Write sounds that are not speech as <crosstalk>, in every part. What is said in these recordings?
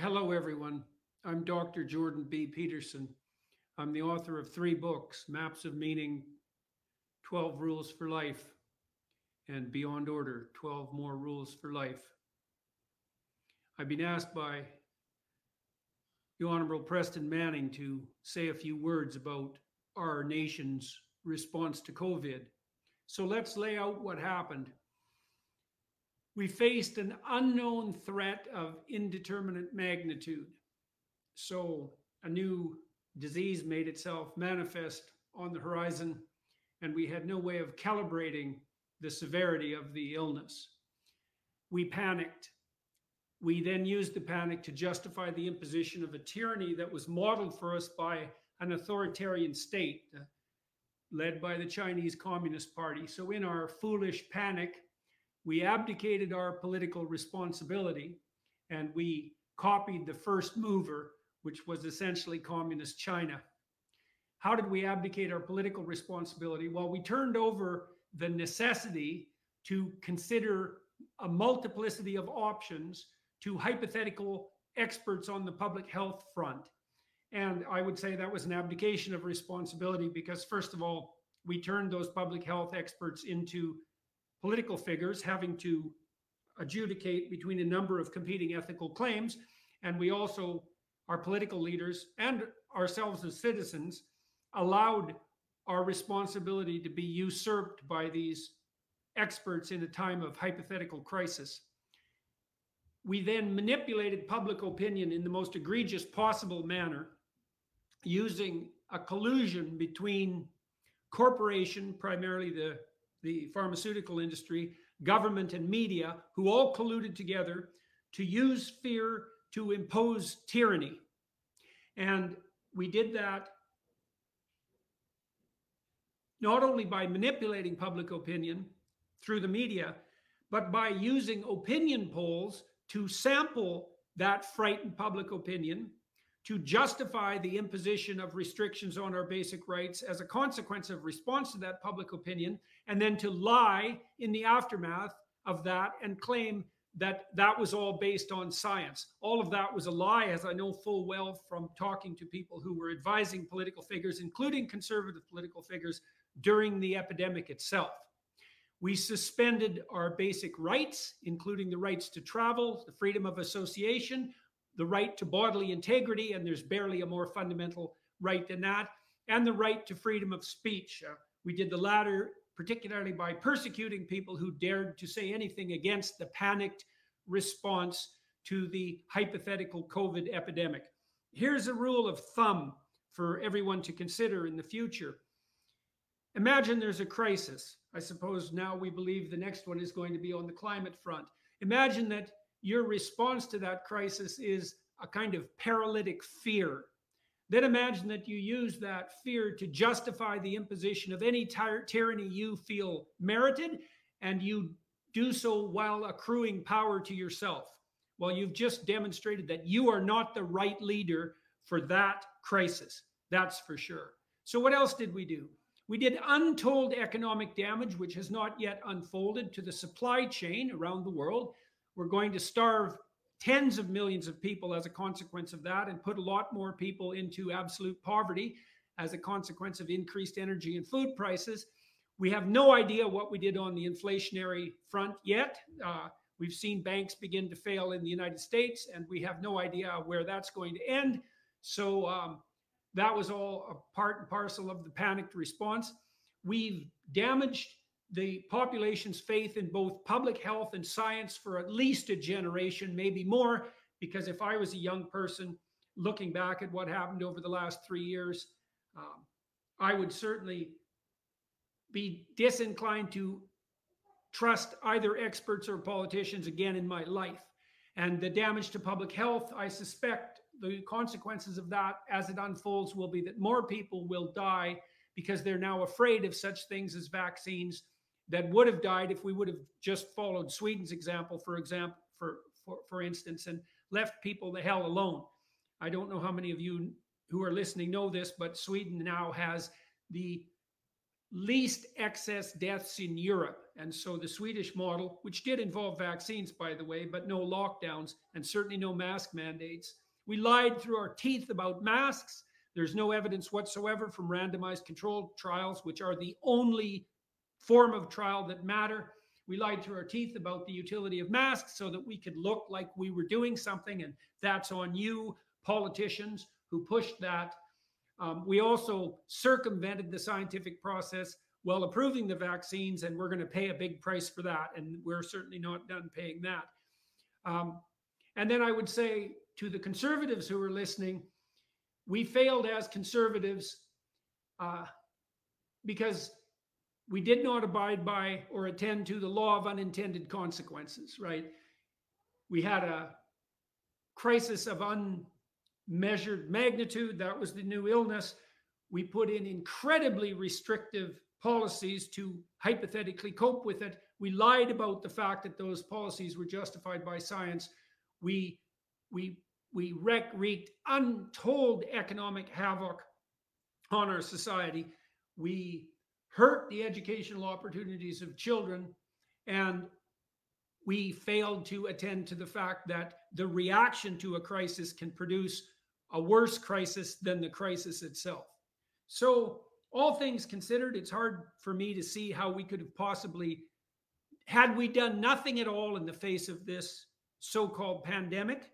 Hello, everyone. I'm Dr. Jordan B. Peterson. I'm the author of three books Maps of Meaning, 12 Rules for Life, and Beyond Order 12 More Rules for Life. I've been asked by the Honorable Preston Manning to say a few words about our nation's response to COVID. So let's lay out what happened we faced an unknown threat of indeterminate magnitude. So a new disease made itself manifest on the horizon, and we had no way of calibrating the severity of the illness. We panicked. We then used the panic to justify the imposition of a tyranny that was modeled for us by an authoritarian state uh, led by the Chinese Communist Party. So, in our foolish panic, we abdicated our political responsibility and we copied the first mover, which was essentially communist China. How did we abdicate our political responsibility? Well, we turned over the necessity to consider a multiplicity of options to hypothetical experts on the public health front. And I would say that was an abdication of responsibility because, first of all, we turned those public health experts into political figures having to adjudicate between a number of competing ethical claims. And we also, our political leaders and ourselves as citizens, allowed our responsibility to be usurped by these experts in a time of hypothetical crisis. We then manipulated public opinion in the most egregious possible manner using a collusion between corporation, primarily the the pharmaceutical industry, government, and media, who all colluded together to use fear to impose tyranny. And we did that not only by manipulating public opinion through the media, but by using opinion polls to sample that frightened public opinion to justify the imposition of restrictions on our basic rights as a consequence of response to that public opinion, and then to lie in the aftermath of that and claim that that was all based on science. All of that was a lie, as I know full well from talking to people who were advising political figures, including conservative political figures, during the epidemic itself. We suspended our basic rights, including the rights to travel, the freedom of association, the right to bodily integrity, and there's barely a more fundamental right than that, and the right to freedom of speech. Uh, we did the latter particularly by persecuting people who dared to say anything against the panicked response to the hypothetical COVID epidemic. Here's a rule of thumb for everyone to consider in the future. Imagine there's a crisis. I suppose now we believe the next one is going to be on the climate front. Imagine that your response to that crisis is a kind of paralytic fear. Then imagine that you use that fear to justify the imposition of any ty- tyranny you feel merited, and you do so while accruing power to yourself. Well, you've just demonstrated that you are not the right leader for that crisis. That's for sure. So, what else did we do? We did untold economic damage, which has not yet unfolded to the supply chain around the world. We're going to starve tens of millions of people as a consequence of that and put a lot more people into absolute poverty as a consequence of increased energy and food prices. We have no idea what we did on the inflationary front yet. Uh, we've seen banks begin to fail in the United States, and we have no idea where that's going to end. So um, that was all a part and parcel of the panicked response. We've damaged the population's faith in both public health and science for at least a generation, maybe more. Because if I was a young person looking back at what happened over the last three years, um, I would certainly be disinclined to trust either experts or politicians again in my life. And the damage to public health, I suspect the consequences of that as it unfolds will be that more people will die because they're now afraid of such things as vaccines that would have died if we would have just followed Sweden's example, for example, for, for, for instance, and left people the hell alone. I don't know how many of you who are listening know this, but Sweden now has the least excess deaths in Europe. And so the Swedish model, which did involve vaccines, by the way, but no lockdowns and certainly no mask mandates, we lied through our teeth about masks. There's no evidence whatsoever from randomized controlled trials, which are the only form of trial that matter. We lied through our teeth about the utility of masks so that we could look like we were doing something. And that's on you, politicians who pushed that. Um, we also circumvented the scientific process while approving the vaccines, and we're going to pay a big price for that. And we're certainly not done paying that. Um, and then I would say to the conservatives who are listening, we failed as conservatives uh, because we did not abide by or attend to the law of unintended consequences, right? We had a crisis of unmeasured magnitude. That was the new illness. We put in incredibly restrictive policies to hypothetically cope with it. We lied about the fact that those policies were justified by science. We we we wreak, wreaked untold economic havoc on our society. We hurt the educational opportunities of children, and we failed to attend to the fact that the reaction to a crisis can produce a worse crisis than the crisis itself. So, all things considered, it's hard for me to see how we could have possibly, had we done nothing at all in the face of this so called pandemic,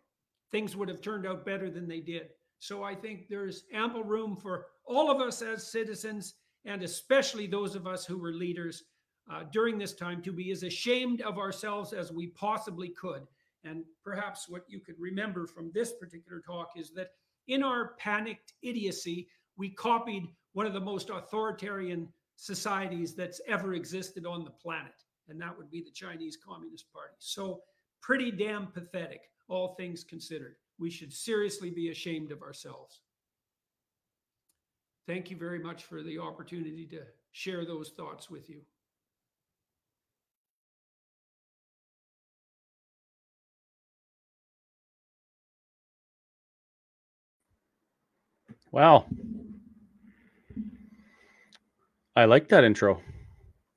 things would have turned out better than they did. So, I think there's ample room for all of us as citizens and especially those of us who were leaders uh, during this time to be as ashamed of ourselves as we possibly could. And perhaps what you could remember from this particular talk is that in our panicked idiocy, we copied one of the most authoritarian societies that's ever existed on the planet, and that would be the Chinese Communist Party. So, pretty damn pathetic, all things considered. We should seriously be ashamed of ourselves thank you very much for the opportunity to share those thoughts with you. Wow. I like that intro.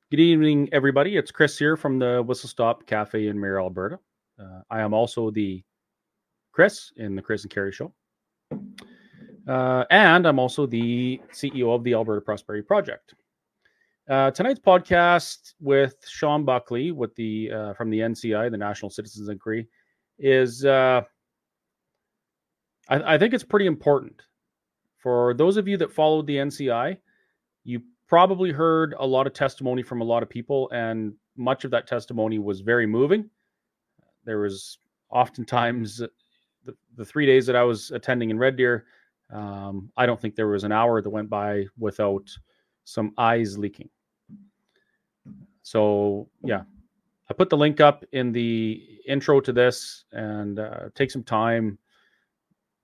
Good evening, everybody. It's Chris here from the Whistle Stop Cafe in Mirror, Alberta. Uh, I am also the Chris in the Chris and Carrie Show. Uh, and I'm also the CEO of the Alberta Prosperity Project. Uh, tonight's podcast with Shawn Buckley, with the uh, from the NCI, the National Citizens Inquiry, is uh, I, I, think it's pretty important for those of you that followed the NCI. You probably heard a lot of testimony from a lot of people, and much of that testimony was very moving. There was oftentimes the, the three days that I was attending in Red Deer um, I don't think there was an hour that went by without some eyes leaking. So yeah, I put the link up in the intro to this, and uh, take some time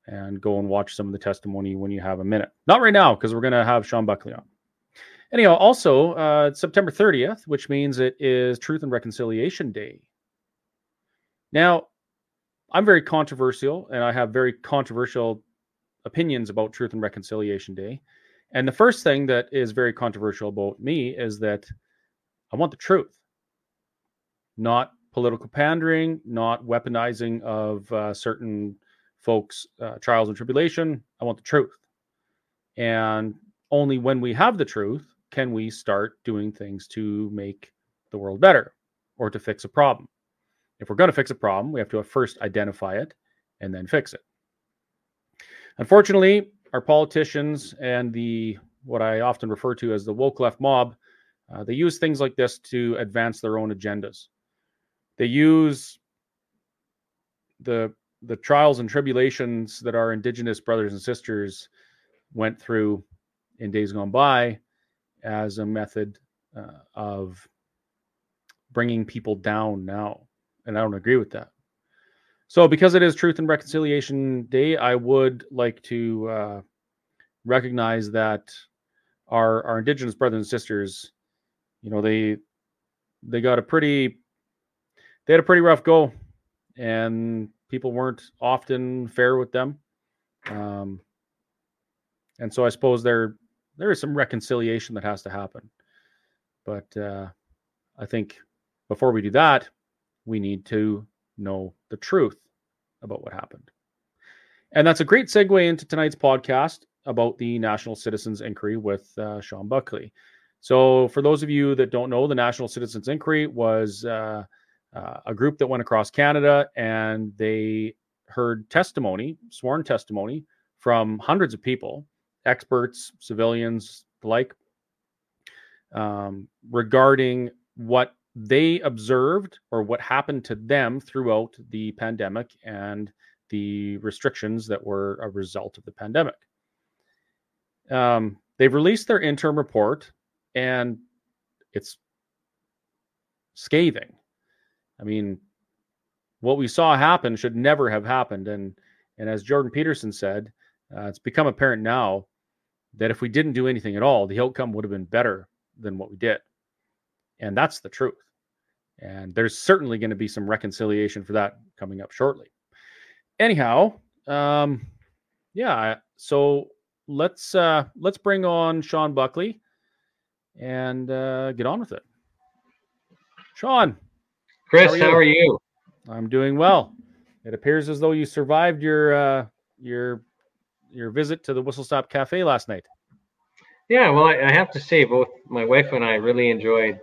and go and watch some of the testimony when you have a minute. Not right now because we're going to have Shawn Buckley on. Anyhow, also uh, September 30th, which means it is Truth and Reconciliation Day. Now, I'm very controversial, and I have very controversial opinions about Truth and Reconciliation Day. And the first thing that is very controversial about me is that I want the truth, not political pandering, not weaponizing of uh, certain folks' uh, trials and tribulation. I want the truth. And only when we have the truth can we start doing things to make the world better or to fix a problem. If we're going to fix a problem, we have to first identify it and then fix it. Unfortunately, our politicians and the what I often refer to as the woke left mob, uh, they use things like this to advance their own agendas. They use the the trials and tribulations that our indigenous brothers and sisters went through in days gone by as a method uh, of bringing people down now and i don't agree with that so, because it is Truth and Reconciliation Day, I would like to uh, recognize that our our Indigenous brothers and sisters, you know, they they got a pretty they had a pretty rough go, and people weren't often fair with them. Um, and so I suppose there there is some reconciliation that has to happen. But uh, I think before we do that, we need to know the truth about what happened. And that's a great segue into tonight's podcast about the National Citizens Inquiry with uh, Shawn Buckley. So, for those of you that don't know, the National Citizens Inquiry was uh, uh, a group that went across Canada and they heard testimony, sworn testimony from hundreds of people, experts, civilians, the like, um, regarding what they observed or what happened to them throughout the pandemic and the restrictions that were a result of the pandemic. Um, they've released their interim report and it's scathing. I mean, what we saw happen should never have happened. And and as Jordan Peterson said, uh, it's become apparent now that if we didn't do anything at all, the outcome would have been better than what we did. And that's the truth. And there's certainly going to be some reconciliation for that coming up shortly. Anyhow, um, yeah, so let's uh, let's bring on Shawn Buckley and uh, get on with it. Shawn, Chris, how are you? How are you? I'm doing well. It appears as though you survived your uh, your your visit to the Whistle Stop Cafe last night. Yeah, well, I, I have to say, both my wife and I really enjoyed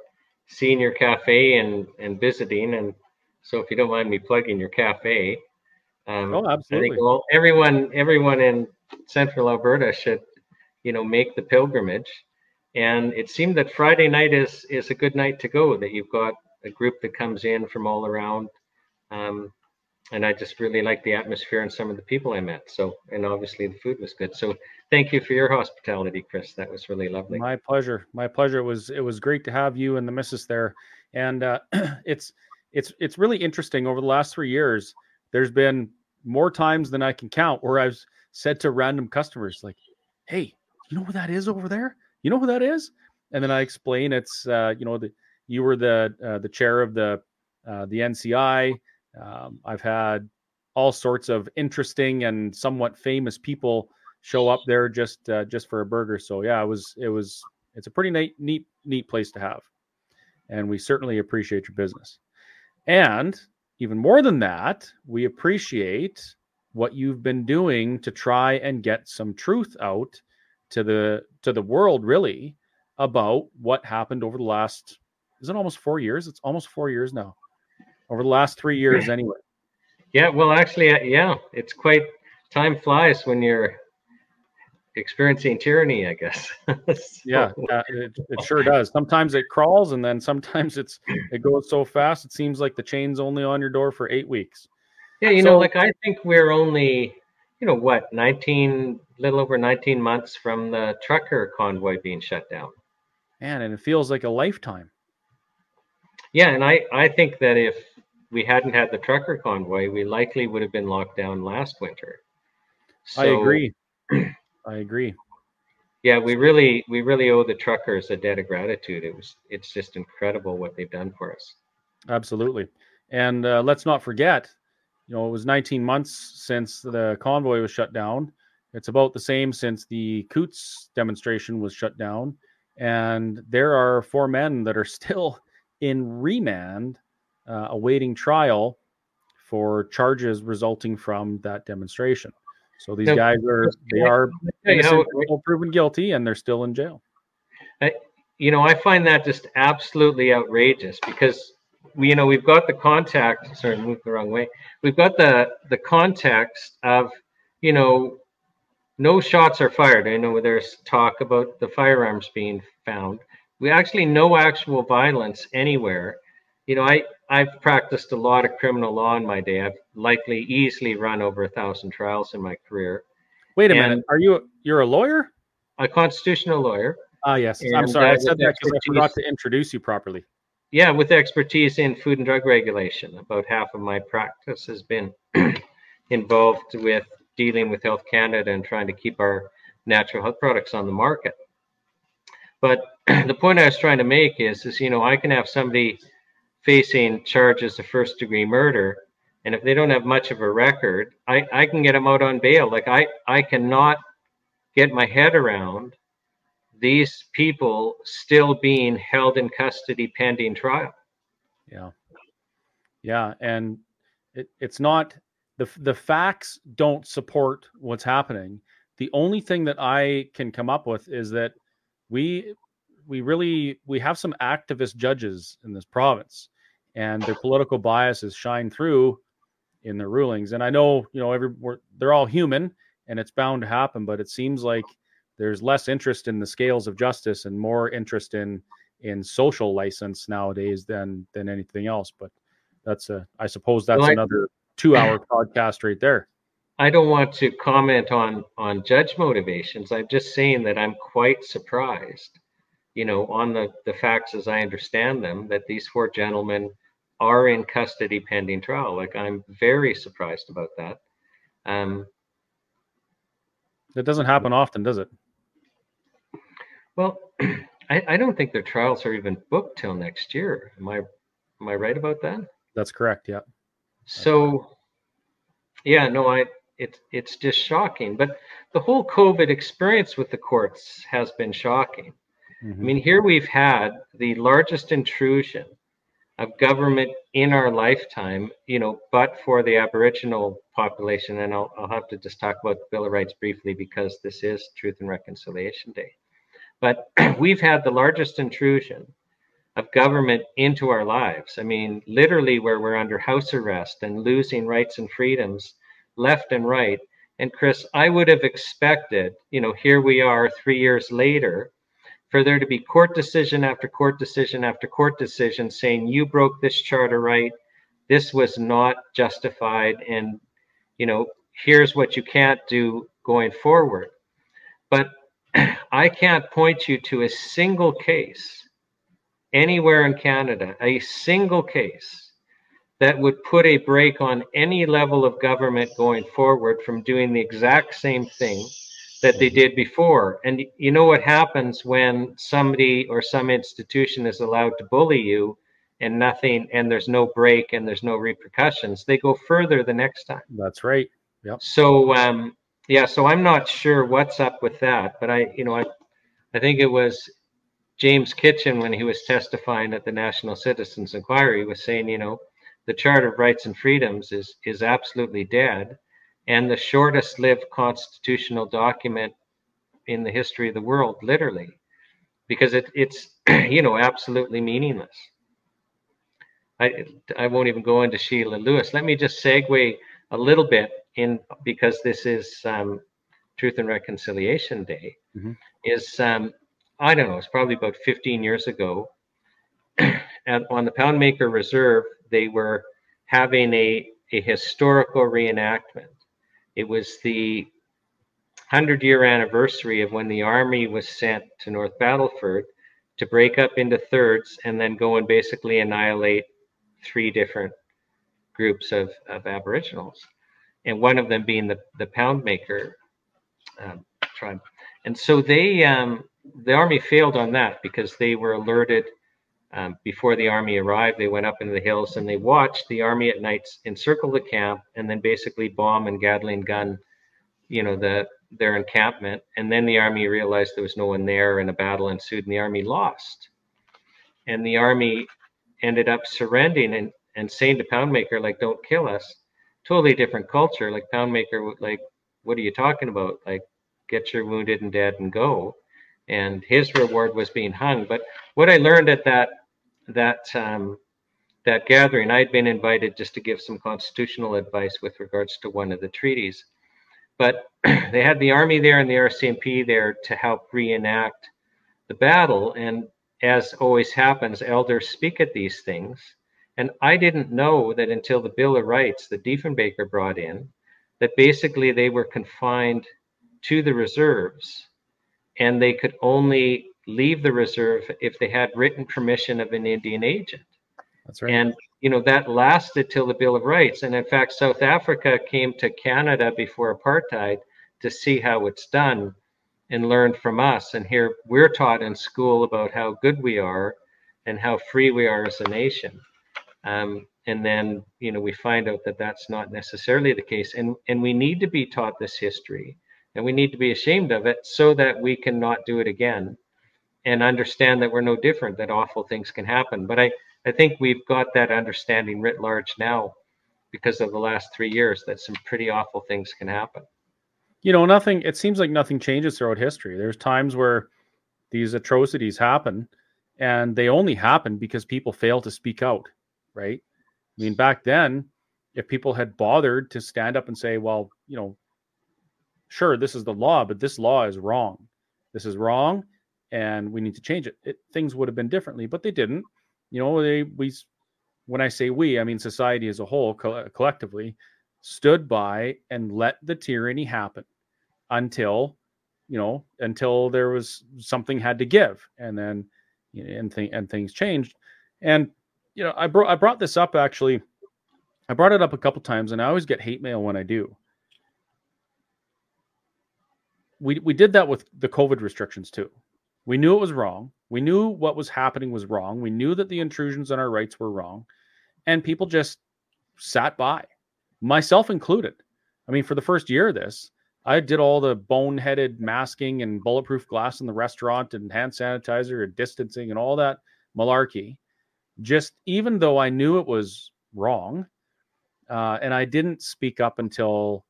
seeing your cafe and and visiting. And so, if you don't mind me plugging your cafe, um, oh, absolutely. I think well, everyone everyone in Central Alberta should, you know, make the pilgrimage. And it seemed that Friday night is is a good night to go. That you've got a group that comes in from all around. Um, and I just really liked the atmosphere and some of the people I met. So, and obviously the food was good. So, thank you for your hospitality, Chris. That was really lovely. My pleasure. My pleasure. It was it was great to have you and the missus there. And uh, <clears throat> it's it's it's really interesting. Over the last three years, there's been more times than I can count where I've said to random customers like, "Hey, you know who that is over there? You know who that is?" And then I explain it's uh, you know the you were the uh, the chair of the uh, the NCI. Um, I've had all sorts of interesting and somewhat famous people show up there just uh, just for a burger. So yeah, it was it was it's a pretty neat neat neat place to have, and we certainly appreciate your business. And even more than that, we appreciate what you've been doing to try and get some truth out to the to the world really about what happened over the last is it almost four years it's almost four years now over the last three years <laughs> anyway. Yeah, well, actually, uh, yeah, it's quite time flies when you're experiencing tyranny, I guess. <laughs> so, yeah, uh, it, it sure does. Sometimes it crawls, and then sometimes it's <laughs> it goes so fast it seems like the chain's only on your door for eight weeks. Yeah, you so, know, like I think we're only, you know, what, nineteen, little over nineteen months from the trucker convoy being shut down. Man, and it feels like a lifetime. Yeah, and I I think that if we hadn't had the trucker convoy, we likely would have been locked down last winter. So, I agree. <clears throat> I agree. Yeah, we really we really owe the truckers a debt of gratitude. It was it's just incredible what they've done for us. Absolutely, and uh, let's not forget, you know, it was 19 months since the convoy was shut down. It's about the same since the Coutts demonstration was shut down, and there are four men that are <laughs> still in remand uh, awaiting trial for charges resulting from that demonstration. So these guys are they are innocent, proven guilty, and they're still in jail. I, you know, I find that just absolutely outrageous because we, you know, we've got the contact. Sorry, moved the wrong way. We've got the the context of, you know, no shots are fired. I know there's talk about the firearms being found. We actually no actual violence anywhere. You know, I I've practiced a lot of criminal law in my day. I've likely easily run over a thousand trials in my career. Wait a and minute. Are you you're a lawyer? A constitutional lawyer. Ah, yes. And I'm sorry. I said that because I forgot to introduce you properly. Yeah, with expertise in food and drug regulation. About half of my practice has been <clears throat> involved with dealing with Health Canada and trying to keep our natural health products on the market. But <clears throat> the point I was trying to make is, is you know, I can have somebody facing charges of first degree murder and if they don't have much of a record i i can get them out on bail like i i cannot get my head around these people still being held in custody pending trial. Yeah. Yeah. And it, it's not the, the facts don't support what's happening. The only thing that I can come up with is that we we really we have some activist judges in this province and their political biases shine through in their rulings. And I know, you know, every they're all human and it's bound to happen, but it seems like there's less interest in the scales of justice and more interest in in social license nowadays than than anything else. But that's a I suppose that's well, I, another two hour <clears throat> podcast right there. I don't want to comment on on judge motivations. I'm just saying that I'm quite surprised, you know, on the the facts as I understand them, that these four gentlemen are in custody pending trial. Like I'm very surprised about that. Um, it doesn't happen often, does it? Well, <clears throat> I, I don't think their trials are even booked till next year. Am I am I right about that? That's correct. Yeah. So, yeah, no, I it's it's just shocking. But the whole COVID experience with the courts has been shocking. Mm-hmm. I mean, here we've had the largest intrusion of government in our lifetime, you know, but for the Aboriginal population. And I'll, I'll have to just talk about the Bill of Rights briefly because this is Truth and Reconciliation Day. But <clears throat> we've had the largest intrusion of government into our lives. I mean, literally, where we're under house arrest and losing rights and freedoms left and right. And Chris, I would have expected, you know, here we are three years later, for there to be court decision after court decision after court decision saying you broke this charter right, this was not justified, and, you know, here's what you can't do going forward. But <clears throat> I can't point you to a single case anywhere in Canada, a single case that would put a break on any level of government going forward from doing the exact same thing that they did before. And you know what happens when somebody or some institution is allowed to bully you and nothing, and there's no break and there's no repercussions? They go further the next time. That's right. Yep. So, um, yeah, so I'm not sure what's up with that, but I, you know, I, I think it was James Kitchen, when he was testifying at the National Citizens Inquiry, was saying, you know, the Charter of Rights and Freedoms is is absolutely dead, and the shortest lived constitutional document in the history of the world, literally, because it, it's <clears throat> you know absolutely meaningless. I I won't even go into Sheila Lewis. Let me just segue a little bit in because this is um, Truth and Reconciliation Day. Mm-hmm. Is um, I don't know, it's probably about 15 years ago. <clears throat> and on the Poundmaker Reserve, they were having a, a historical reenactment. It was the 100 year anniversary of when the army was sent to North Battleford to break up into thirds and then go and basically annihilate three different groups of, of Aboriginals, and one of them being the, the Poundmaker um, tribe. And so they um, the army failed on that because they were alerted um, before the army arrived. They went up into the hills and they watched the army at night encircle the camp and then basically bomb and Gatling gun, you know, the their encampment. And then the army realized there was no one there, and a battle ensued, and the army lost. And the army ended up surrendering and and saying to Poundmaker, like, "Don't kill us." Totally different culture. Like Poundmaker, like, what are you talking about? Like, get your wounded and dead and go and his reward was being hung. But what I learned at that that um, that gathering, I'd been invited just to give some constitutional advice with regards to one of the treaties. But <clears throat> they had the army there and the RCMP there to help reenact the battle. And as always happens, elders speak at these things. And I didn't know that until the Bill of Rights that Diefenbaker brought in, that basically they were confined to the reserves and they could only leave the reserve if they had written permission of an Indian agent. That's right. And you know that lasted till the Bill of Rights. And in fact, South Africa came to Canada before apartheid to see how it's done and learned from us. And here we're taught in school about how good we are and how free we are as a nation. Um, and then you know we find out that that's not necessarily the case. And and we need to be taught this history and we need to be ashamed of it so that we can not do it again and understand that we're no different that awful things can happen. But i i think we've got that understanding writ large now because of the last three years that some pretty awful things can happen. You know nothing it seems like nothing changes throughout history. There's times where these atrocities happen and they only happen because people fail to speak out right? I mean back then if people had bothered to stand up and say well you know sure this is the law but this law is wrong. This is wrong and we need to change it, it things would have been differently but they didn't. You know they we when i say we i mean society as a whole co- collectively stood by and let the tyranny happen until you know until there was something had to give and then you know, and, th- and things changed. And you know i brought i brought this up actually i brought it up a couple times and i always get hate mail when i do we we did that with the covid restrictions too. We knew it was wrong. We knew what was happening was wrong. We knew that the intrusions on our rights were wrong. And people just sat by myself included. I mean for the first year of this I did all the boneheaded masking and bulletproof glass in the restaurant and hand sanitizer and distancing and all that malarkey. Just even though I knew it was wrong, uh, and I didn't speak up until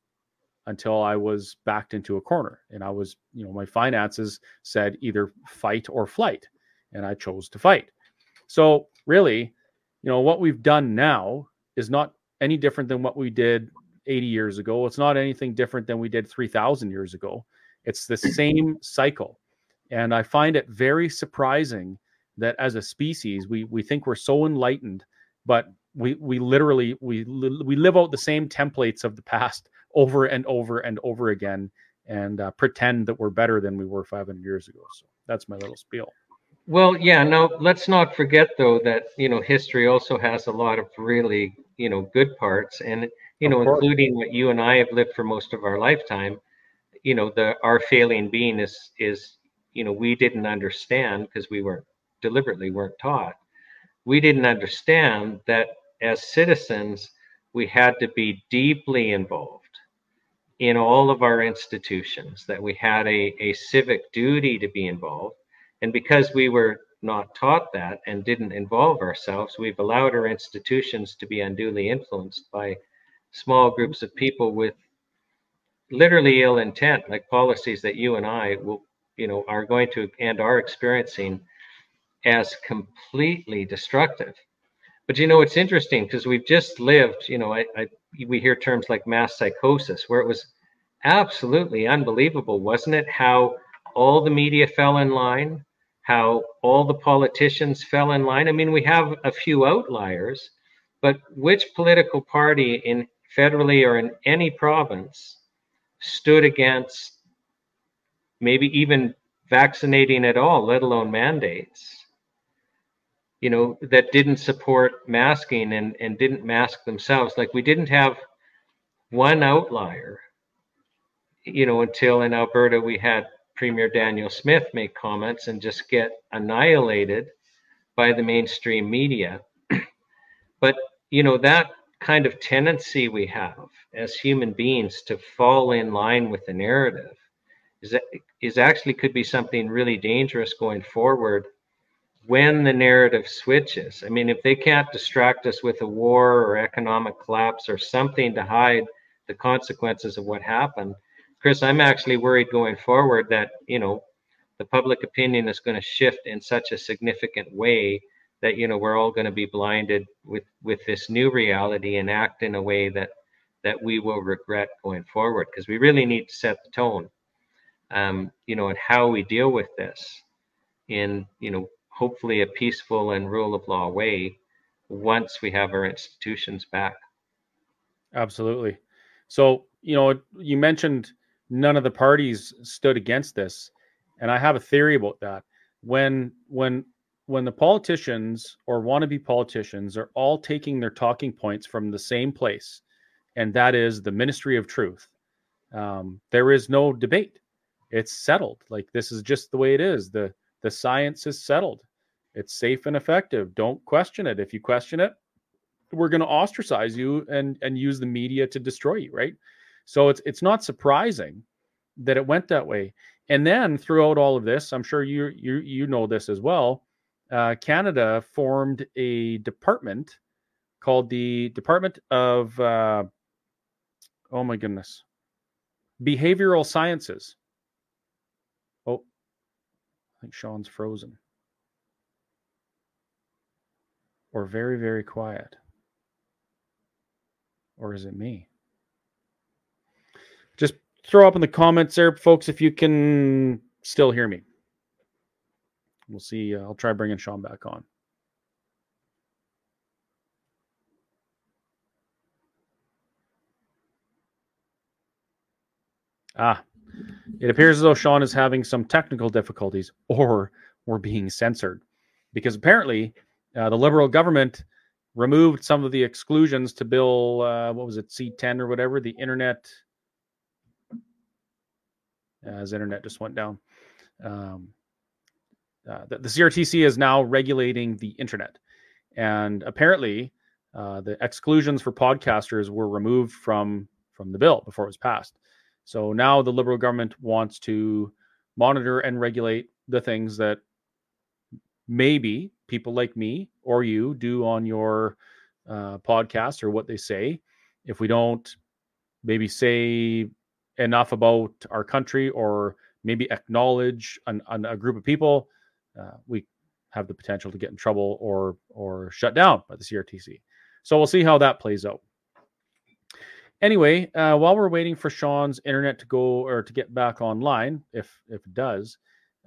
until I was backed into a corner, and I was, you know, my finances said either fight or flight, and I chose to fight. So really, you know, what we've done now is not any different than what we did 80 years ago. It's not anything different than we did 3,000 years ago. It's the <clears throat> same cycle. And I find it very surprising that as a species, we, we think we're so enlightened, but we, we literally, we, we live out the same templates of the past over and over and over again and uh, pretend that we're better than we were 500 years ago. So that's my little spiel. Well, yeah, no, let's not forget though that, you know, history also has a lot of really, you know, good parts. And you know, including what you and I have lived for most of our lifetime, you know, the our failing being is is, you know, we didn't understand because we weren't deliberately weren't taught. We didn't understand that as citizens, we had to be deeply involved in all of our institutions, that we had a, a civic duty to be involved. And because we were not taught that and didn't involve ourselves, we've allowed our institutions to be unduly influenced by small groups of people with literally ill intent, like policies that you and I will, you know, are going to and are experiencing as completely destructive. But you know, it's interesting because we've just lived, you know, I, I we hear terms like mass psychosis, where it was absolutely unbelievable, wasn't it? How all the media fell in line, how all the politicians fell in line. I mean, we have a few outliers, but which political party in federally or in any province stood against maybe even vaccinating at all, let alone mandates, you know, that didn't support masking and, and didn't mask themselves. Like we didn't have one outlier, you know, until in Alberta we had Premier Danielle Smith make comments and just get annihilated by the mainstream media. <clears throat> but, you know, that kind of tendency we have as human beings to fall in line with the narrative is is actually could be something really dangerous going forward when the narrative switches. I mean, if they can't distract us with a war or economic collapse or something to hide the consequences of what happened, Chris, I'm actually worried going forward that, you know, the public opinion is going to shift in such a significant way that you know we're all going to be blinded with with this new reality and act in a way that that we will regret going forward because we really need to set the tone um, you know and how we deal with this in you know hopefully a peaceful and rule of law way once we have our institutions back absolutely so you know you mentioned none of the parties stood against this and i have a theory about that when when when the politicians or wannabe politicians are all taking their talking points from the same place, and that is the Ministry of Truth, um, there is no debate. It's settled. Like this is just the way it is. the The science is settled. It's safe and effective. Don't question it. If you question it, we're going to ostracize you and and use the media to destroy you. Right. So it's it's not surprising that it went that way. And then throughout all of this, I'm sure you you you know this as well. Uh, Canada formed a department called the Department of uh, oh my goodness, behavioral sciences. Oh, I think Shawn's frozen or very very quiet, or is it me? Just throw up in the comments there, folks, if you can still hear me. We'll see. Uh, I'll try bringing Shawn back on. Ah, it appears as though Shawn is having some technical difficulties or we're being censored because apparently uh, the Liberal government removed some of the exclusions to Bill, uh, what was it, C10 or whatever, the internet as internet just went down. Um, uh, the, the, CRTC is now regulating the internet, and apparently, uh, the exclusions for podcasters were removed from from the bill before it was passed. So now the Liberal government wants to monitor and regulate the things that maybe people like me or you do on your uh, podcast or what they say. If we don't maybe say enough about our country or maybe acknowledge an, an, a group of people, uh, we have the potential to get in trouble or or shut down by the CRTC. So we'll see how that plays out. Anyway, uh, while we're waiting for Shawn's internet to go or to get back online, if if it does,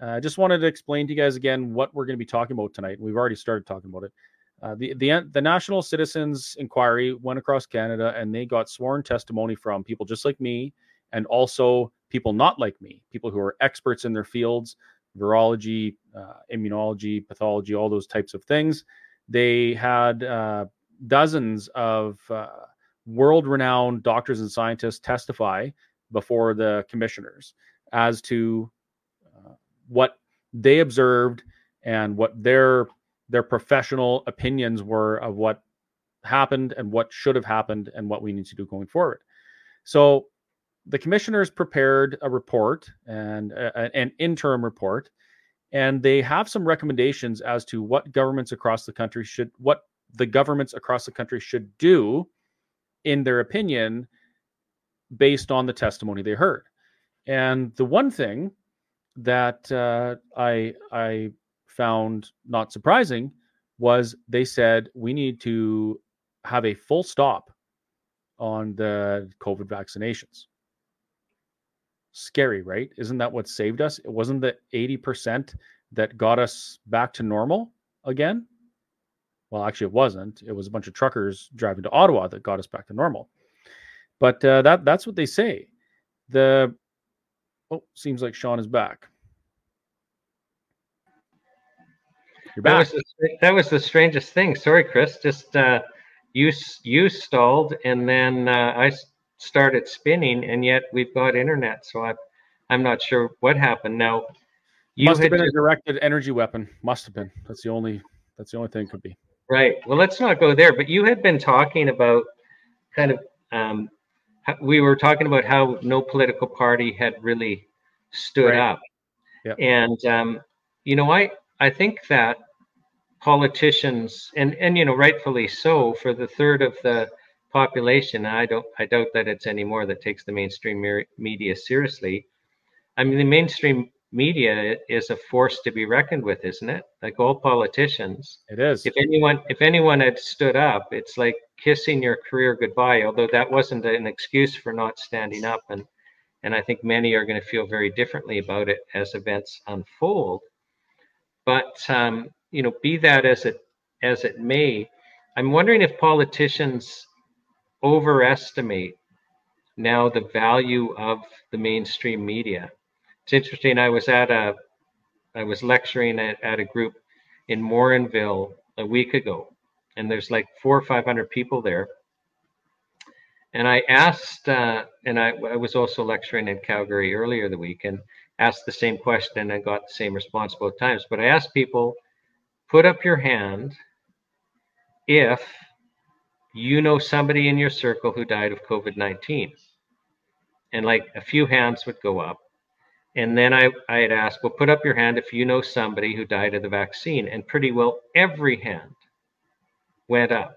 I uh, just wanted to explain to you guys again what we're going to be talking about tonight. We've already started talking about it. Uh, the the the National Citizens Inquiry went across Canada, and they got sworn testimony from people just like me and also people not like me, people who are experts in their fields, virology, uh, immunology, pathology, all those types of things. They had uh, dozens of uh, world renowned doctors and scientists testify before the commissioners as to uh, what they observed and what their their professional opinions were of what happened and what should have happened and what we need to do going forward. So the commissioners prepared a report and a, an interim report, and they have some recommendations as to what governments across the country should, what the governments across the country should do, in their opinion, based on the testimony they heard. And the one thing that uh, I I found not surprising was they said we need to have a full stop on the COVID vaccinations scary, right? Isn't that what saved us? It wasn't the 80% that got us back to normal again. Well, actually, it wasn't. It was a bunch of truckers driving to Ottawa that got us back to normal. But uh, that that's what they say. The oh, seems like Shawn is back. You're back. That was the, that was the strangest thing. Sorry, Chris. Just uh, you you stalled, and then uh, I started spinning, and yet we've got internet. So I, I'm not sure what happened. Now, you must have been a directed energy weapon. Must have been. That's the only. That's the only thing could be. Right. Well, let's not go there. But you had been talking about kind of. Um, we were talking about how no political party had really stood right. up. Yep. And um, you know, I I think that politicians and and you know rightfully so for the third of the population, I don't, I doubt that it's any more that takes the mainstream media seriously. I mean, the mainstream media is a force to be reckoned with, isn't it? Like all politicians. It is. If anyone, if anyone had stood up, it's like kissing your career goodbye. Although that wasn't an excuse for not standing up, and and I think many are going to feel very differently about it as events unfold. But um, you know, be that as it as it may, I'm wondering if politicians overestimate now the value of the mainstream media. It's interesting. I was at a, I was lecturing at, at a group in Morinville a week ago, and there's like four or five hundred people there. And I asked, uh, and I, I was also lecturing in Calgary earlier the week, and asked the same question and got the same response both times. But I asked people, put up your hand if you know somebody in your circle who died of COVID 19. And like a few hands would go up. And then I, I had asked, well, put up your hand if you know somebody who died of the vaccine. And pretty well every hand went up.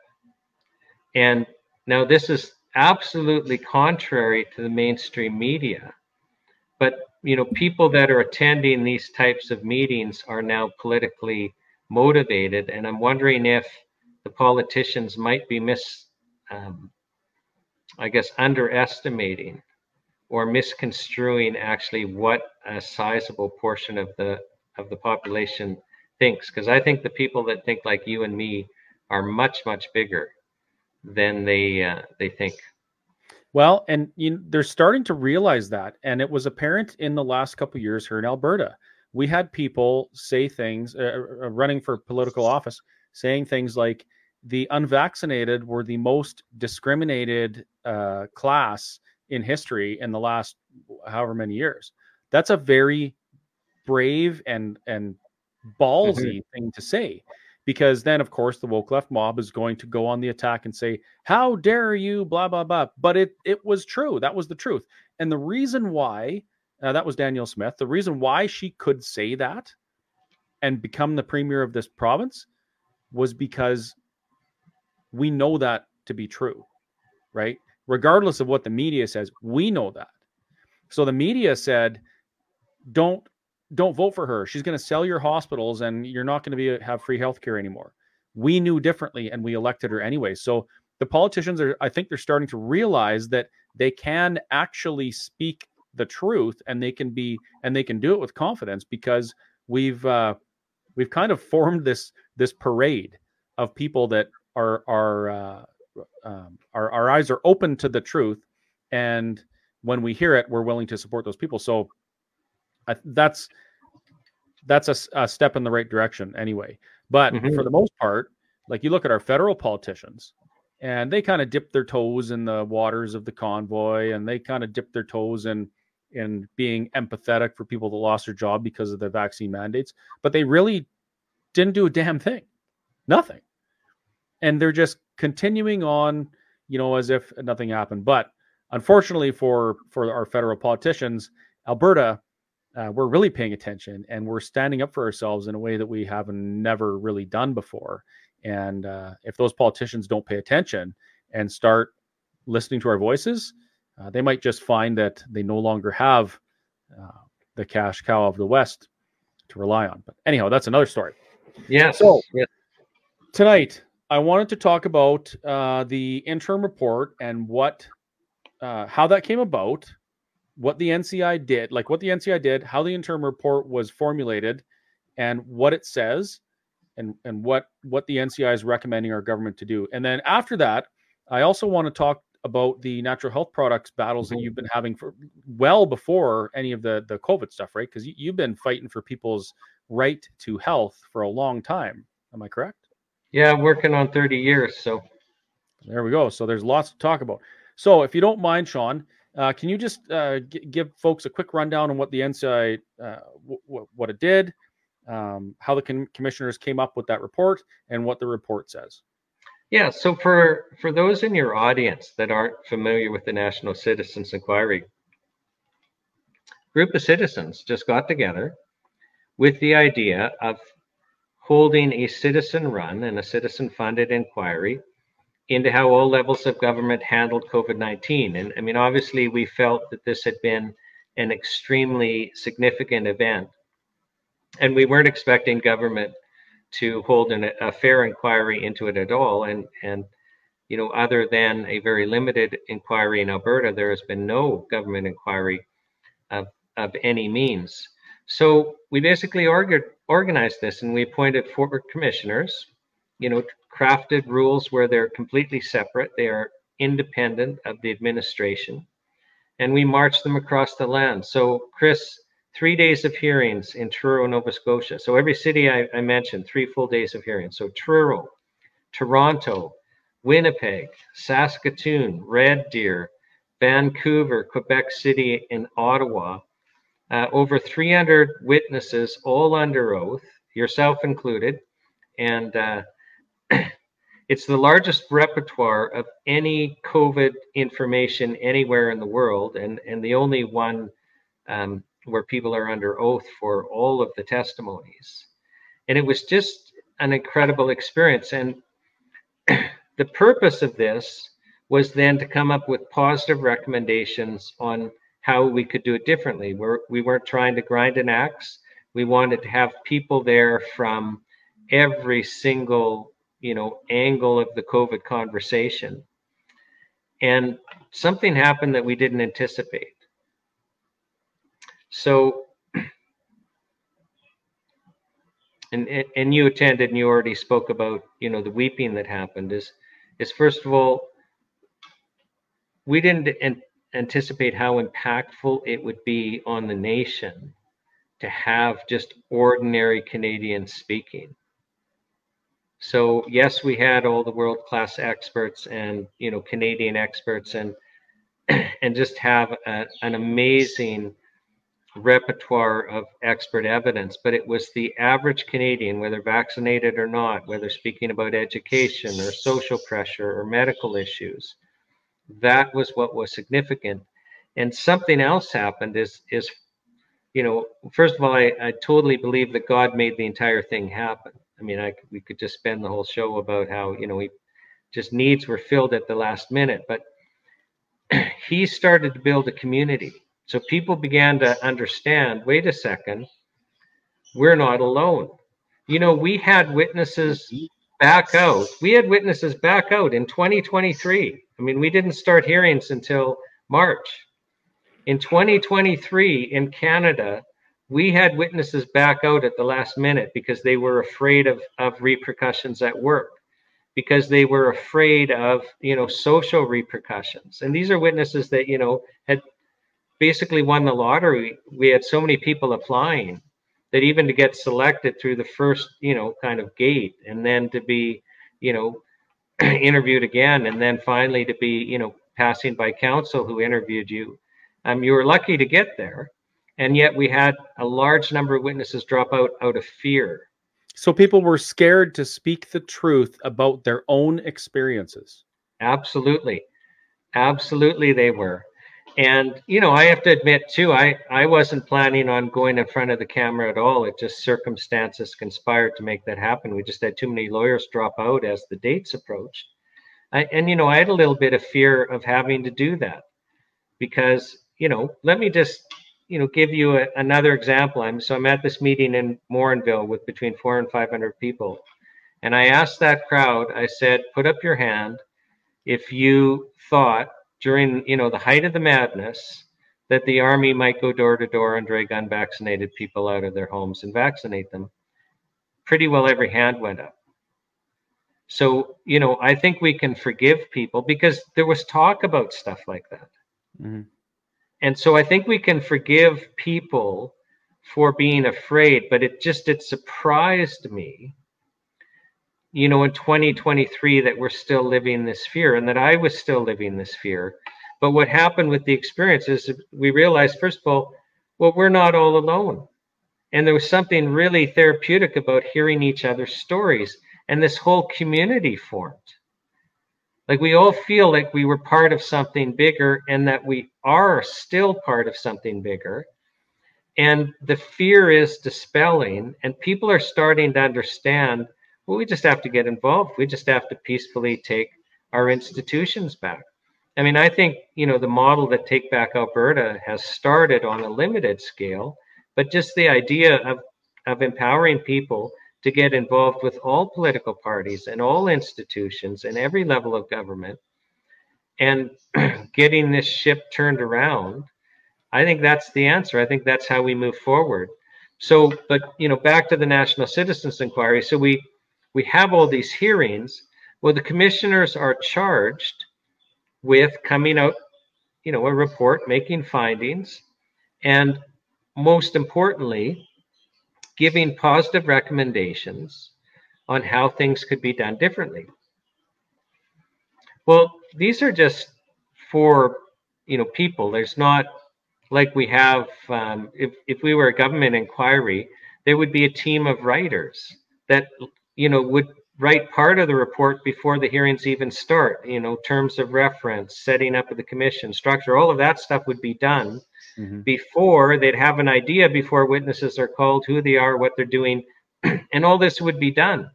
And now this is absolutely contrary to the mainstream media. But you know, people that are attending these types of meetings are now politically motivated, and I'm wondering if the politicians might be mis, um, I guess, underestimating or misconstruing actually what a sizable portion of the of the population thinks. Because I think the people that think like you and me are much much bigger than they uh, they think. Well, and you, they're starting to realize that, and it was apparent in the last couple years here in Alberta. We had people say things, uh, uh, uh, running for political office, saying things like the unvaccinated were the most discriminated uh, class in history in the last however many years. That's a very brave and and ballsy mm-hmm. thing to say because then of course the woke left mob is going to go on the attack and say how dare you blah blah blah. But it it was true. That was the truth. And the reason why uh, that was danielle smith. The reason why she could say that and become the premier of this province was because we know that to be true right regardless of what the media says we know that so the media said don't don't vote for her. She's going to sell your hospitals and you're not going to be have free health care anymore. We knew differently and we elected her anyway. So the politicians are I think they're starting to realize that they can actually speak the truth and they can be and they can do it with confidence because we've uh we've kind of formed this this parade of people that are are uh um, our, our eyes are open to the truth and when we hear it we're willing to support those people so I, that's that's a, a, step in the right direction anyway. But mm-hmm. for the most part, like you look at our federal politicians, and they kind of dip their toes in the waters of the convoy, and they kind of dip their toes in in being empathetic for people that lost their job because of the vaccine mandates, but they really didn't do a damn thing, nothing, and they're just continuing on, you know, as if nothing happened. But unfortunately for for our federal politicians, Alberta uh, we're really paying attention and we're standing up for ourselves in a way that we haven't never really done before. And uh, if those politicians don't pay attention and start listening to our voices, uh, they might just find that they no longer have uh, the cash cow of the West to rely on. But anyhow, that's another story. Yeah. So yeah. tonight, I wanted to talk about uh, the interim report and what, uh, how that came about, what the NCI did, like what the NCI did, how the interim report was formulated, and what it says, and and what what the NCI is recommending our government to do. And then after that, I also want to talk about the natural health products battles mm-hmm. that you've been having for well before any of the the COVID stuff, right? Because you, you've been fighting for people's right to health for a long time. Am I correct? Yeah, working on 30 years. So there we go. So there's lots to talk about. So if you don't mind, Shawn, uh, can you just uh, g- give folks a quick rundown on what the NCI, uh, w- what it did, um, how the com- commissioners came up with that report, and what the report says? Yeah. So for for those in your audience that aren't familiar with the National Citizens Inquiry, group of citizens just got together with the idea of holding a citizen-run and a citizen-funded inquiry into how all levels of government handled COVID 19. And I mean, obviously, we felt that this had been an extremely significant event. And we weren't expecting government to hold an, a fair inquiry into it at all. And, and, you know, other than a very limited inquiry in Alberta, there has been no government inquiry of, of any means. So we basically organized this and we appointed four commissioners, you know, crafted rules where they're completely separate. They are independent of the administration. And we marched them across the land. So, Chris, three days of hearings in Truro, Nova Scotia. So, every city I, I mentioned, three full days of hearings. So, Truro, Toronto, Winnipeg, Saskatoon, Red Deer, Vancouver, Quebec City, and Ottawa. Uh, over 300 witnesses, all under oath, yourself included. And uh, <clears throat> it's the largest repertoire of any COVID information anywhere in the world, and, and the only one um, where people are under oath for all of the testimonies. And it was just an incredible experience. And <clears throat> the purpose of this was then to come up with positive recommendations on how we could do it differently. We're, we weren't trying to grind an axe. We wanted to have people there from every single you know angle of the COVID conversation. And something happened that we didn't anticipate. So, <clears throat> and and you attended and you already spoke about you know the weeping that happened is is first of all we didn't an- anticipate how impactful it would be on the nation to have just ordinary Canadians speaking. So yes, we had all the world class experts and you know Canadian experts and <clears throat> and just have a, an amazing repertoire of expert evidence, but it was the average Canadian, whether vaccinated or not, whether speaking about education or social pressure or medical issues. That was what was significant. And something else happened is is you know, first of all, I, I totally believe that God made the entire thing happen. I mean, I we could just spend the whole show about how, you know, he just needs were filled at the last minute, but <clears throat> he started to build a community so people began to understand wait a second, we're not alone. You know, we had witnesses mm-hmm. back out. We had witnesses back out in 2023. I mean, we didn't start hearings until March. In 2023 in Canada, we had witnesses back out at the last minute because they were afraid of, of repercussions at work because they were afraid of you know social repercussions and these are witnesses that you know had basically won the lottery. We had so many people applying that even to get selected through the first, you know, kind of gate and then to be, you know, <clears throat> interviewed again and then finally to be, you know, passing by counsel who interviewed you. Um, you were lucky to get there. And yet we had a large number of witnesses drop out out of fear. So people were scared to speak the truth about their own experiences. Absolutely. Absolutely, they were and you know i have to admit too i i wasn't planning on going in front of the camera at all. It just circumstances conspired to make that happen. We just had too many lawyers drop out as the dates approached. I, and you know i had a little bit of fear of having to do that because you know let me just you know give you a, another example. I'm so i'm at this meeting in morinville with between four and 500 people. And i asked that crowd i said put up your hand if you thought during you know the height of the madness that the army might go door to door and drag unvaccinated people out of their homes and vaccinate them. Pretty well every hand went up. So you know i think we can forgive people because there was talk about stuff like that. Mm-hmm. and so i think we can forgive people for being afraid but it just it surprised me you know, in 2023 that we're still living this fear and that I was still living this fear. But what happened with the experience is we realized, first of all, well, we're not all alone. And there was something really therapeutic about hearing each other's stories. And this whole community formed. Like we all feel like we were part of something bigger and that we are still part of something bigger. And the fear is dispelling, and people are starting to understand well, we just have to get involved. We just have to peacefully take our institutions back. I mean, I think, you know, the model that Take Back Alberta has started on a limited scale, but just the idea of, of empowering people to get involved with all political parties and all institutions and every level of government and <clears throat> getting this ship turned around, I think that's the answer. I think that's how we move forward. So, but, you know, back to the National Citizens Inquiry. So we, we have all these hearings. Well, the commissioners are charged with coming out, you know, a report, making findings, and most importantly, giving positive recommendations on how things could be done differently. Well, these are just for you know people. There's not like we have um, if if we were a government inquiry, there would be a team of writers that you know would write part of the report before the hearings even start. You know, terms of reference, setting up of the commission, structure, all of that stuff would be done mm-hmm. before they'd have an idea before witnesses are called, who they are, what they're doing, <clears throat> and all this would be done.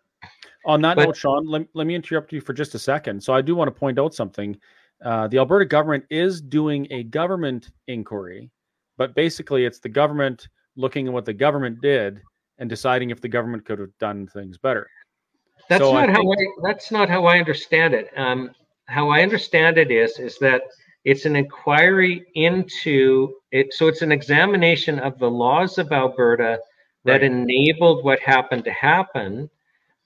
On that but, note, Shawn, let, let me interrupt you for just a second. So I do want to point out something. Uh, the Alberta government is doing a government inquiry, but basically it's the government looking at what the government did and deciding if the government could have done things better. That's so not I how I. That's not how I understand it. Um, how I understand it is is that it's an inquiry into it. So it's an examination of the laws of Alberta that right. enabled what happened to happen,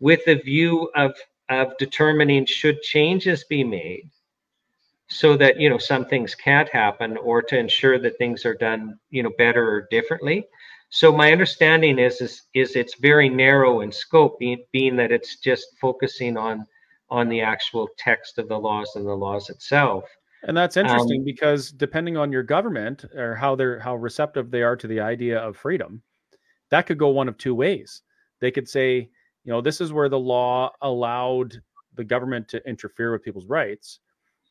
with a view of of determining should changes be made so that you know some things can't happen or to ensure that things are done you know better or differently so my understanding is is, is it's very narrow in scope, being, being that it's just focusing on on the actual text of the laws and the laws itself. And that's interesting um, because depending on your government or how they're how receptive they are to the idea of freedom, that could go one of two ways. They could say, you know, this is where the law allowed the government to interfere with people's rights,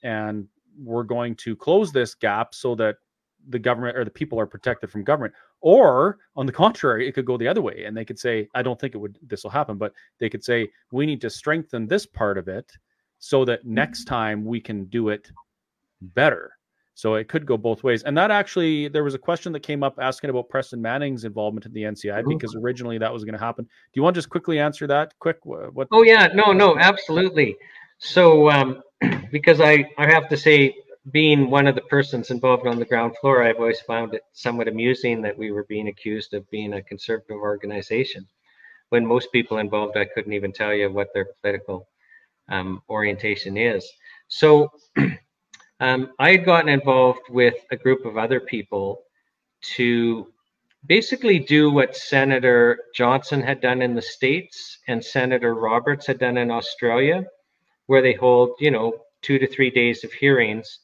and we're going to close this gap so that the government or the people are protected from government or on the contrary it could go the other way and they could say i don't think it would this will happen but they could say we need to strengthen this part of it so that next time we can do it better. So it could go both ways and that actually there was a question that came up asking about preston manning's involvement in the nci mm-hmm. because originally that was going to happen. Do you want to just quickly answer that? Quick what oh yeah. No no. Absolutely. So um <clears throat> because i i have to say being one of the persons involved on the ground floor, I've always found it somewhat amusing that we were being accused of being a conservative organization. When most people involved, I couldn't even tell you what their political um, orientation is. So <clears throat> um, I had gotten involved with a group of other people to basically do what Senator Johnson had done in the States and Senator Roberts had done in Australia, where they hold, you know, two to three days of hearings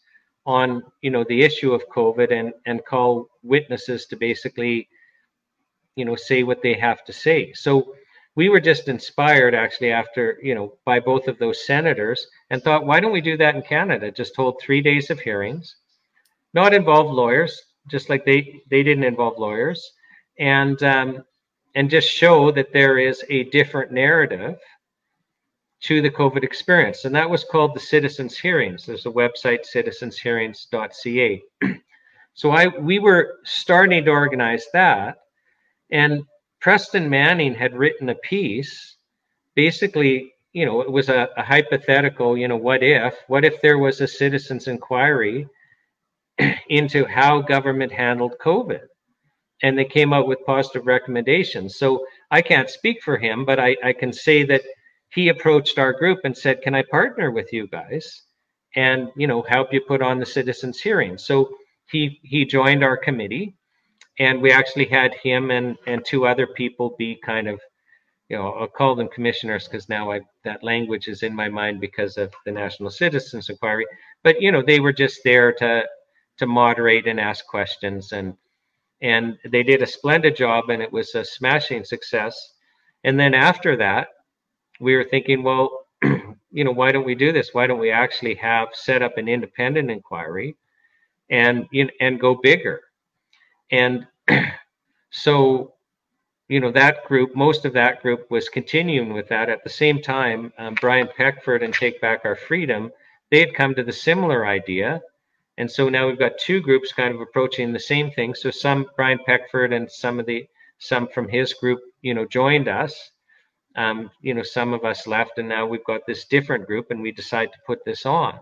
on you know the issue of COVID and and call witnesses to basically you know say what they have to say. So we were just inspired actually after you know by both of those senators and thought why don't we do that in Canada? Just hold three days of hearings, not involve lawyers, just like they they didn't involve lawyers, and um, and just show that there is a different narrative to the COVID experience. And that was called the Citizens Hearings. There's a website, citizenshearings.ca. <clears throat> so I we were starting to organize that. And Preston Manning had written a piece, basically, you know, it was a, a hypothetical, you know, what if? What if there was a citizens inquiry <clears throat> into how government handled COVID? And they came out with positive recommendations. So I can't speak for him, but I, I can say that he approached our group and said, "Can I partner with you guys and you know help you put on the citizens hearing?" So he he joined our committee, and we actually had him and and two other people be kind of you know I'll call them commissioners because now I that language is in my mind because of the National Citizens Inquiry. But you know they were just there to to moderate and ask questions and and they did a splendid job and it was a smashing success. And then after that, we were thinking, well, <clears throat> you know, why don't we do this? Why don't we actually have set up an independent inquiry and and go bigger? And <clears throat> so, you know, that group, most of that group was continuing with that. At the same time, um, Brian Peckford and Take Back Our Freedom, they had come to the similar idea. And so now we've got two groups kind of approaching the same thing. So some Brian Peckford and some of the some from his group, you know, joined us um, you know, some of us left, and now we've got this different group, and we decide to put this on.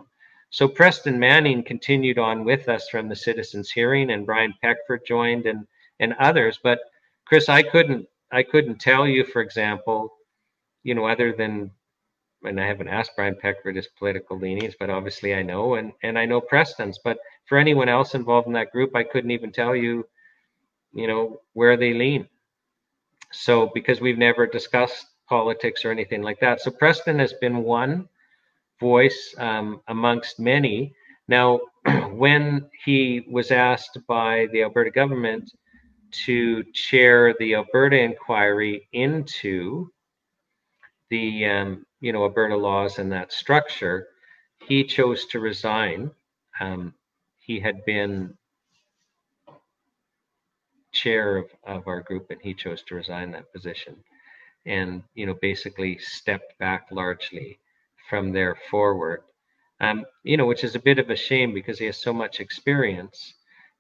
So Preston Manning continued on with us from the citizens' hearing, and Brian Peckford joined, and and others. But Chris, I couldn't I couldn't tell you, for example, you know, other than and I haven't asked Brian Peckford his political leanings, but obviously I know, and and I know Preston's. But for anyone else involved in that group, I couldn't even tell you, you know, where they lean. So because we've never discussed politics or anything like that. So Preston has been one voice um, amongst many. Now, <clears throat> when he was asked by the Alberta government to chair the Alberta inquiry into the um, you know, Alberta laws and that structure, he chose to resign. Um, he had been chair of, of our group and he chose to resign that position and you know basically stepped back largely from there forward. Um, you know which is a bit of a shame because he has so much experience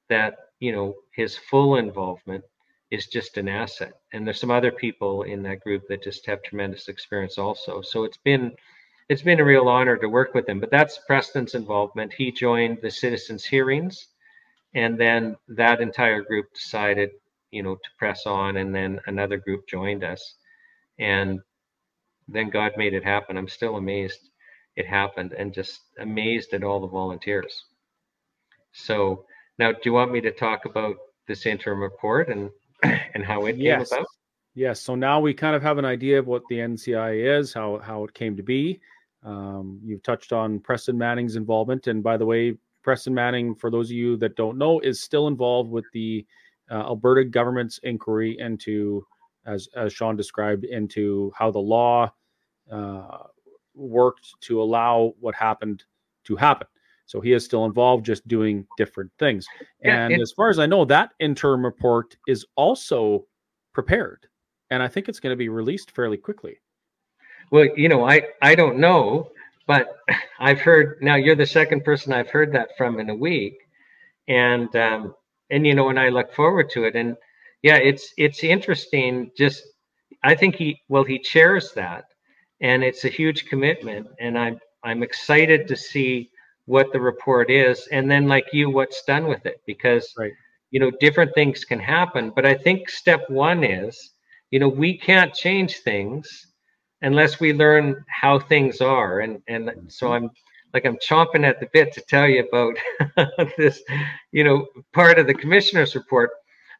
that you know his full involvement is just an asset. And there's some other people in that group that just have tremendous experience also. So it's been it's been a real honor to work with him. But that's preston's involvement. He joined the citizens hearings and then that entire group decided you know to press on and then another group joined us and then god made it happen. I'm still amazed it happened and just amazed at all the volunteers. So now do you want me to talk about this interim report and <clears throat> and how it yes. came about? Yes. So now we kind of have an idea of what the nci is how how it came to be. Um, you've touched on preston manning's involvement. And by the way preston manning for those of you that don't know is still involved with the uh, alberta government's inquiry into as as Shawn described, into how the law uh, worked to allow what happened to happen. So he is still involved, just doing different things. Yeah, and it, as far as I know, that interim report is also prepared, and I think it's going to be released fairly quickly. Well, you know, I I don't know, but <clears throat> I've heard now you're the second person I've heard that from in a week, and um, and you know, and I look forward to it, and yeah, it's it's interesting. Just I think he well he chairs that, and it's a huge commitment, and I'm I'm excited to see what the report is, and then like you, what's done with it because right. you know different things can happen. But I think step one is you know we can't change things unless we learn how things are, and and so mm-hmm. I'm like I'm chomping at the bit to tell you about <laughs> this, you know, part of the commissioner's report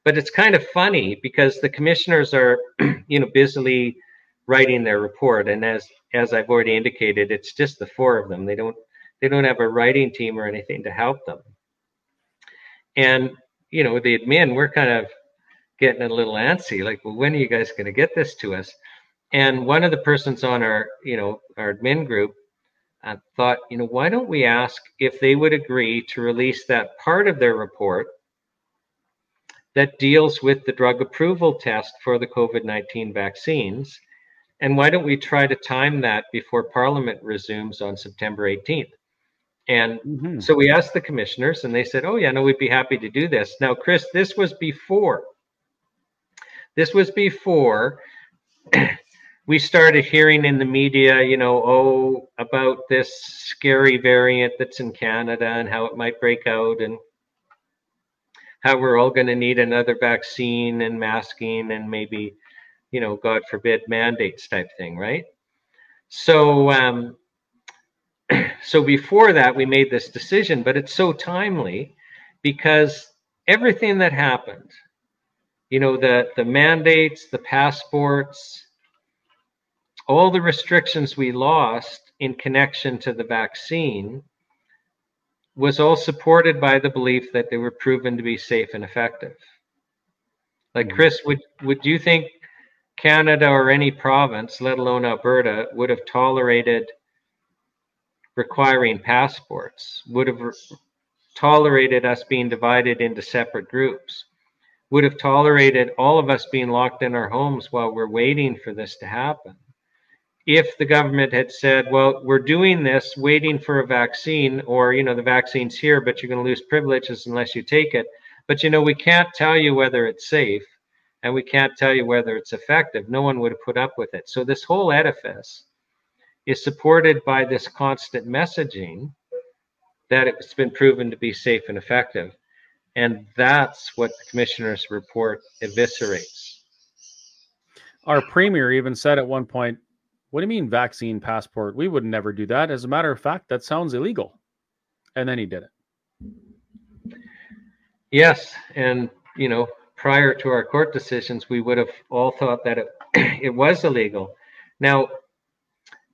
but it's kind of funny because the commissioners are <clears throat> you know busily writing their report. And as as i've already indicated it's just the four of them. They don't they don't have a writing team or anything to help them. And you know the admin we're kind of getting a little antsy like well when are you guys going to get this to us? And one of the persons on our you know our admin group uh, thought you know why don't we ask if they would agree to release that part of their report that deals with the drug approval test for the COVID 19 vaccines. And why don't we try to time that before Parliament resumes on September 18th? And mm-hmm. so we asked the commissioners, and they said, Oh, yeah, no, we'd be happy to do this. Now, Chris, this was before. This was before <clears throat> we started hearing in the media, you know, oh, about this scary variant that's in Canada and how it might break out. And how we're all going to need another vaccine and masking and maybe, you know, God forbid, mandates type thing, right? So, um, <clears throat> so before that, we made this decision, but it's so timely because everything that happened, you know, the the mandates, the passports, all the restrictions we lost in connection to the vaccine was all supported by the belief that they were proven to be safe and effective. Like mm-hmm. Chris, would would you think Canada or any province, let alone Alberta, would have tolerated requiring passports? Would have re- tolerated us being divided into separate groups? Would have tolerated all of us being locked in our homes while we're waiting for this to happen? If the government had said, well, we're doing this waiting for a vaccine, or, you know, the vaccine's here, but you're going to lose privileges unless you take it. But, you know, we can't tell you whether it's safe and we can't tell you whether it's effective. No one would have put up with it. So this whole edifice is supported by this constant messaging that it's been proven to be safe and effective. And that's what the commissioner's report eviscerates. Our premier even said at one point what do you mean vaccine passport? We would never do that. As a matter of fact, that sounds illegal. And then he did it. Yes, and you know, prior to our court decisions, we would have all thought that it <clears throat> it was illegal. Now,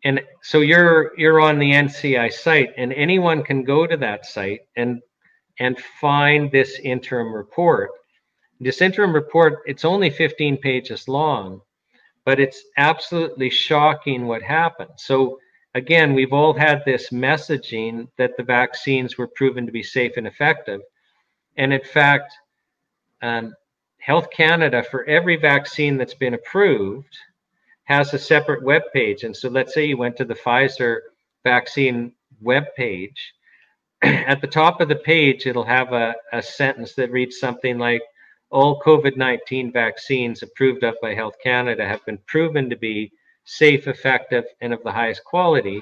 and so you're you're on the NCI site, and anyone can go to that site and and find this interim report. This interim report, it's only 15 pages long, but it's absolutely shocking what happened. So again, we've all had this messaging that the vaccines were proven to be safe and effective. And in fact, um, Health Canada, for every vaccine that's been approved, has a separate web page. And so let's say you went to the Pfizer vaccine web page. <clears throat> At the top of the page, it'll have a, a sentence that reads something like All COVID 19 vaccines approved of by Health Canada have been proven to be safe, effective, and of the highest quality.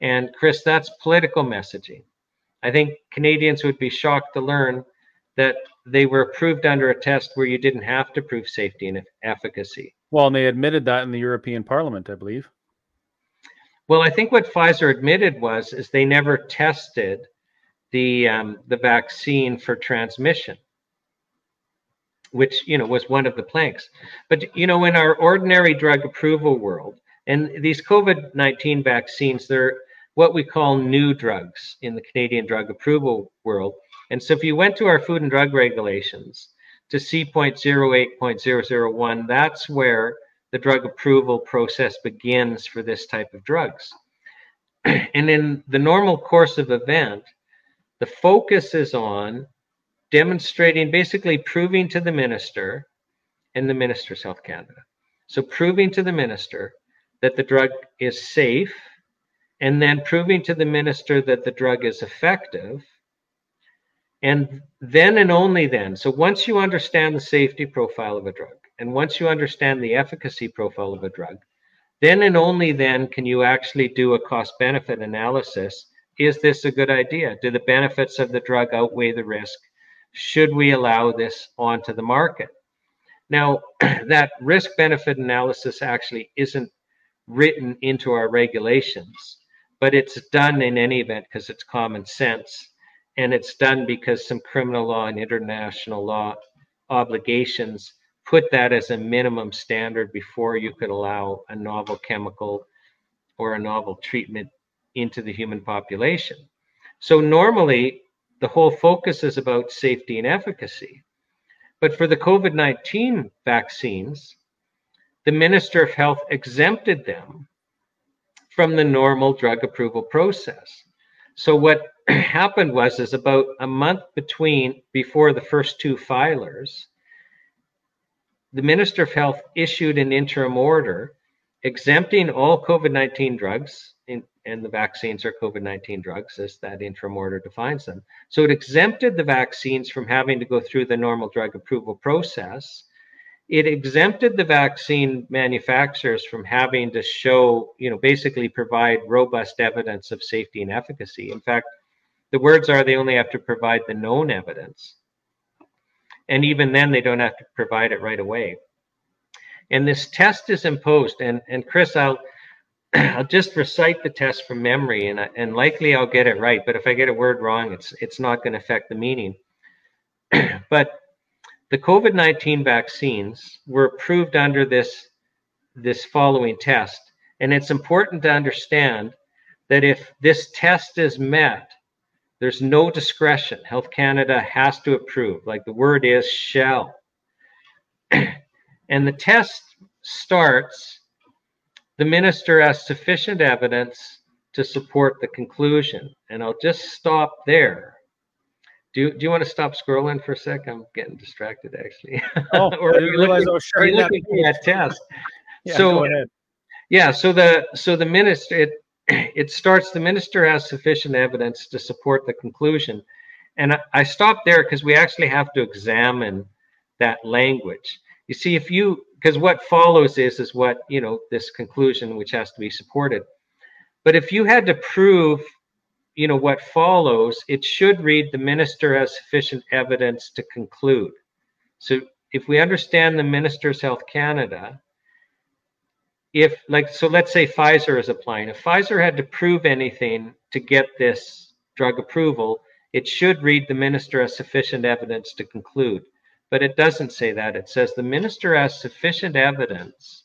And Chris, that's political messaging. I think Canadians would be shocked to learn that they were approved under a test where you didn't have to prove safety and efficacy. Well, and they admitted that in the European Parliament, I believe. Well, I think what Pfizer admitted was is they never tested the um, the vaccine for transmission, which you know was one of the planks. But you know, in our ordinary drug approval world, and these COVID nineteen vaccines, they're what we call new drugs in the Canadian drug approval world. And so, if you went to our food and drug regulations to C.08.001, that's where the drug approval process begins for this type of drugs. <clears throat> and in the normal course of event, the focus is on demonstrating, basically proving to the minister and the minister's Health Canada. So proving to the minister that the drug is safe, and then proving to the minister that the drug is effective. And then and only then. So once you understand the safety profile of a drug, and once you understand the efficacy profile of a drug, then and only then can you actually do a cost benefit analysis. Is this a good idea? Do the benefits of the drug outweigh the risk? Should we allow this onto the market? Now, <clears throat> that risk benefit analysis actually isn't written into our regulations, but it's done in any event because it's common sense. And it's done because some criminal law and international law obligations put that as a minimum standard before you could allow a novel chemical or a novel treatment into the human population. So normally the whole focus is about safety and efficacy. But for the COVID 19 vaccines, the Minister of Health exempted them from the normal drug approval process. So what <clears throat> happened was is about a month between before the first two filers, the Minister of Health issued an interim order exempting all COVID 19 drugs, in, and the vaccines are COVID 19 drugs, as that interim order defines them. So it exempted the vaccines from having to go through the normal drug approval process. It exempted the vaccine manufacturers from having to show, you know, basically provide robust evidence of safety and efficacy. In fact, the words are they only have to provide the known evidence and even then they don't have to provide it right away and this test is imposed and and chris i'll i'll just recite the test from memory and and likely i'll get it right but if i get a word wrong it's it's not going to affect the meaning <clears throat> but the covid-19 vaccines were approved under this this following test and it's important to understand that if this test is met there's no discretion. Health Canada has to approve. Like the word is shall. <clears throat> and the test starts the minister has sufficient evidence to support the conclusion. And I'll just stop there. Do, do you want to stop scrolling for a sec? I'm getting distracted actually. <laughs> Oh, or I didn't realize I was sharing that, that test. <laughs> yeah, so yeah, so the so the minister it <clears throat> it starts the minister has sufficient evidence to support the conclusion. And I, stopped there because we actually have to examine that language. You see, if you because what follows is is what you know this conclusion which has to be supported. But if you had to prove, you know, what follows, it should read the minister has sufficient evidence to conclude. So if we understand the Minister's Health Canada, if like so let's say Pfizer is applying. If Pfizer had to prove anything to get this drug approval, it should read the minister has sufficient evidence to conclude. But it doesn't say that. It says the minister has sufficient evidence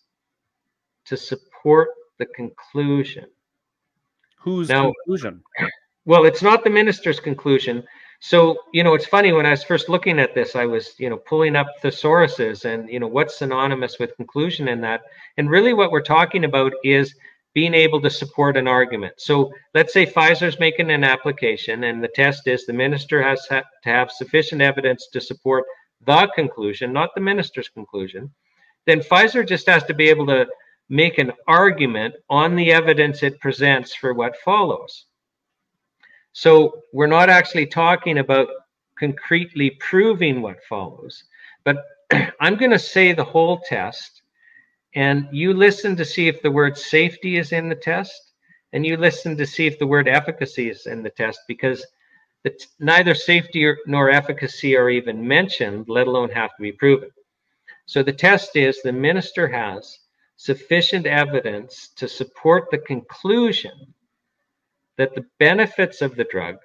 to support the conclusion. Whose now, conclusion? Well, it's not the minister's conclusion. So, you know, it's funny when I was first looking at this, I was, you know, pulling up thesauruses and, you know, what's synonymous with conclusion in that. And really what we're talking about is being able to support an argument. So let's say Pfizer's making an application and the test is the minister has to have sufficient evidence to support the conclusion, not the minister's conclusion. Then Pfizer just has to be able to make an argument on the evidence it presents for what follows. So we're not actually talking about concretely proving what follows, but <clears throat> I'm going to say the whole test, and you listen to see if the word safety is in the test, and you listen to see if the word efficacy is in the test, because the neither safety or, nor efficacy are even mentioned, let alone have to be proven. So the test is the minister has sufficient evidence to support the conclusion that the benefits of the drug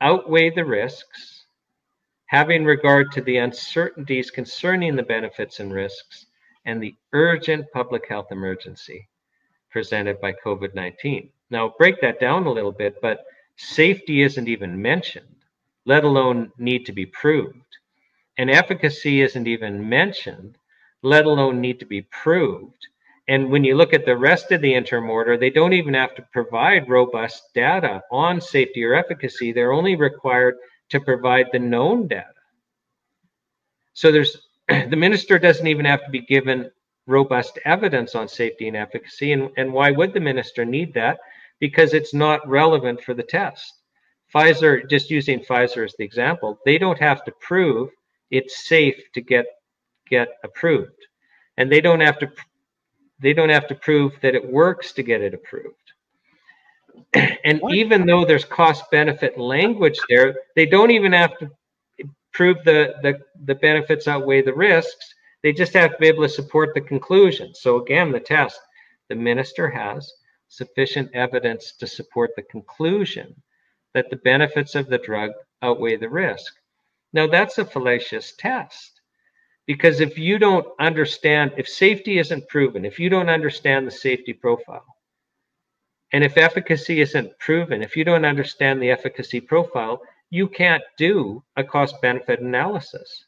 outweigh the risks, having regard to the uncertainties concerning the benefits and risks and the urgent public health emergency presented by COVID 19. Now, break that down a little bit, but safety isn't even mentioned, let alone need to be proved. And efficacy isn't even mentioned, let alone need to be proved. And when you look at the rest of the interim order, they don't even have to provide robust data on safety or efficacy. They're only required to provide the known data. So there's <clears throat> the minister doesn't even have to be given robust evidence on safety and efficacy. And, and why would the minister need that? Because it's not relevant for the test. Pfizer, just using Pfizer as the example, they don't have to prove it's safe to get get approved. And they don't have to they don't have to prove that it works to get it approved. <clears throat> and what? even though there's cost benefit language there, they don't even have to prove the, the, the benefits outweigh the risks. They just have to be able to support the conclusion. So, again, the test the minister has sufficient evidence to support the conclusion that the benefits of the drug outweigh the risk. Now, that's a fallacious test. Because if you don't understand, if safety isn't proven, if you don't understand the safety profile, and if efficacy isn't proven, if you don't understand the efficacy profile, you can't do a cost benefit analysis.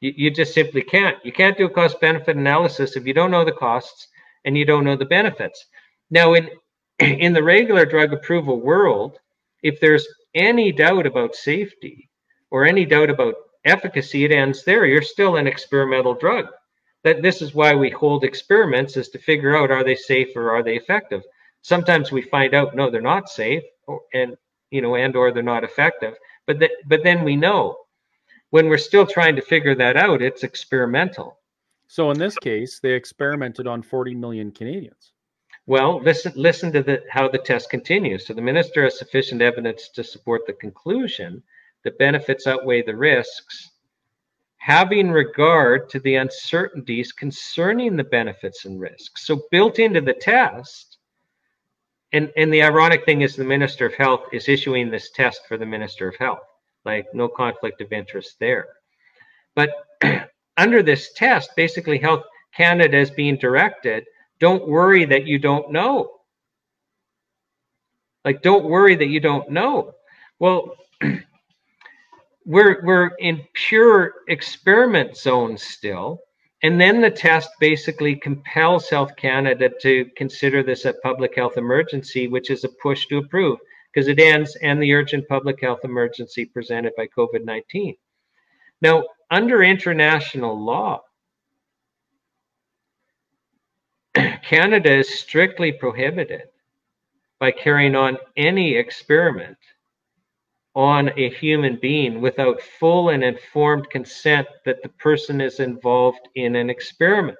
You, you just simply can't. You can't do a cost benefit analysis if you don't know the costs and you don't know the benefits. Now, in <clears throat> in the regular drug approval world, if there's any doubt about safety or any doubt about efficacy, it ends there. You're still an experimental drug. That this is why we hold experiments is to figure out are they safe or are they effective. Sometimes we find out no, they're not safe, or, and you know, and or they're not effective. But th- but then we know when we're still trying to figure that out, it's experimental. So in this case, they experimented on 40 million Canadians. Well, listen listen to the, how the test continues. So the minister has sufficient evidence to support the conclusion that benefits outweigh the risks, having regard to the uncertainties concerning the benefits and risks. So, built into the test, and, and the ironic thing is the Minister of Health is issuing this test for the Minister of Health, like no conflict of interest there. But <clears throat> under this test, basically, Health Canada is being directed don't worry that you don't know. Like, don't worry that you don't know. Well, <clears throat> we're we're in pure experiment zone still and then the test basically compels health canada to consider this a public health emergency which is a push to approve because it ends and the urgent public health emergency presented by covid-19 now under international law <clears throat> canada is strictly prohibited by carrying on any experiment on a human being without full and informed consent that the person is involved in an experiment.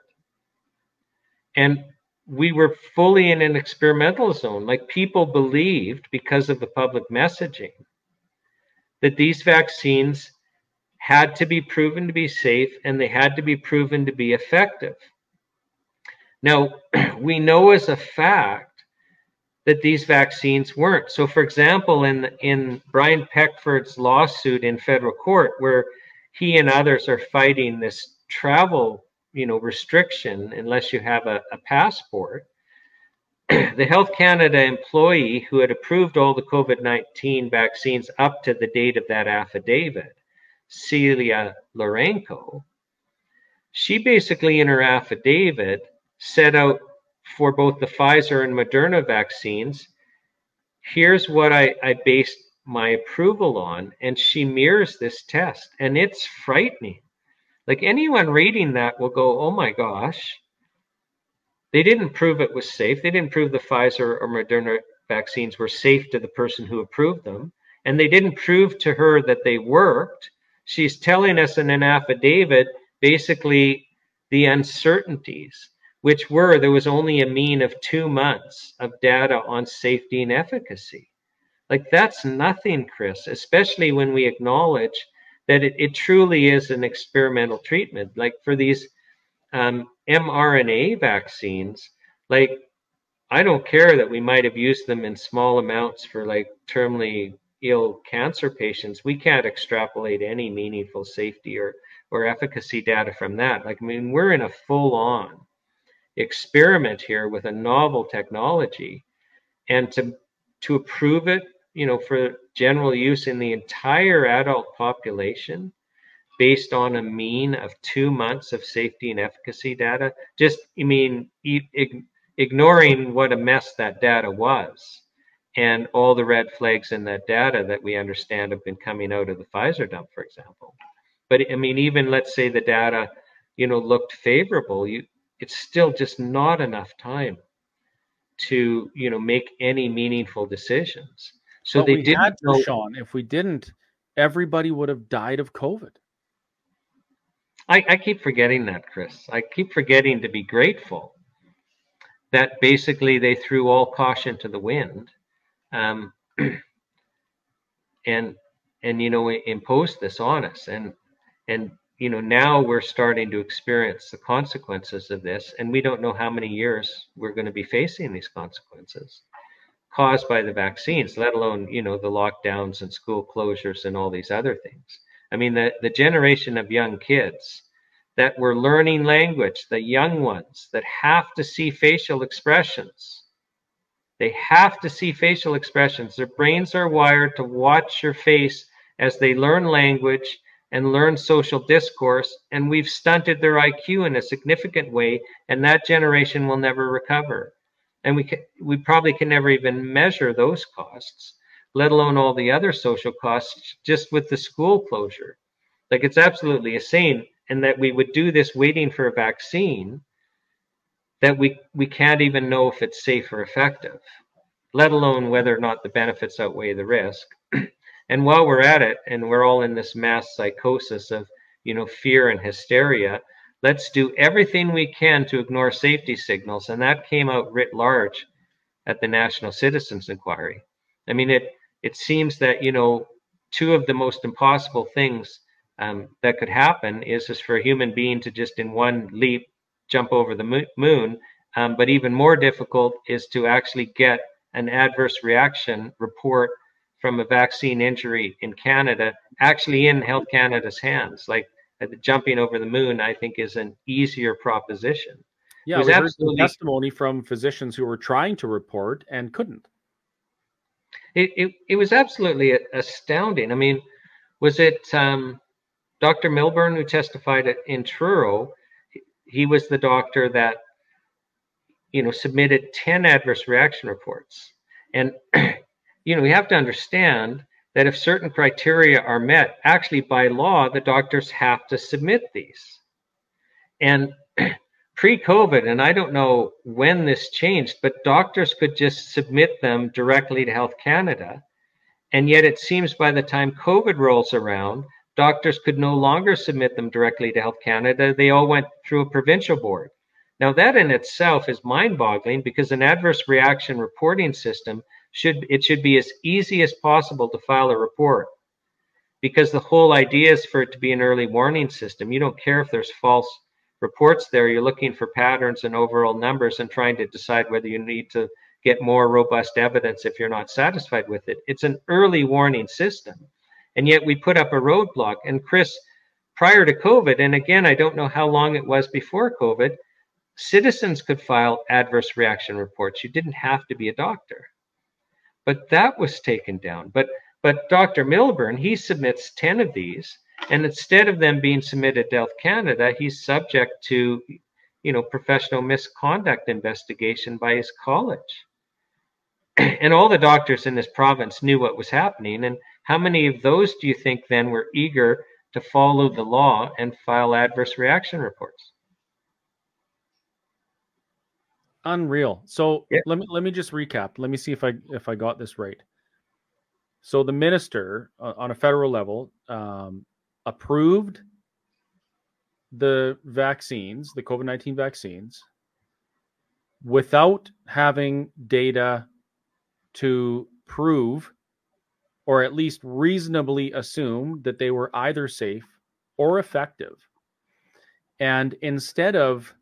And we were fully in an experimental zone. Like people believed, because of the public messaging, that these vaccines had to be proven to be safe and they had to be proven to be effective. Now, <clears throat> we know as a fact that these vaccines weren't. So, for example, in in Brian Peckford's lawsuit in federal court, where he and others are fighting this travel, you know, restriction unless you have a, a passport, <clears throat> the Health Canada employee who had approved all the COVID 19 vaccines up to the date of that affidavit, Celia Lourenco, she basically, in her affidavit, set out for both the Pfizer and Moderna vaccines. Here's what I, I based my approval on. And she mirrors this test, and it's frightening. Like anyone reading that will go, oh my gosh, they didn't prove it was safe. They didn't prove the Pfizer or Moderna vaccines were safe to the person who approved them. And they didn't prove to her that they worked. She's telling us in an affidavit basically the uncertainties, which were there was only a mean of two months of data on safety and efficacy. Like that's nothing, Chris, especially when we acknowledge that it, it truly is an experimental treatment. Like for these um, mRNA vaccines, like I don't care that we might have used them in small amounts for like terminally ill cancer patients. We can't extrapolate any meaningful safety or or efficacy data from that. Like I mean, we're in a full on experiment here with a novel technology, and to to approve it, you know, for general use in the entire adult population based on a mean of two months of safety and efficacy data. Just, I mean, ignoring what a mess that data was and all the red flags in that data that we understand have been coming out of the Pfizer dump, for example. But I mean, even let's say the data, you know, looked favorable, you, it's still just not enough time to, you know, make any meaningful decisions. So but they didn't had to, know, Shawn. If we didn't, everybody would have died of COVID. I, I keep forgetting that, Chris. I keep forgetting to be grateful that basically they threw all caution to the wind, um, <clears throat> and and you know impose this on us, and and you know now we're starting to experience the consequences of this, and we don't know how many years we're going to be facing these consequences caused by the vaccines, let alone you know the lockdowns and school closures and all these other things. I mean, the, the generation of young kids that were learning language, the young ones that have to see facial expressions. They have to see facial expressions. Their brains are wired to watch your face as they learn language and learn social discourse. And we've stunted their IQ in a significant way, and that generation will never recover. And we, can, we probably can never even measure those costs let alone all the other social costs just with the school closure. Like it's absolutely insane. And that we would do this waiting for a vaccine that we, we can't even know if it's safe or effective, let alone whether or not the benefits outweigh the risk. <clears throat> and while we're at it, and we're all in this mass psychosis of, you know, fear and hysteria, let's do everything we can to ignore safety signals. And that came out writ large at the National Citizens Inquiry. I mean, it it seems that you know two of the most impossible things um, that could happen is just for a human being to just in one leap jump over the moon. Um, but even more difficult is to actually get an adverse reaction report from a vaccine injury in Canada, actually in Health Canada's hands. Like uh, jumping over the moon, I think is an easier proposition. Yeah, we heard testimony from physicians who were trying to report and couldn't it, it, it was absolutely astounding. I mean, was it um, Dr. Milburn who testified in Truro? He was the doctor that, you know, submitted 10 adverse reaction reports. And, <clears throat> you know, we have to understand that if certain criteria are met, actually by law, the doctors have to submit these. And <clears throat> pre COVID, and I don't know when this changed, but doctors could just submit them directly to Health Canada. And yet it seems by the time COVID rolls around, doctors could no longer submit them directly to Health Canada. They all went through a provincial board. Now, that in itself is mind boggling because an adverse reaction reporting system should it should be as easy as possible to file a report because the whole idea is for it to be an early warning system. You don't care if there's false reports there, you're looking for patterns and overall numbers and trying to decide whether you need to get more robust evidence if you're not satisfied with it. It's an early warning system. And yet we put up a roadblock. And Chris, prior to COVID, and again, I don't know how long it was before COVID, citizens could file adverse reaction reports. You didn't have to be a doctor. But that was taken down. But but Dr. Milburn, he submits 10 of these, and instead of them being submitted to Health Canada, he's subject to you know professional misconduct investigation by his college. <clears throat> and all the doctors in this province knew what was happening. And how many of those do you think then were eager to follow the law and file adverse reaction reports? Unreal. So yeah. let me let me just recap. Let me see if I if I got this right. So the minister uh, on a federal level um, approved the vaccines, the COVID nineteen vaccines, without having data to prove or at least reasonably assume that they were either safe or effective. And instead of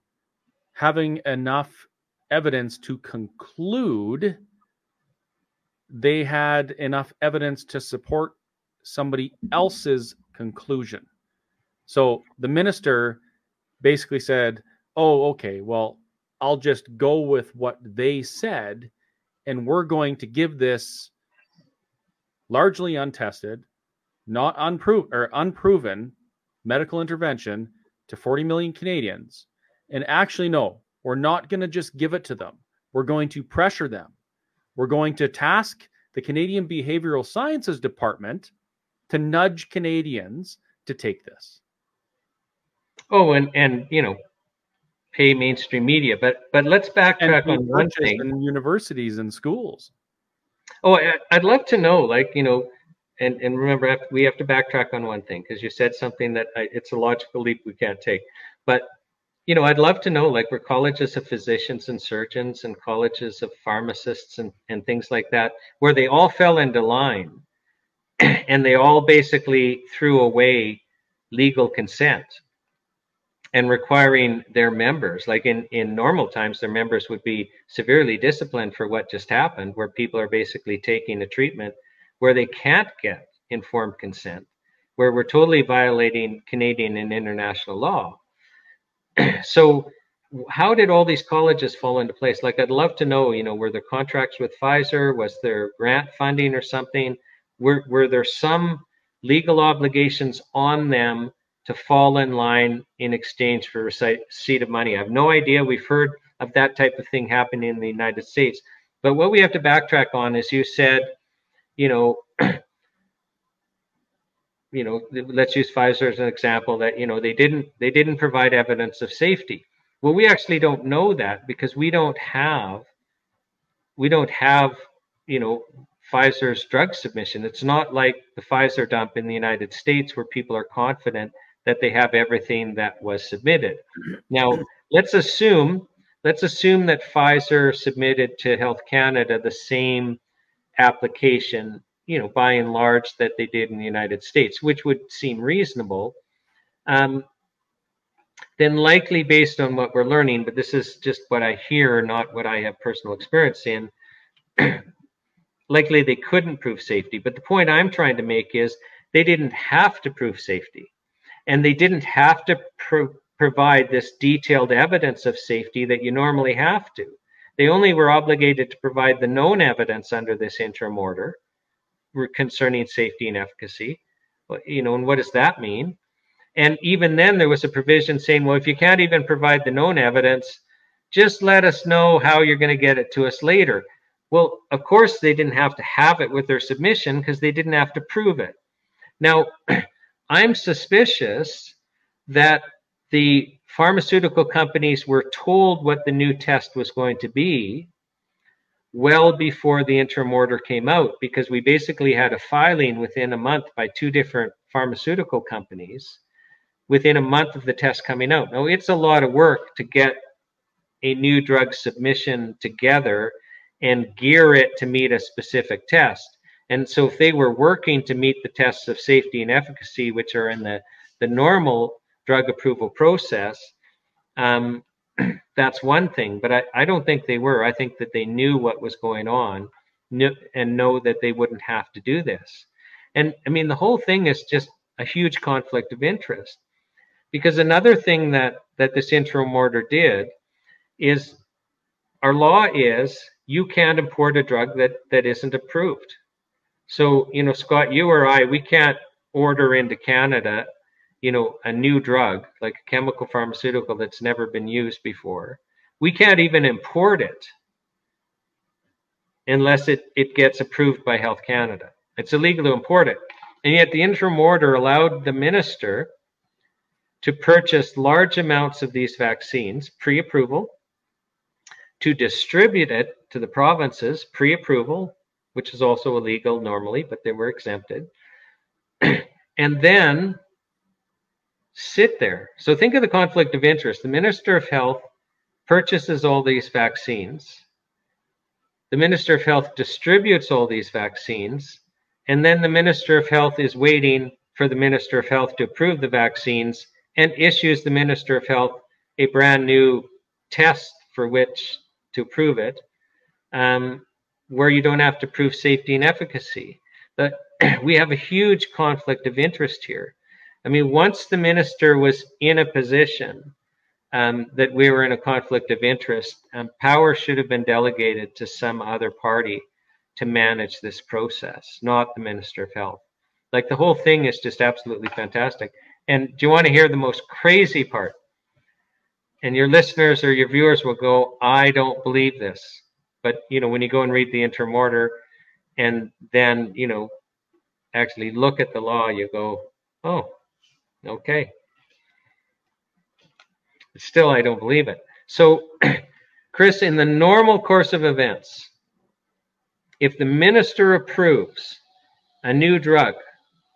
having enough evidence to conclude they had enough evidence to support somebody else's conclusion. So the minister basically said, Oh, okay, well, I'll just go with what they said, and we're going to give this largely untested, not unproven or unproven medical intervention to 40 million Canadians. And actually, no, we're not going to just give it to them. We're going to pressure them. We're going to task the Canadian Behavioral Sciences Department to nudge Canadians to take this. Oh, and and you know, pay mainstream media, but but let's backtrack on one thing. In universities and schools. Oh, I'd love to know, like you know, and and remember, we have to backtrack on one thing because you said something that I, it's a logical leap we can't take. But you know, I'd love to know, like, we're colleges of physicians and surgeons and colleges of pharmacists and, and things like that, where they all fell into line <clears throat> and they all basically threw away legal consent and requiring their members, like in, in normal times, their members would be severely disciplined for what just happened, where people are basically taking a treatment where they can't get informed consent, where we're totally violating Canadian and international law <clears throat> so how did all these colleges fall into place? Like, I'd love to know, you know, were there contracts with Pfizer? Was there grant funding or something? Were, were there some legal obligations on them to fall in line in exchange for receipt of money? I have no idea. We've heard of that type of thing happening in the United States. But what we have to backtrack on is you said, you know, <clears throat> you know, let's use Pfizer as an example that, you know, they didn't they didn't provide evidence of safety. Well, we actually don't know that because we don't have we don't have, you know, Pfizer's drug submission. It's not like the Pfizer dump in the United States where people are confident that they have everything that was submitted. Now, let's assume let's assume that Pfizer submitted to Health Canada the same application you know, by and large, that they did in the United States, which would seem reasonable. Um, then likely based on what we're learning, but this is just what I hear, not what I have personal experience in, <clears throat> likely they couldn't prove safety. But the point I'm trying to make is they didn't have to prove safety. And they didn't have to pro- provide this detailed evidence of safety that you normally have to. They only were obligated to provide the known evidence under this interim order concerning safety and efficacy. You know, and what does that mean? And even then, there was a provision saying, well, if you can't even provide the known evidence, just let us know how you're going to get it to us later. Well, of course, they didn't have to have it with their submission because they didn't have to prove it. Now, <clears throat> I'm suspicious that the pharmaceutical companies were told what the new test was going to be well before the interim order came out because we basically had a filing within a month by two different pharmaceutical companies within a month of the test coming out. Now, it's a lot of work to get a new drug submission together and gear it to meet a specific test. And so, if they were working to meet the tests of safety and efficacy, which are in the, the normal drug approval process, um, <clears throat> that's one thing, but I, I don't think they were. I think that they knew what was going on knew, and know that they wouldn't have to do this. And I mean, the whole thing is just a huge conflict of interest. Because another thing that, that this interim order did is our law is you can't import a drug that that isn't approved. So, you know, Scott, you or I, we can't order into Canada, you know, a new drug like a chemical pharmaceutical that's never been used before. We can't even import it unless it, it gets approved by Health Canada. It's illegal to import it. And yet the interim order allowed the minister to purchase large amounts of these vaccines pre approval, to distribute it to the provinces pre approval, which is also illegal normally, but they were exempted, <clears throat> and then sit there. So think of the conflict of interest. The Minister of Health purchases all these vaccines. The Minister of Health distributes all these vaccines. And then the Minister of Health is waiting for the Minister of Health to approve the vaccines and issues the Minister of Health a brand new test for which to prove it, um, where you don't have to prove safety and efficacy. But <clears throat> we have a huge conflict of interest here. I mean, once the minister was in a position um, that we were in a conflict of interest, um, power should have been delegated to some other party to manage this process, not the Minister of Health. Like the whole thing is just absolutely fantastic. And do you want to hear the most crazy part? And your listeners or your viewers will go, I don't believe this. But, you know, when you go and read the interim order and then, you know, actually look at the law, you go, oh, okay. Still, I don't believe it. So, <clears throat> Chris, in the normal course of events, if the minister approves a new drug,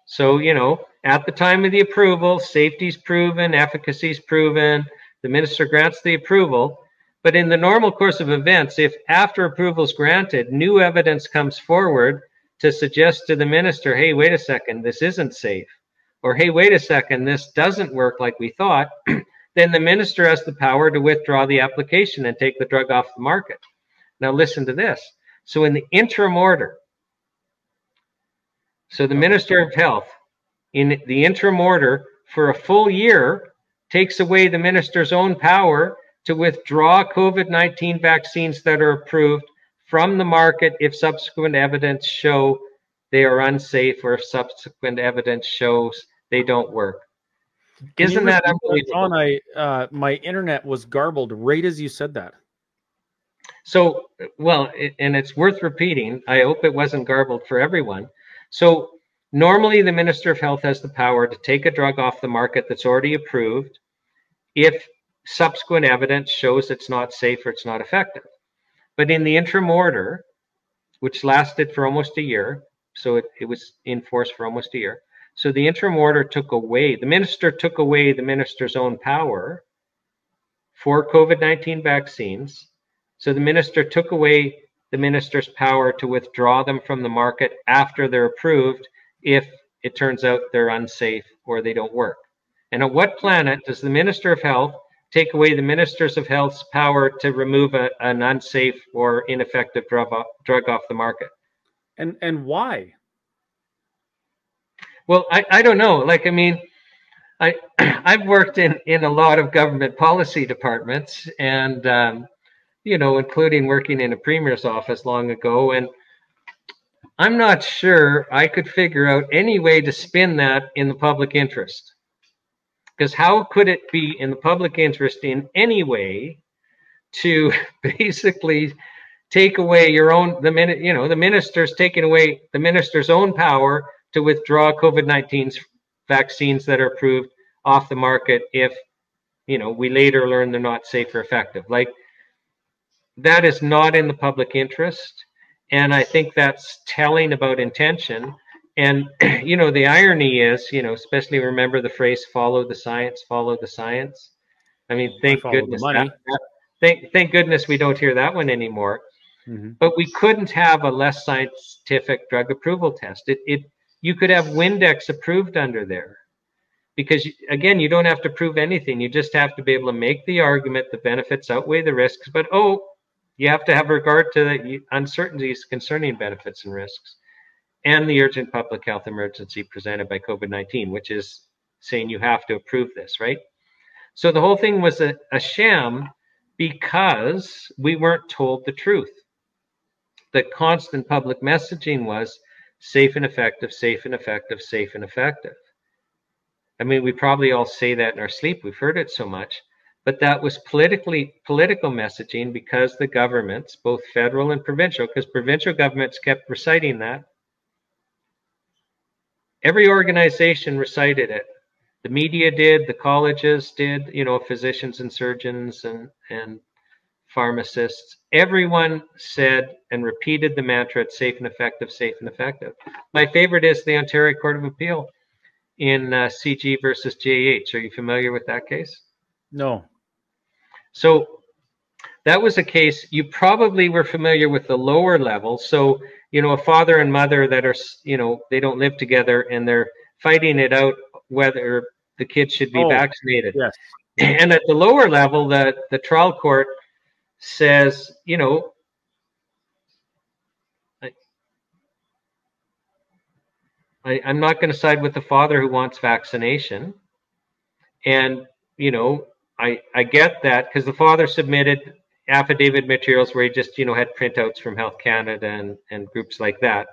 so, you know, at the time of the approval, safety's proven, efficacy's proven, the minister grants the approval. But in the normal course of events, if after approval is granted, new evidence comes forward to suggest to the minister, hey, wait a second, this isn't safe, or hey, wait a second, this doesn't work like we thought, <clears throat> then the minister has the power to withdraw the application and take the drug off the market. Now, listen to this. So, in the interim order, so the Minister of Health in the interim order for a full year takes away the minister's own power to withdraw COVID 19 vaccines that are approved from the market if subsequent evidence show they are unsafe or if subsequent evidence shows they don't work. Can Isn't that unbelievable? John, I uh, my internet was garbled right as you said that. So, well, it, and it's worth repeating. I hope it wasn't garbled for everyone. So, Normally, the Minister of Health has the power to take a drug off the market that's already approved if subsequent evidence shows it's not safe or it's not effective. But in the interim order, which lasted for almost a year, so it, it was in force for almost a year. So the interim order took away, the minister took away the minister's own power for COVID 19 vaccines. So the minister took away the minister's power to withdraw them from the market after they're approved if it turns out they're unsafe or they don't work. And on what planet does the Minister of Health take away the Ministers of Health's power to remove a, an unsafe or ineffective drug off, drug off the market? And and why? Well, I, I don't know. Like I mean, I <clears throat> I've worked in in a lot of government policy departments, and um, you know, including working in a premier's office long ago, and I'm not sure I could figure out any way to spin that in the public interest. Because how could it be in the public interest in any way to <laughs> basically take away your own the minute you know the minister's taking away the minister's own power to withdraw COVID-19's vaccines that are approved off the market if you know we later learn they're not safe or effective. Like that is not in the public interest and I think that's telling about intention. And <clears throat> you know, the irony is, you know, especially remember the phrase "follow the science, follow the science." I mean, thank I goodness. That, that, thank thank goodness we don't hear that one anymore. Mm-hmm. But we couldn't have a less scientific drug approval test. It it you could have Windex approved under there because again you don't have to prove anything you just have to be able to make the argument the benefits outweigh the risks but oh you have to have regard to the uncertainties concerning benefits and risks and the urgent public health emergency presented by COVID 19, which is saying you have to approve this, right? So the whole thing was a, a sham because we weren't told the truth. The constant public messaging was safe and effective, safe and effective, safe and effective. I mean, we probably all say that in our sleep. We've heard it so much, but that was politically political messaging because the governments, both federal and provincial, because provincial governments kept reciting that. Every organization recited it. The media did, the colleges did, you know, physicians and surgeons and and pharmacists. Everyone said and repeated the mantra, it's safe and effective, safe and effective. My favorite is the Ontario Court of Appeal in uh, CG versus JH. Are you familiar with that case? No. So that was a case you probably were familiar with the lower level. So, you know, a father and mother that are, you know, they don't live together and they're fighting it out whether the kids should be oh, vaccinated. Yes. <clears throat> And at the lower level, the, the trial court says, you know, I, I'm not going to side with the father who wants vaccination. And, you know, I, I get that because the father submitted affidavit materials where he just, you know, had printouts from Health Canada and, and groups like that.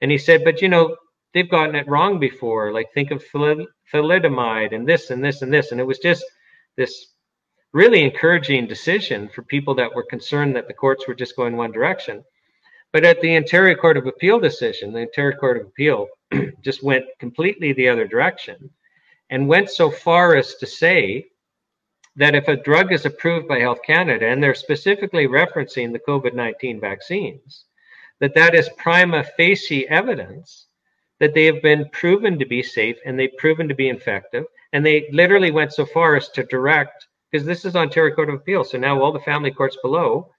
And he said, but, you know, they've gotten it wrong before. Like think of thalidomide and this and this and this. And it was just this really encouraging decision for people that were concerned that the courts were just going one direction. But at the Ontario Court of Appeal decision, the Ontario Court of Appeal <clears throat> just went completely the other direction and went so far as to say that if a drug is approved by Health Canada, and they're specifically referencing the COVID 19 vaccines, that that is prima facie evidence that they have been proven to be safe and they've proven to be effective. And they literally went so far as to direct, because this is Ontario Court of Appeal, so now all the family courts below,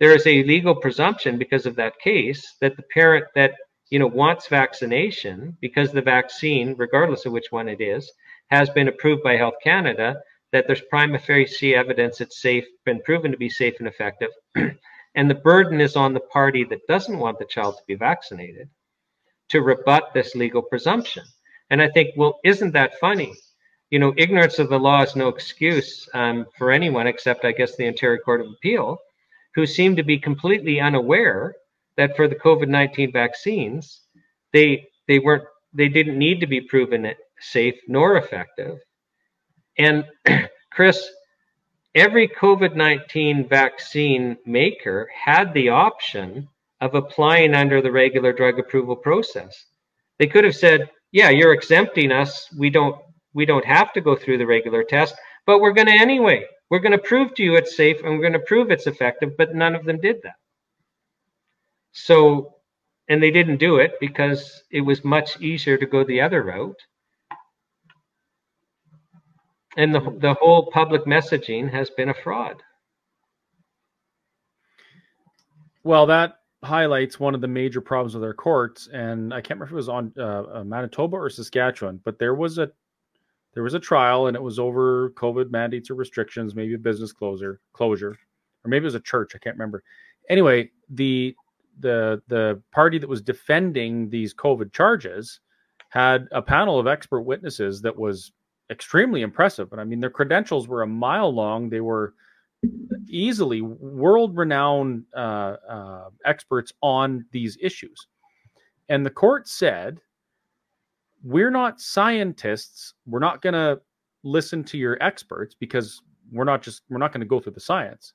there is a legal presumption because of that case that the parent that you know wants vaccination because the vaccine, regardless of which one it is, has been approved by Health Canada, that there's prima facie evidence it's safe, been proven to be safe and effective. <clears throat> and the burden is on the party that doesn't want the child to be vaccinated to rebut this legal presumption. And I think, well, isn't that funny? You know, ignorance of the law is no excuse um, for anyone except, I guess, the Ontario Court of Appeal, who seem to be completely unaware that for the COVID nineteen vaccines, they they weren't they didn't need to be proven safe nor effective. And <clears throat> Chris, every COVID 19 vaccine maker had the option of applying under the regular drug approval process. They could have said, "Yeah, you're exempting us. We don't we don't have to go through the regular test, but we're going to anyway. We're going to prove to you it's safe and we're going to prove it's effective." But none of them did that. So, and they didn't do it because it was much easier to go the other route. And the the whole public messaging has been a fraud. Well, that highlights one of the major problems with our courts, and I can't remember if it was on uh, uh, Manitoba or Saskatchewan, but there was a there was a trial, and it was over COVID mandates or restrictions, maybe a business closure closure, or maybe it was a church. I can't remember. Anyway, the the the party that was defending these COVID charges had a panel of expert witnesses that was extremely impressive. And I mean, their credentials were a mile long. They were easily world renowned uh, uh, experts on these issues. And the court said, We're not scientists. We're not going to listen to your experts because we're not just, we're not going to go through the science.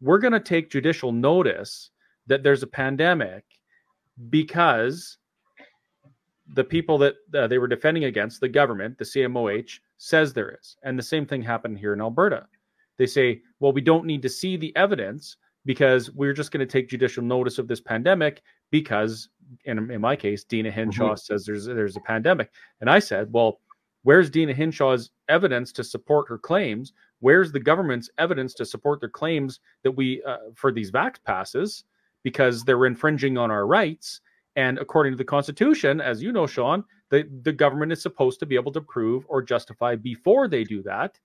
We're going to take judicial notice that there's a pandemic because the people that uh, they were defending against, the government, the CMOH, says there is. And the same thing happened here in Alberta. They say, well, we don't need to see the evidence because we're just going to take judicial notice of this pandemic because, in, in my case, Deena Hinshaw mm-hmm. says there's there's a pandemic. And I said, well, where's Deena Hinshaw's evidence to support her claims? Where's the government's evidence to support their claims that we uh, for these vax passes because they're infringing on our rights? And according to the Constitution, as you know, Shawn, the, the government is supposed to be able to prove or justify before they do that.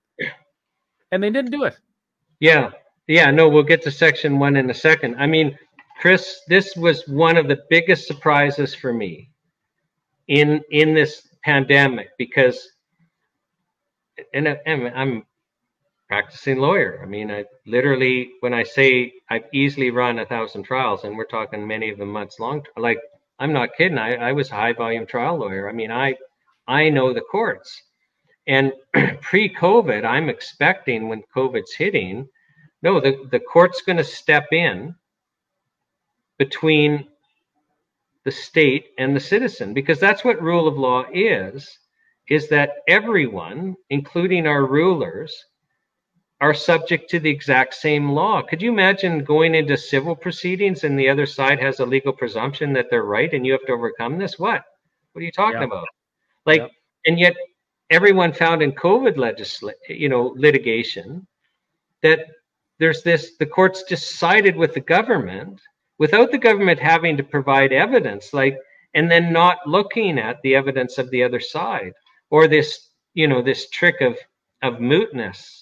And they didn't do it. Yeah. Yeah. No, we'll get to section one in a second. I mean, Chris, this was one of the biggest surprises for me in in this pandemic because and, and I'm practicing lawyer. I mean, I literally, when I say I've easily run a thousand trials, and we're talking many of them months long, like I'm not kidding. I, I was a high volume trial lawyer. I mean, I I know the courts. And <clears throat> pre-COVID, I'm expecting when COVID's hitting, no, the, the court's going to step in between the state and the citizen because that's what rule of law is is that everyone including our rulers are subject to the exact same law. Could you imagine going into civil proceedings and the other side has a legal presumption that they're right and you have to overcome this? What? What are you talking about? Like, and yet everyone found in COVID legislation, you know, litigation that there's this the courts just sided with the government without the government having to provide evidence, like and then not looking at the evidence of the other side or this, you know, this trick of of mootness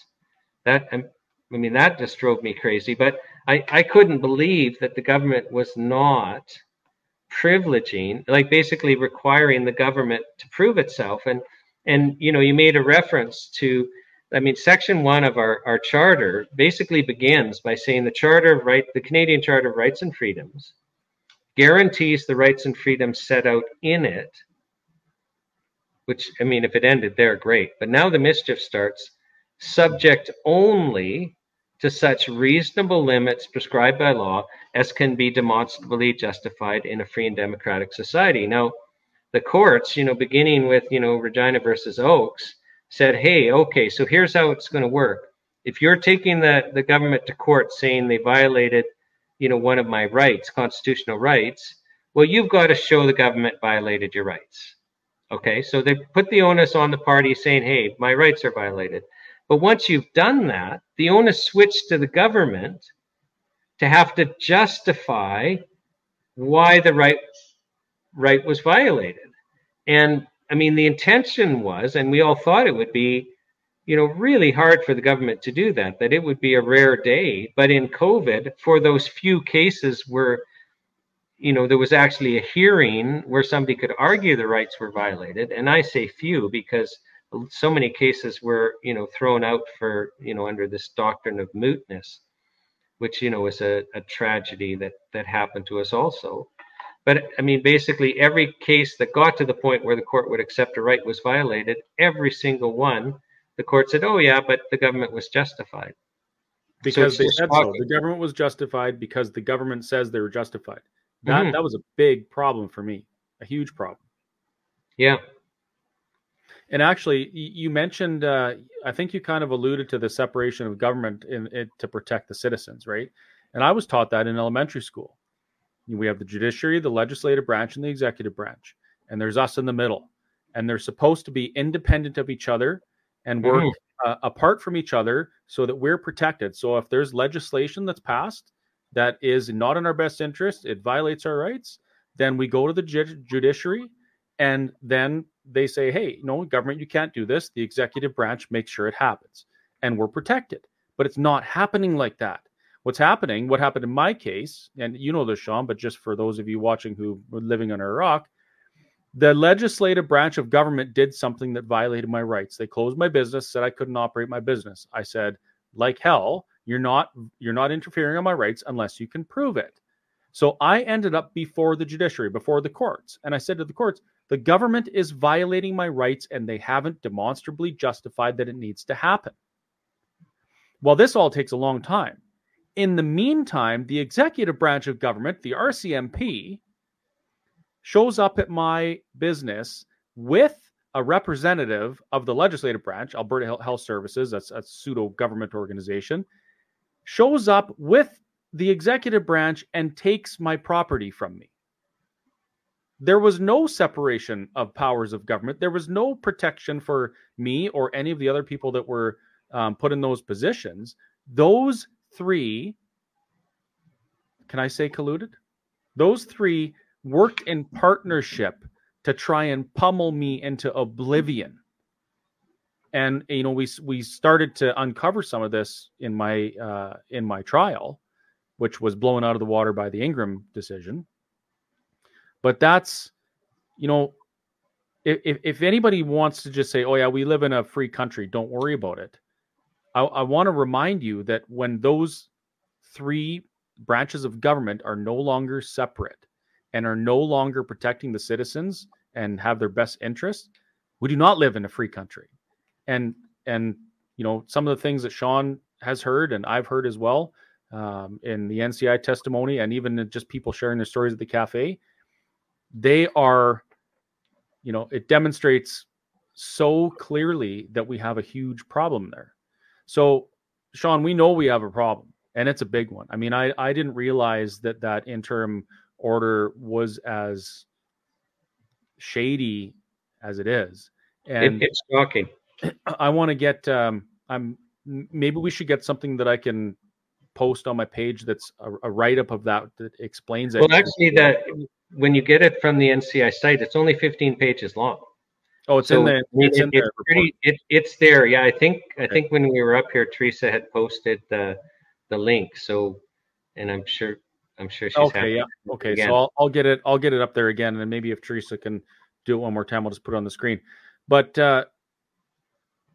that um, I mean that just drove me crazy. But I I couldn't believe that the government was not privileging, like basically requiring the government to prove itself. And and you know you made a reference to I mean, Section One of our, our charter basically begins by saying the Charter of Right, the Canadian Charter of Rights and Freedoms, guarantees the rights and freedoms set out in it. Which I mean, if it ended there, great. But now the mischief starts subject only to such reasonable limits prescribed by law as can be demonstrably justified in a free and democratic society. Now, the courts, you know, beginning with, you know, Regina versus Oakes, said, hey, okay, so here's how it's going to work. If you're taking the, the government to court saying they violated, you know, one of my rights, constitutional rights, well, you've got to show the government violated your rights. Okay, so they put the onus on the party saying, hey, my rights are violated. But once you've done that, the onus switched to the government to have to justify why the right right was violated. And I mean, the intention was, and we all thought it would be, you know, really hard for the government to do that, that it would be a rare day. But in COVID, for those few cases where, you know, there was actually a hearing where somebody could argue the rights were violated, and I say few because so many cases were you know thrown out for you know under this doctrine of mootness which you know is a, a tragedy that that happened to us also. But i mean basically every case that got to the point where the court would accept a right was violated. Every single one the court said oh yeah but the government was justified. Because so they said so. the government was justified because the government says they were justified. That mm-hmm. that was a big problem for me a huge problem. Yeah and actually, you mentioned, uh, I think you kind of alluded to the separation of government in, to protect the citizens, right? And I was taught that in elementary school. We have the judiciary, the legislative branch, and the executive branch, and there's us in the middle. And they're supposed to be independent of each other and work mm-hmm. uh, apart from each other so that we're protected. So if there's legislation that's passed that is not in our best interest, it violates our rights, then we go to the ju- judiciary and then they say, hey, no, government, you can't do this. The executive branch makes sure it happens and we're protected. But it's not happening like that. What's happening, what happened in my case, and you know this, Shawn, but just for those of you watching who were living under rock, the legislative branch of government did something that violated my rights. They closed my business, said I couldn't operate my business. I said, like hell, you're not you're not interfering on my rights unless you can prove it. So I ended up before the judiciary, before the courts, and I said to the courts, the government is violating my rights and they haven't demonstrably justified that it needs to happen. Well, this all takes a long time. In the meantime, the executive branch of government, the RCMP, shows up at my business with a representative of the legislative branch, Alberta Health Services, that's a pseudo government organization, shows up with the executive branch and takes my property from me there was no separation of powers of government. There was no protection for me or any of the other people that were um, put in those positions. Those three, can I say colluded? Those three worked in partnership to try and pummel me into oblivion. And you know, we we started to uncover some of this in my uh, in my trial, which was blown out of the water by the Ingram decision but that's, you know, if, if anybody wants to just say, oh, yeah, we live in a free country, don't worry about it. I, I want to remind you that when those three branches of government are no longer separate and are no longer protecting the citizens and have their best interests, we do not live in a free country. And and you know some of the things that Shawn has heard and I've heard as well um, in the NCI testimony and even just people sharing their stories at the cafe, they are, you know, it demonstrates so clearly that we have a huge problem there. So, Shawn, we know we have a problem and it's a big one. I mean, I, I didn't realize that that interim order was as shady as it is. And it, it's shocking. <clears throat> I want to get, um, I'm, maybe we should get something that I can post on my page that's a, a write up of that that explains it. Well, actually, that when you get it from the NCI site, it's only 15 pages long. Oh, it's so in there. It's, it, in there. Pretty, it, it's there. Yeah, I think I think when we were up here, Teresa had posted the the link. So, and I'm sure I'm sure she's okay. Yeah. Okay. Again. So I'll I'll get it I'll get it up there again, and then maybe if Teresa can do it one more time, we'll just put it on the screen. But uh,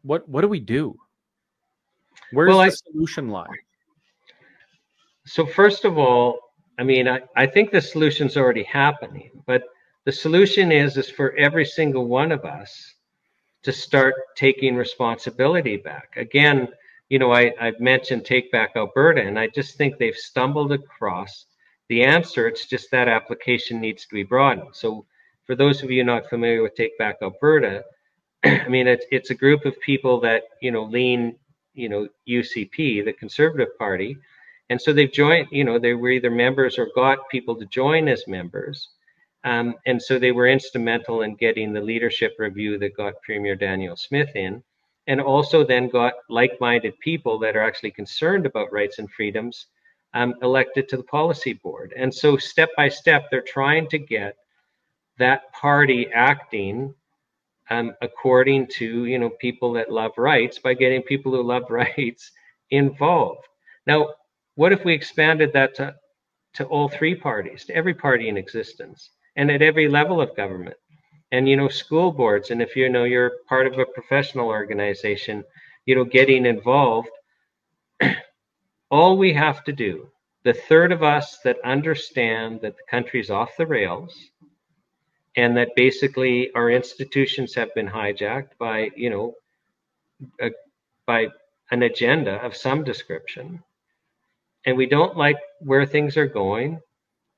what what do we do? Where's well, the I, solution lie? So first of all, I mean, I, I think the solution's already happening, but the solution is is for every single one of us to start taking responsibility back. Again, you know, I, I've mentioned Take Back Alberta, and I just think they've stumbled across the answer. It's just that application needs to be broadened. So, for those of you not familiar with Take Back Alberta, <clears throat> I mean, it's, it's a group of people that, you know, lean, you know, UCP, the Conservative Party. And so they've joined, you know, they were either members or got people to join as members. Um, and so they were instrumental in getting the leadership review that got Premier Danielle Smith in, and also then got like minded people that are actually concerned about rights and freedoms um, elected to the policy board. And so step by step, they're trying to get that party acting um, according to you know people that love rights by getting people who love <laughs> rights involved. Now, what if we expanded that to, to all three parties, to every party in existence? and at every level of government and you know school boards and if you know you're part of a professional organization you know getting involved <clears throat> all we have to do the third of us that understand that the country's off the rails and that basically our institutions have been hijacked by you know a, by an agenda of some description and we don't like where things are going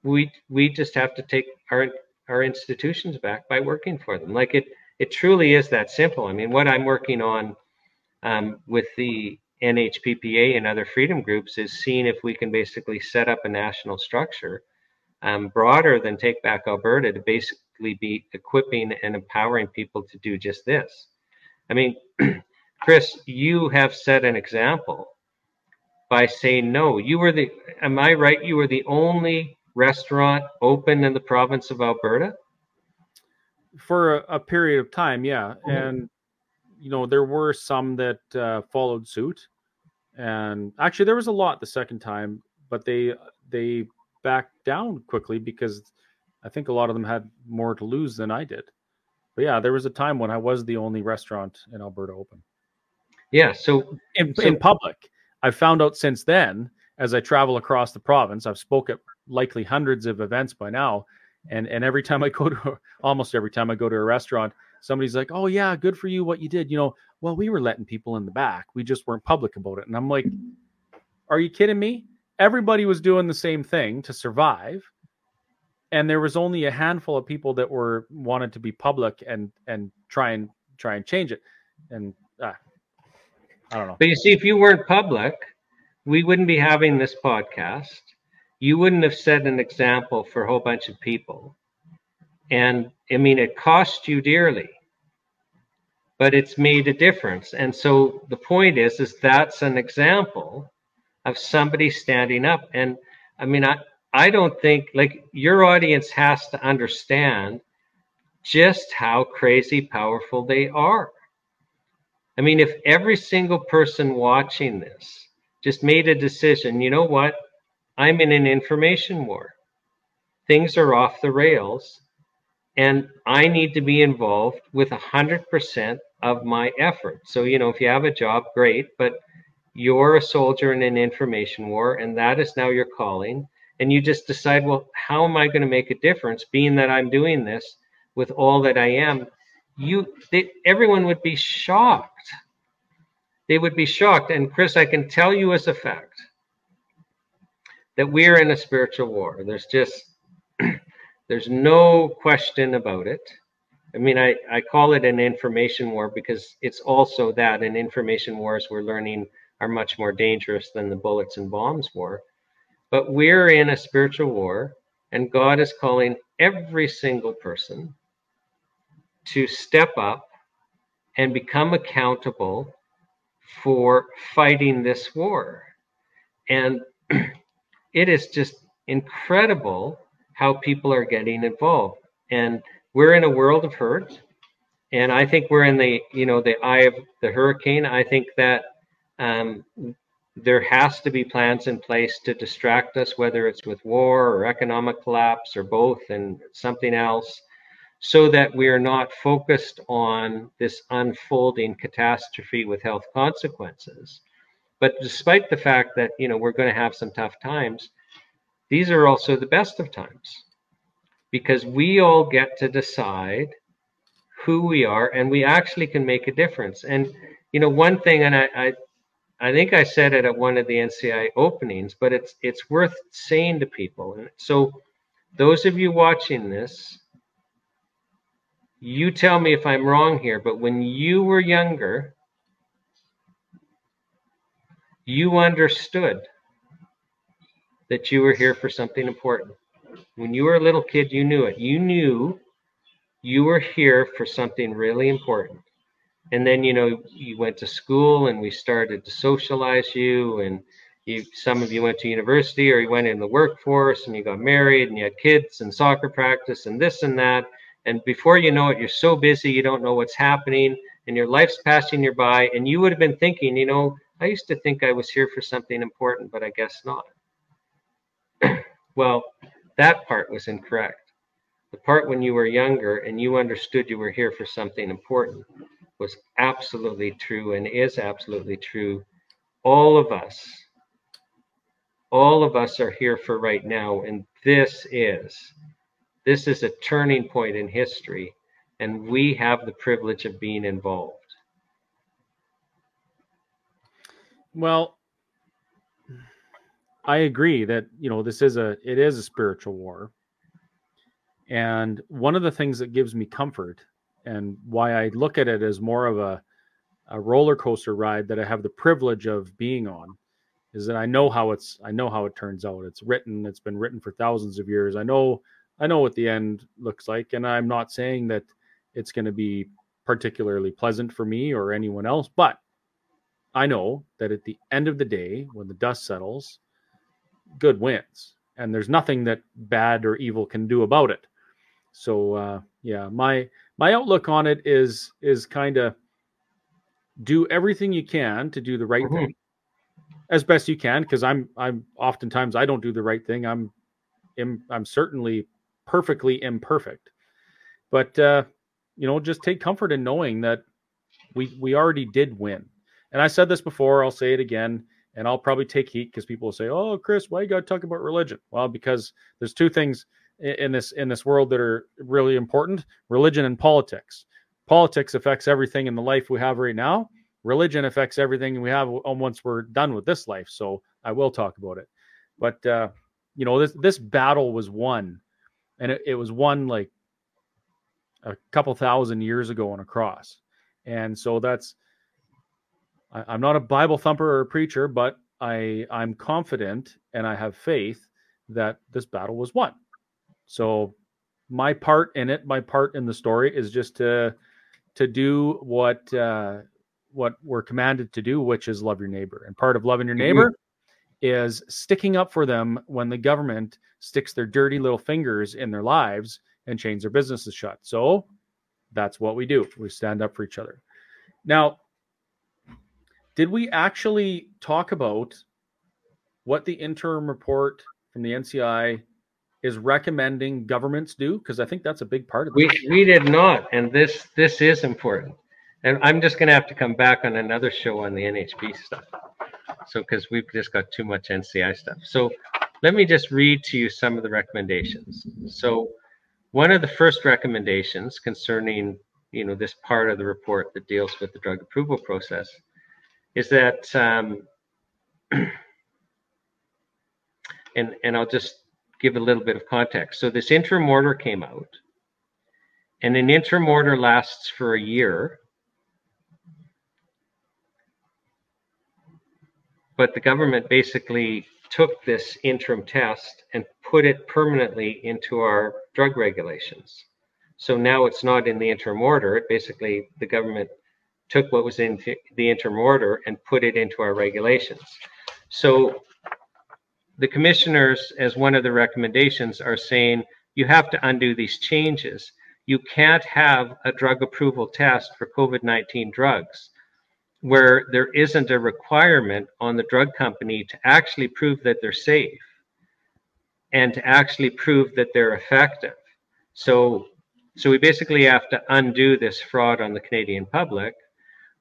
we we just have to take our our institutions back by working for them. Like it it truly is that simple. I mean, what I'm working on um, with the NHPPA and other freedom groups is seeing if we can basically set up a national structure um, broader than Take Back Alberta to basically be equipping and empowering people to do just this. I mean, <clears throat> Chris, you have set an example by saying no. You were the, am I right? You were the only restaurant open in the province of Alberta? For a, a period of time, yeah. Mm-hmm. And, you know, there were some that uh, followed suit. And actually, there was a lot the second time, but they they backed down quickly because I think a lot of them had more to lose than I did. But yeah, there was a time when I was the only restaurant in Alberta open. Yeah, so in, so, in public. I found out since then as I travel across the province. I've spoke at likely hundreds of events by now. And and every time I go to <laughs> almost every time I go to a restaurant, somebody's like, "Oh yeah, good for you what you did." You know, well, we were letting people in the back. We just weren't public about it. And I'm like, "Are you kidding me?" Everybody was doing the same thing to survive. And there was only a handful of people that were wanted to be public and and try and try and change it. And I don't know. But you see, if you weren't public, we wouldn't be having this podcast you wouldn't have set an example for a whole bunch of people. And I mean, it cost you dearly, but it's made a difference. And so the point is, is that's an example of somebody standing up. And I mean, I, I don't think like your audience has to understand just how crazy powerful they are. I mean, if every single person watching this just made a decision, you know what? I'm in an information war. Things are off the rails, and I need to be involved with 100% of my effort. So, you know, if you have a job, great, but you're a soldier in an information war, and that is now your calling. And you just decide, well, how am I going to make a difference, being that I'm doing this with all that I am? You, they, everyone would be shocked. They would be shocked. And Chris, I can tell you as a fact that we're in a spiritual war. There's just, <clears throat> there's no question about it. I mean, I, I call it an information war because it's also that in information wars we're learning are much more dangerous than the bullets and bombs war. But we're in a spiritual war, and God is calling every single person to step up and become accountable for fighting this war. And <clears throat> it is just incredible how people are getting involved. And we're in a world of hurt and i think we're in the you know the eye of the hurricane i think that um, there has to be plans in place to distract us whether it's with war or economic collapse or both and something else so that we are not focused on this unfolding catastrophe with health consequences but despite the fact that you know we're going to have some tough times these are also the best of times because we all get to decide who we are and we actually can make a difference. And, you know, one thing, and I, I, I think I said it at one of the NCI openings, but it's it's worth saying to people. And so, those of you watching this, you tell me if I'm wrong here, but when you were younger, you understood that you were here for something important. When you were a little kid, you knew it. You knew you were here for something really important. And then, you know, you went to school and we started to socialize you and you, some of you went to university or you went in the workforce and you got married and you had kids and soccer practice and this and that. And before you know it, you're so busy, you don't know what's happening and your life's passing you by. And you would have been thinking, you know, I used to think I was here for something important, but I guess not. <clears throat> well, that part was incorrect. The part when you were younger and you understood you were here for something important was absolutely true and is absolutely true. All of us, all of us are here for right now. And this is, this is a turning point in history. And we have the privilege of being involved. Well, I agree that you know this is a it is a spiritual war. And one of the things that gives me comfort and why I look at it as more of a a roller coaster ride that I have the privilege of being on is that I know how it's I know how it turns out. It's written, it's been written for thousands of years. I know I know what the end looks like and I'm not saying that it's going to be particularly pleasant for me or anyone else, but I know that at the end of the day when the dust settles good wins, and there's nothing that bad or evil can do about it. So uh, yeah, my my outlook on it is is kind of do everything you can to do the right mm-hmm. thing as best you can because I'm I'm oftentimes I don't do the right thing. I'm I'm, I'm certainly perfectly imperfect, but uh, you know just take comfort in knowing that we we already did win. And I said this before, I'll say it again and I'll probably take heat because people will say, "Oh, Chris, why you got to talk about religion?" Well, because there's two things in this in this world that are really important: religion and politics. Politics affects everything in the life we have right now. Religion affects everything we have once we're done with this life. So I will talk about it. But uh, you know, this this battle was won, and it, it was won like a couple thousand years ago on a cross, and so that's I, am not a Bible thumper or a preacher, but I I'm confident and I have faith that this battle was won. So my part in it, my part in the story is just to to do what uh, what we're commanded to do, which is love your neighbor. And part of loving your neighbor mm-hmm. Is sticking up for them when the government sticks their dirty little fingers in their lives and chains their businesses shut. So that's what we do. We stand up for each other. Now, did we actually talk about what the interim report from the NCI is recommending governments do? Because I think that's a big part of it. We we did not, and this this is important. And I'm just going to have to come back on another show on the NHP stuff. So, because we've just got too much NCI stuff. So, let me just read to you some of the recommendations. So, one of the first recommendations concerning, you know, this part of the report that deals with the drug approval process is that, um, <clears throat> and and I'll just give a little bit of context. So, this interim order came out, and an interim order lasts for a year but the government basically took this interim test and put it permanently into our drug regulations. So now it's not in the interim order. It basically, the government took what was in the interim order and put it into our regulations. So the commissioners, as one of the recommendations, are saying you have to undo these changes. You can't have a drug approval test for COVID 19 drugs where there isn't a requirement on the drug company to actually prove that they're safe and to actually prove that they're effective. So, so we basically have to undo this fraud on the Canadian public,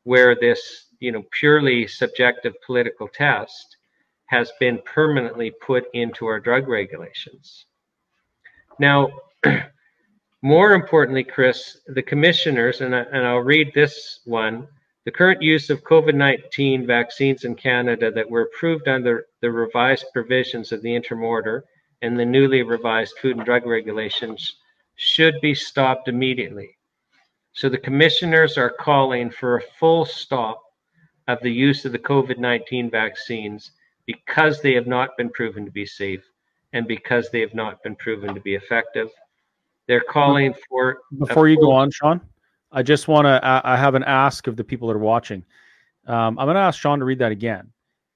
where this, you know, purely subjective political test has been permanently put into our drug regulations. Now, <clears throat> more importantly, Chris, the commissioners, and, I, and I'll read this one the current use of COVID 19 vaccines in Canada that were approved under the revised provisions of the interim order and the newly revised food and drug regulations should be stopped immediately. So the commissioners are calling for a full stop of the use of the COVID 19 vaccines because they have not been proven to be safe and because they have not been proven to be effective. They're calling for. Before you go on, Shawn, I just want to, I have an ask of the people that are watching. Um, I'm going to ask Shawn to read that again.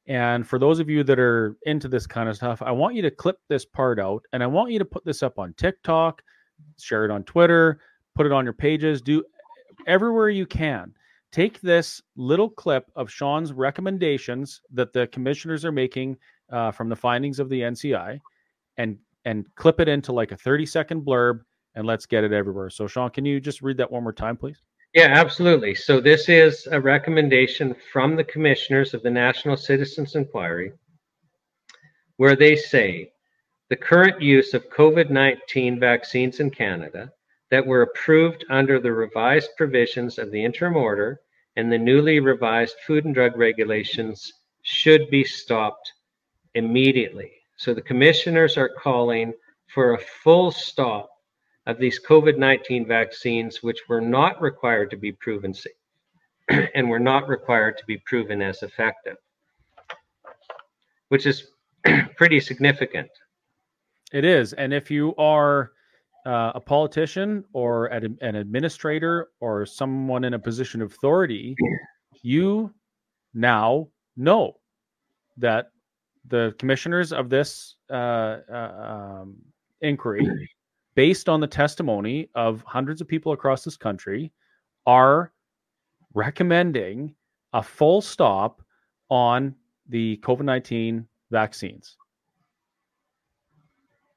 And for those of you that are into this kind of stuff, I want you to clip this part out and I want you to put this up on TikTok, share it on Twitter, put it on your pages, do everywhere you can. Take this little clip of Shawn's recommendations that the commissioners are making uh, from the findings of the NCI and and clip it into like a 30 second blurb and let's get it everywhere. So, Shawn, can you just read that one more time, please? Yeah, absolutely. So, this is a recommendation from the commissioners of the National Citizens Inquiry where they say the current use of COVID 19 vaccines in Canada that were approved under the revised provisions of the interim order and the newly revised food and drug regulations should be stopped immediately. So the commissioners are calling for a full stop of these COVID 19 vaccines, which were not required to be proven safe <clears throat> and were not required to be proven as effective, which is <clears throat> pretty significant. It is. And if you are uh, a politician or an administrator or someone in a position of authority, you now know that the commissioners of this uh, uh, um, inquiry based on the testimony of hundreds of people across this country, are recommending a full stop on the COVID 19 vaccines.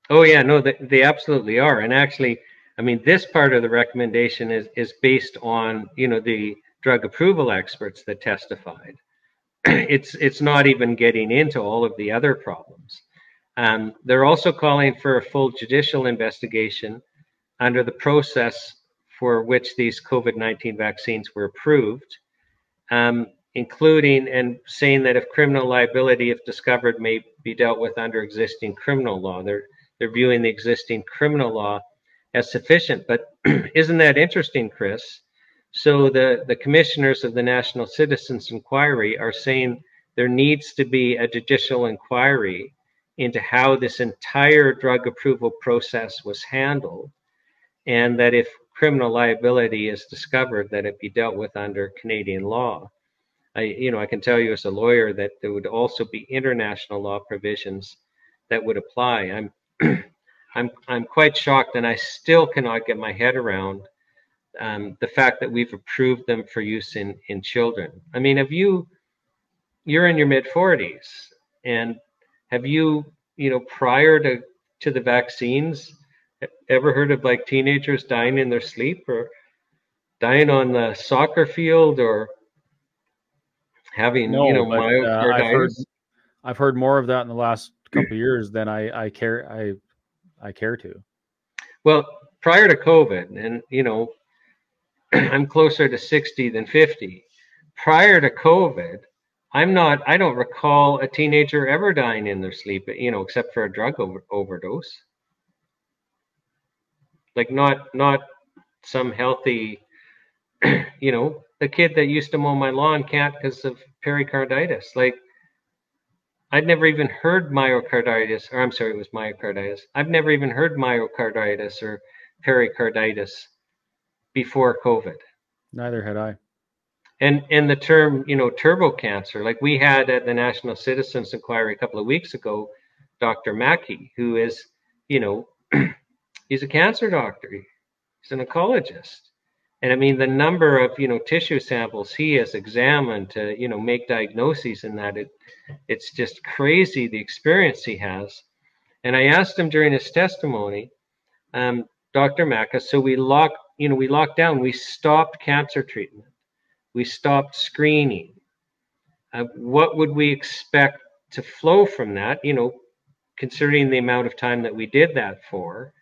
Oh, yeah, no, they, they absolutely are. And actually, I mean, this part of the recommendation is, is based on, you know, the drug approval experts that testified. <clears throat> it's it's not even getting into all of the other problems. Um, they're also calling for a full judicial investigation under the process for which these COVID 19 vaccines were approved, um, including and saying that if criminal liability, if discovered, may be dealt with under existing criminal law. They're, they're viewing the existing criminal law as sufficient. But <clears throat> isn't that interesting, Chris? So the, the commissioners of the National Citizens Inquiry are saying there needs to be a judicial inquiry into how this entire drug approval process was handled, and that if criminal liability is discovered, that it be dealt with under Canadian law. I, you know, I can tell you as a lawyer that there would also be international law provisions that would apply. I'm, <clears throat> I'm, I'm quite shocked, and I still cannot get my head around um, the fact that we've approved them for use in in children. I mean, have you? You're in your mid 40s, and have you, you know, prior to to the vaccines, ever heard of like teenagers dying in their sleep or dying on the soccer field or having No, you know but, uh, I've heard. I've heard more of that in the last <clears throat> couple of years than I I care I I care to. Well, prior to COVID, and you know, <clears throat> I'm closer to 60 than 50. Prior to COVID, I'm not, I don't recall a teenager ever dying in their sleep, you know, except for a drug over, overdose. Like not, not some healthy, <clears throat> you know, the kid that used to mow my lawn can't because of pericarditis. Like I'd never even heard myocarditis, or I'm sorry, it was myocarditis. I've never even heard myocarditis or pericarditis before COVID. Neither had I. And and the term, you know, turbo cancer, like we had at the National Citizens Inquiry a couple of weeks ago, Dr. Mackey, who is, you know, <clears throat> he's a cancer doctor. He's an oncologist. And I mean the number of, you know, tissue samples he has examined to, you know, make diagnoses in that it it's just crazy the experience he has. And I asked him during his testimony, um, Dr. Macca, so we locked, you know, we locked down, we stopped cancer treatment we stopped screening. Uh, what would we expect to flow from that? You know, considering the amount of time that we did that for,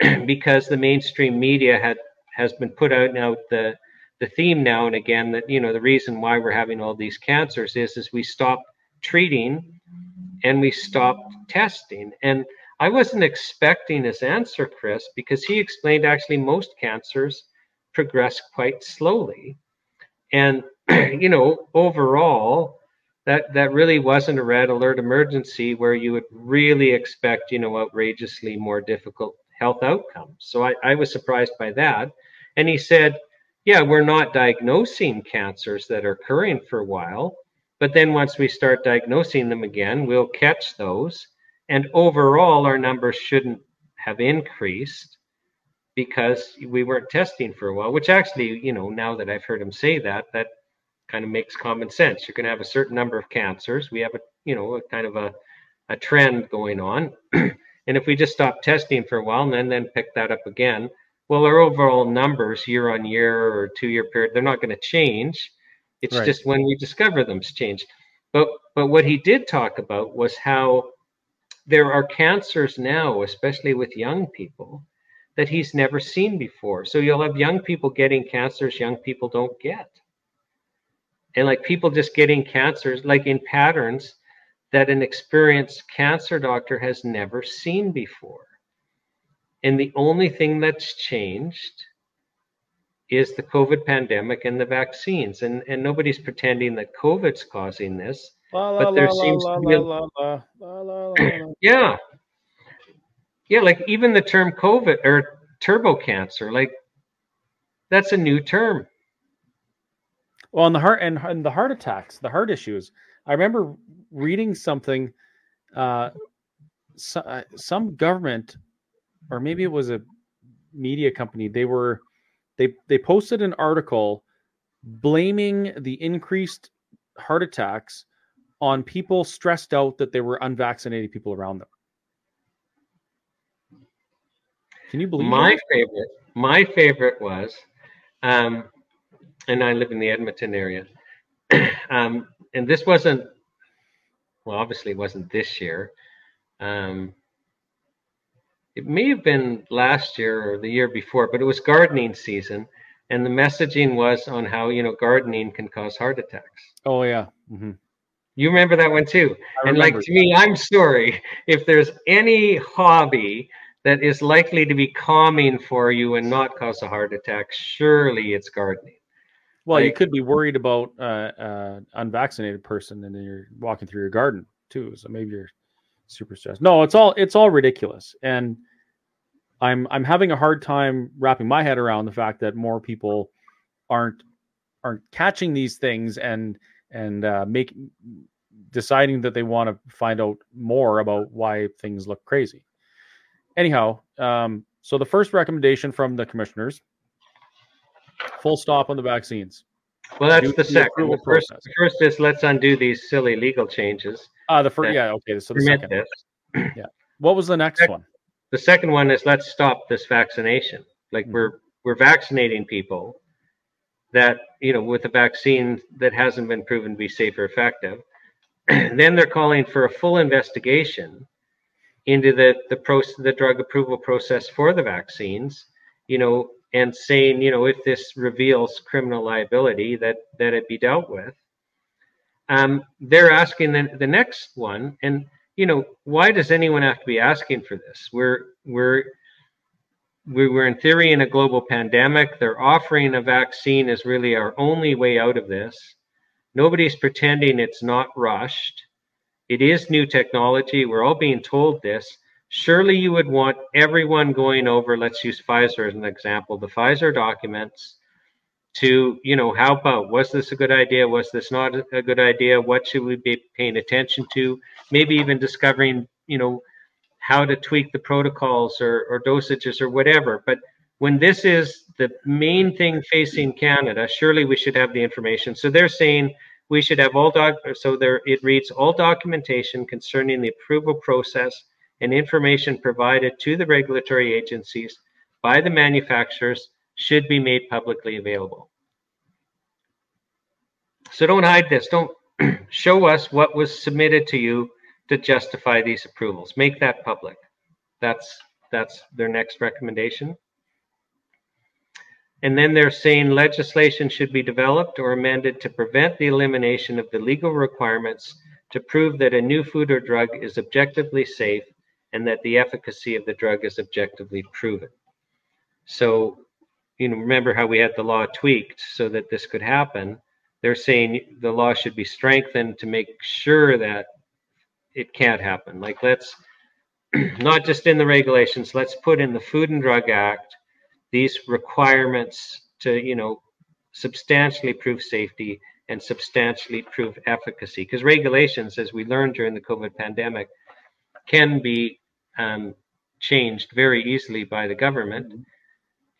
<clears throat> because the mainstream media had has been put out now the the theme now and again that you know the reason why we're having all these cancers is is we stopped treating and we stopped testing and I wasn't expecting his answer, Chris, because he explained actually most cancers progress quite slowly and <clears throat> you know overall that that really wasn't a red alert emergency where you would really expect you know outrageously more difficult health outcomes. So i, I was surprised by that. And he said yeah we're not diagnosing cancers that are occurring for a while but then once we start diagnosing them again we'll catch those. And overall our numbers shouldn't have increased because we weren't testing for a while, which actually, you know, now that I've heard him say that, that kind of makes common sense. You're going to have a certain number of cancers. We have a, you know, a kind of a, a trend going on. <clears throat> and if we just stop testing for a while and then, then pick that up again, well, our overall numbers year on year or two year period, they're not going to change. It's Right. just when we discover them's change. But but what he did talk about was how there are cancers now, especially with young people, that he's never seen before. So you'll have young people getting cancers young people don't get. And like people just getting cancers, like in patterns that an experienced cancer doctor has never seen before. And the only thing that's changed is the COVID pandemic and the vaccines. And, and nobody's pretending that COVID's causing this. La, But there la, seems la, to be a- la, la, la, la, la, la. <coughs> Yeah. Yeah, like even the term COVID or turbo cancer, like that's a new term. Well, and the heart and, and the heart attacks, the heart issues. I remember reading something, uh, so, uh, some government, or maybe it was a media company. They were, they they posted an article blaming the increased heart attacks on people stressed out that there were unvaccinated people around them. Can you believe My that? favorite, my favorite was, um, and I live in the Edmonton area, <clears throat> um, and this wasn't, well, obviously it wasn't this year. Um, it may have been last year or the year before, but it was gardening season, and the messaging was on how you know gardening can cause heart attacks. Oh yeah. hmm You remember that one too. I And like to me, I'm sorry if there's any hobby that is likely to be calming for you and not cause a heart attack, surely it's gardening. Well, you could be worried about uh, uh, unvaccinated person, and then you're walking through your garden too. So maybe you're super stressed. No, it's all it's all ridiculous, and I'm I'm having a hard time wrapping my head around the fact that more people aren't aren't catching these things and and uh, make deciding that they want to find out more about why things look crazy. Anyhow, um, so the first recommendation from the commissioners: full stop on the vaccines. Well, that's the the second. The first, the first is let's undo these silly legal changes. Uh the first, yeah, okay. So the second, this. <clears throat> what was the next Sec- one? The second one is let's stop this vaccination. Like Mhm. we're we're vaccinating people, that you know with a vaccine that hasn't been proven to be safe or effective. <clears throat> then they're calling for a full investigation into the the process, the drug approval process for the vaccines. You know, and saying, you know, if this reveals criminal liability, that that it be dealt with. Um, they're asking the, the next one, and you know, why does anyone have to be asking for this? We're we're we were in theory in a global pandemic. They're offering a vaccine is really our only way out of this. Nobody's pretending it's not rushed. It is new technology. We're all being told this surely you would want everyone going over, let's use Pfizer as an example, the Pfizer documents to, you know, how about was this a good idea? Was this not a good idea? What should we be paying attention to? Maybe even discovering, you know, how to tweak the protocols or, or dosages or whatever. But when this is the main thing facing Canada, surely we should have the information. So they're saying we should have all doc. So there it reads all documentation concerning the approval process and information provided to the regulatory agencies by the manufacturers should be made publicly available. So don't hide this. Don't <clears throat> show us what was submitted to you to justify these approvals. Make that public. That's that's their next recommendation. And then they're saying legislation should be developed or amended to prevent the elimination of the legal requirements to prove that a new food or drug is objectively safe and that the efficacy of the drug is objectively proven. So, you know, remember how we had the law tweaked so that this could happen. They're saying the law should be strengthened to make sure that it can't happen. Like, let's <clears throat> not just in the regulations, let's put in the Food and Drug Act these requirements to, you know, substantially prove safety and substantially prove efficacy. Because regulations, as we learned during the COVID pandemic, can be um, changed very easily by the government,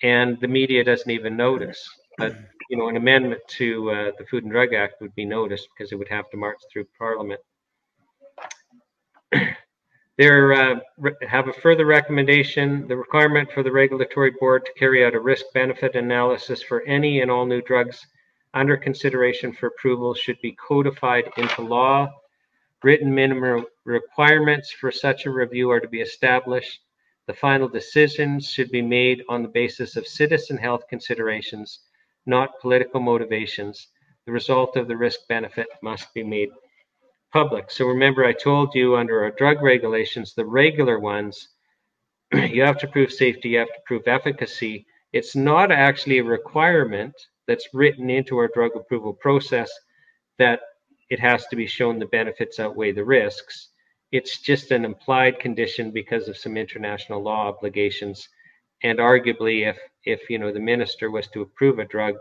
and the media doesn't even notice. But you know, an amendment to uh, the Food and Drug Act would be noticed because it would have to march through Parliament. There uh, have a further recommendation, the requirement for the regulatory board to carry out a risk-benefit analysis for any and all new drugs under consideration for approval should be codified into law Written minimum requirements for such a review are to be established. The final decisions should be made on the basis of citizen health considerations, not political motivations. The result of the risk benefit must be made public. So remember, I told you under our drug regulations, the regular ones, <clears throat> you have to prove safety, you have to prove efficacy. It's not actually a requirement that's written into our drug approval process that it has to be shown the benefits outweigh the risks. It's just an implied condition because of some international law obligations. And arguably, if if you know the minister was to approve a drug,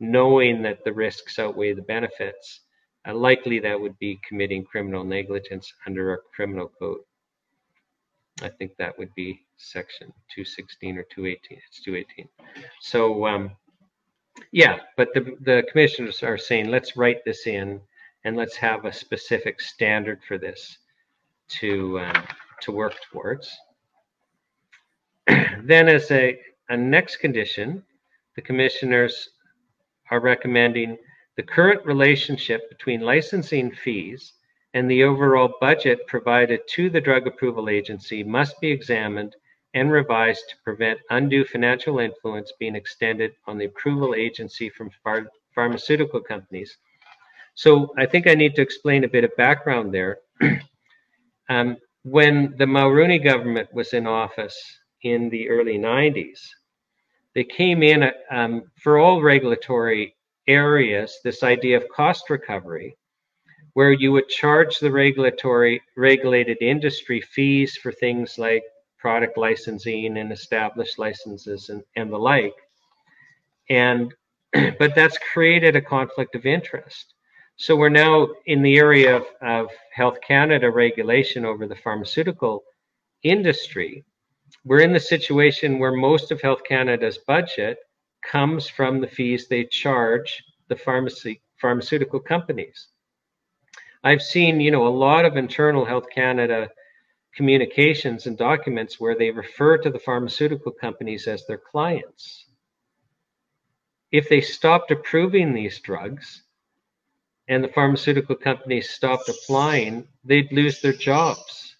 knowing that the risks outweigh the benefits, uh, likely that would be committing criminal negligence under our criminal code. I think that would be section 216 or 218. It's 218. So um, yeah, but the the commissioners are saying let's write this in and let's have a specific standard for this to um, to work towards. <clears throat> then, as a, a next condition, the commissioners are recommending the current relationship between licensing fees and the overall budget provided to the drug approval agency must be examined and revised to prevent undue financial influence being extended on the approval agency from phar- pharmaceutical companies so I think I need to explain a bit of background there. <clears throat> um, when the Mulroney government was in office in the early 90s, they came in um, for all regulatory areas this idea of cost recovery, where you would charge the regulatory regulated industry fees for things like product licensing and established licenses and, and the like. And <clears throat> but that's created a conflict of interest so we're now in the area of, of Health Canada regulation over the pharmaceutical industry. We're in the situation where most of Health Canada's budget comes from the fees they charge the pharmacy pharmaceutical companies. I've seen, you know, a lot of internal Health Canada communications and documents where they refer to the pharmaceutical companies as their clients. if they stopped approving these drugs and the pharmaceutical companies stopped applying, they'd lose their jobs.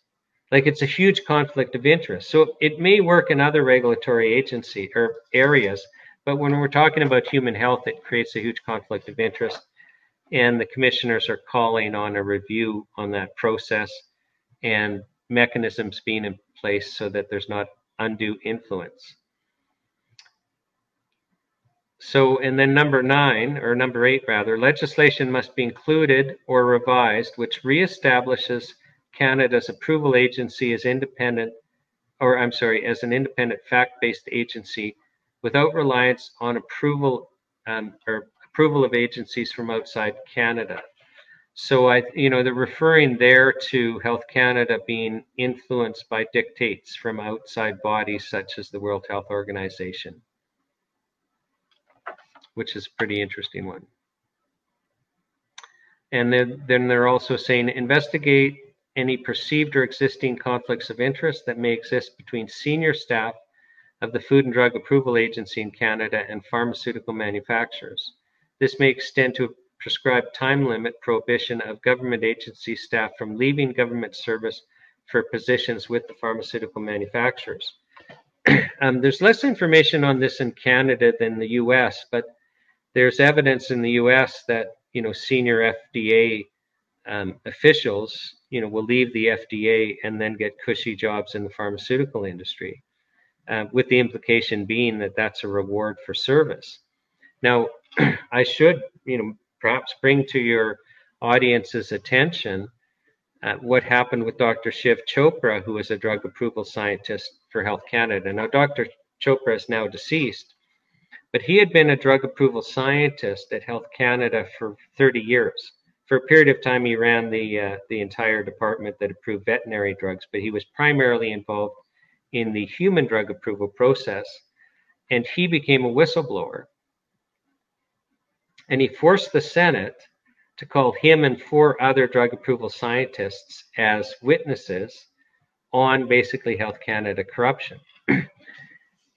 Like it's a huge conflict of interest. So it may work in other regulatory agency or areas, but when we're talking about human health, it creates a huge conflict of interest. And the commissioners are calling on a review on that process and mechanisms being in place so that there's not undue influence. So, and then number nine, or number eight rather, legislation must be included or revised which reestablishes Canada's approval agency as independent, or I'm sorry, as an independent fact-based agency without reliance on approval um, or approval of agencies from outside Canada. So I, you know, they're referring there to Health Canada being influenced by dictates from outside bodies such as the World Health Organization which is a pretty interesting one. And then, then they're also saying investigate any perceived or existing conflicts of interest that may exist between senior staff of the Food and Drug Approval Agency in Canada and pharmaceutical manufacturers. This may extend to a prescribed time limit prohibition of government agency staff from leaving government service for positions with the pharmaceutical manufacturers. <clears throat> um, there's less information on this in Canada than the US, but there's evidence in the U.S. that you know senior FDA um, officials you know will leave the FDA and then get cushy jobs in the pharmaceutical industry, uh, with the implication being that that's a reward for service. Now, <clears throat> I should you know perhaps bring to your audience's attention uh, what happened with Dr. Shiv Chopra, who was a drug approval scientist for Health Canada. Now, Dr. Chopra is now deceased, but he had been a drug approval scientist at Health Canada for 30 years. For a period of time, he ran the uh, the entire department that approved veterinary drugs, but he was primarily involved in the mm-hmm. human drug approval process. And he became a whistleblower. And he forced the Senate to call him and four other drug approval scientists as witnesses on basically Health Canada corruption. <clears throat>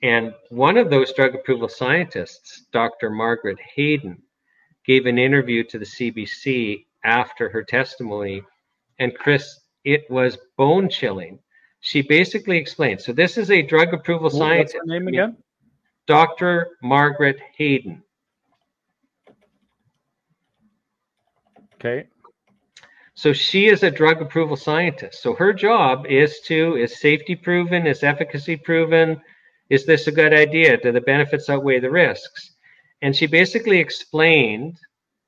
And one of those drug approval scientists, Dr. Margaret Haydon, gave an interview to the CBC after her testimony. And Chris, it was bone chilling. She basically explained so, this is a drug approval What's scientist. her name again? Dr. Margaret Haydon. Okay. So she is a drug approval scientist. So her job is to is safety proven, is efficacy proven, is this a good idea? Do the benefits outweigh the risks? And she basically explained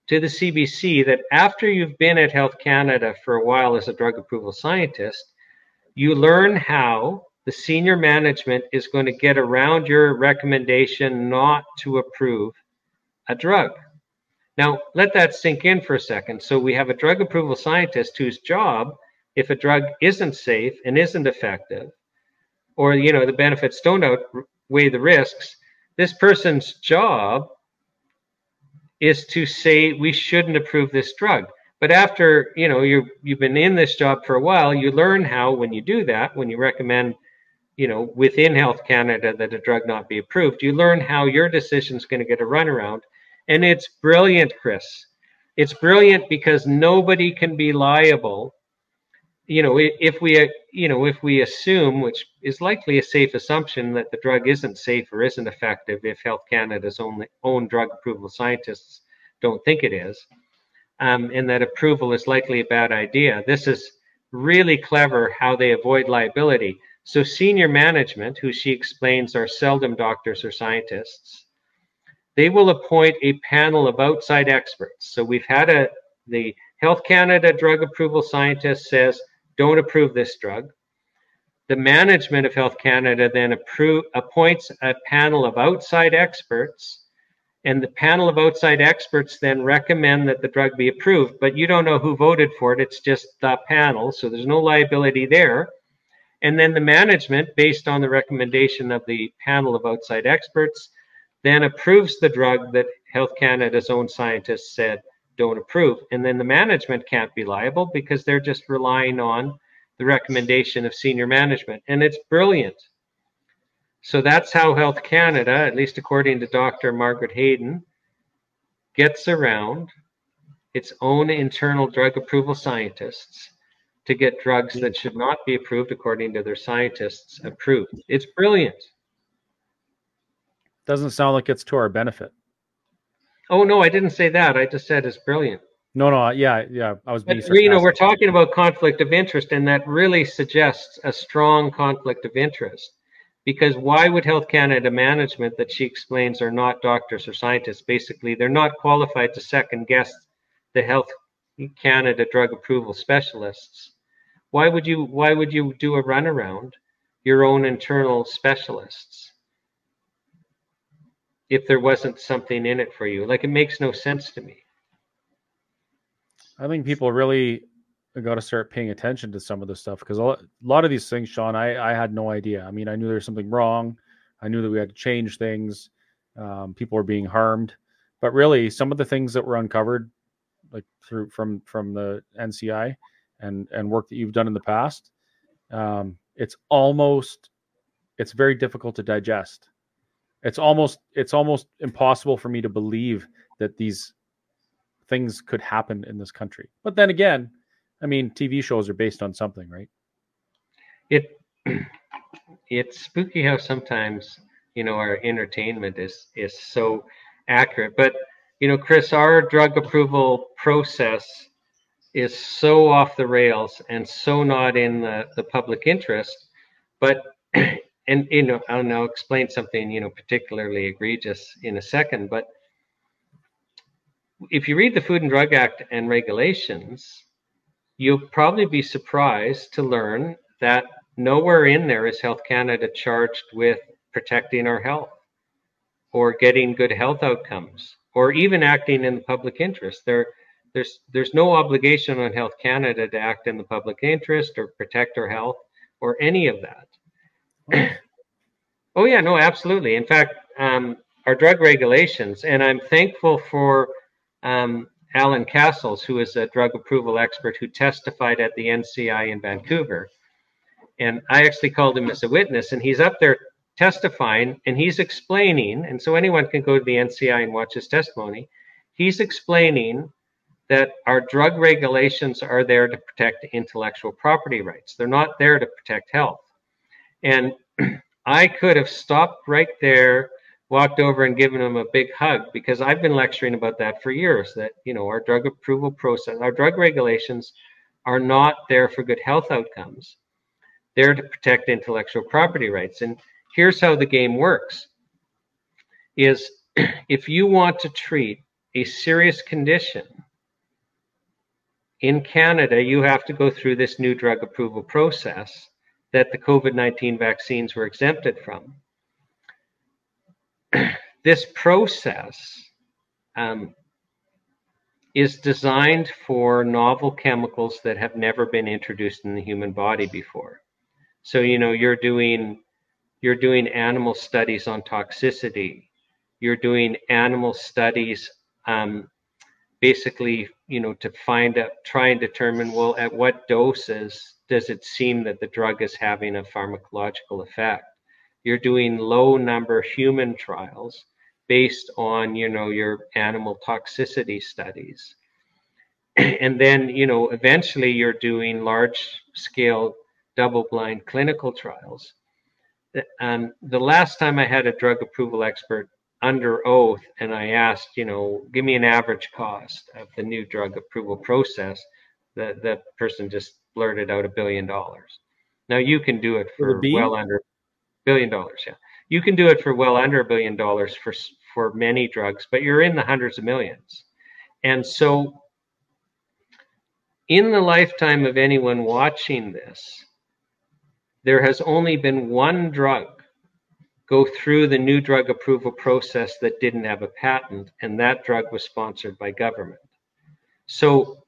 to the CBC that after you've been at Health Canada for a while as a drug approval scientist, you learn how the senior management is going to get around your recommendation not to approve a drug. Now, let that sink in for a second. So, we have a drug approval scientist whose job, if a drug isn't safe and isn't effective, or you know the benefits don't outweigh the risks this person's job is to say we shouldn't approve this drug but after you know you you've been in this job for a while you learn how when you do that when you recommend you know within health canada that a drug not be approved you learn how your decision is going to get a runaround. And it's brilliant chris. It's brilliant because nobody can be liable you know, if we, you know, if we assume, which is likely a safe assumption, that the drug isn't safe or isn't effective, if Health Canada's own, own drug approval scientists don't think it is, um, and that approval is likely a bad idea, this is really clever how they avoid liability. So, senior management, who she explains are seldom doctors or scientists, they will appoint a panel of outside experts. So, we've had a the Health Canada drug approval scientist says don't approve this drug. The management of Health Canada then appoints a panel of outside experts, and the panel of outside experts then recommend that the drug be approved. But you don't know who voted for it, it's just the panel, so there's no liability there. And then the management, based on the recommendation of the panel of outside experts, then approves the drug that Health Canada's own scientists said don't approve. And then the management can't be liable because they're just relying on the recommendation of senior management. And it's brilliant. So that's how Health Canada, at least according to Dr. Margaret Haydon, gets around its own internal drug approval scientists to get drugs that should not be approved according to their scientists approved. It's brilliant. Doesn't sound like it's to our benefit. Oh no, I didn't say that. I just said it's brilliant. No, no, yeah, yeah. I was being. But, you know, we're talking about conflict of interest, and that really suggests a strong conflict of interest. Because why would Health Canada management, that she explains are not doctors or scientists, basically they're not qualified to second guess the Health Canada drug approval specialists. Why would you? Why would you do a runaround your own internal specialists? if there wasn't something in it for you. Like it makes no sense to me. I think people really got to start paying attention to some of this stuff because a lot of these things, Shawn, I, I had no idea. I mean, I knew there was something wrong. I knew that we had to change things. Um, people were being harmed, but really, some of the things that were uncovered, like through from from the NCI and and work that you've done in the past, um, it's almost it's very difficult to digest it's almost it's almost impossible for me to believe that these things could happen in this country. But then again, I mean, TV shows are based on something, right? It <clears throat> it's spooky how sometimes you know our entertainment is is so accurate. But you know, Chris, our drug approval process is so off the rails and so not in the, the public interest. But <clears throat> and you know, I'll now explain something you know particularly egregious in a second, but if you read the Food and Drug Act and regulations, you'll probably be surprised to learn that nowhere in there is Health Canada charged with protecting our health or getting good health outcomes or even acting in the public interest. There, there's, there's no obligation on Health Canada to act in the public interest or protect our health or any of that. <clears throat> oh yeah, no, absolutely. In fact, um, our drug regulations, and I'm thankful for um, Alan Cassels, who is a drug approval expert who testified at the NCI in Vancouver. And I actually called him as a witness, and he's up there testifying and he's explaining, and so anyone can go to the NCI and watch his testimony. He's explaining that our drug regulations are there to protect intellectual property rights. They're not there to protect health. And <clears throat> I could have stopped right there, walked over and given him a big hug because I've been lecturing about that for years that, you know, our drug approval process, our drug regulations are not there for good health outcomes. They're to protect intellectual property rights. And here's how the game works is <clears throat> if you want to treat a serious condition in Canada, you have to go through this new drug approval process that the COVID 19 vaccines were exempted from. <clears throat> this process um, is designed for novel chemicals that have never been introduced in the human body before. So, you know, you're doing you're doing animal studies on toxicity. You're doing animal studies um, basically, you know, to find out, try and determine, well, at what doses does it seem that the drug is having a pharmacological effect? You're doing low number human trials based on, you know, your animal toxicity studies. <clears throat> and then, you know, eventually you're doing large scale double blind clinical trials. Um, the last time I had a drug approval expert under oath and I asked, you know, give me an average cost of the new drug approval process, the, the person just blurted out a billion dollars. Now you can do it for well under billion dollars. Yeah, you can do it for well under a billion dollars for for many drugs, but you're in the hundreds of millions. And so, in the lifetime of anyone watching this, there has only been one drug go through the new drug approval process that didn't have a patent, and that drug was sponsored by government. So,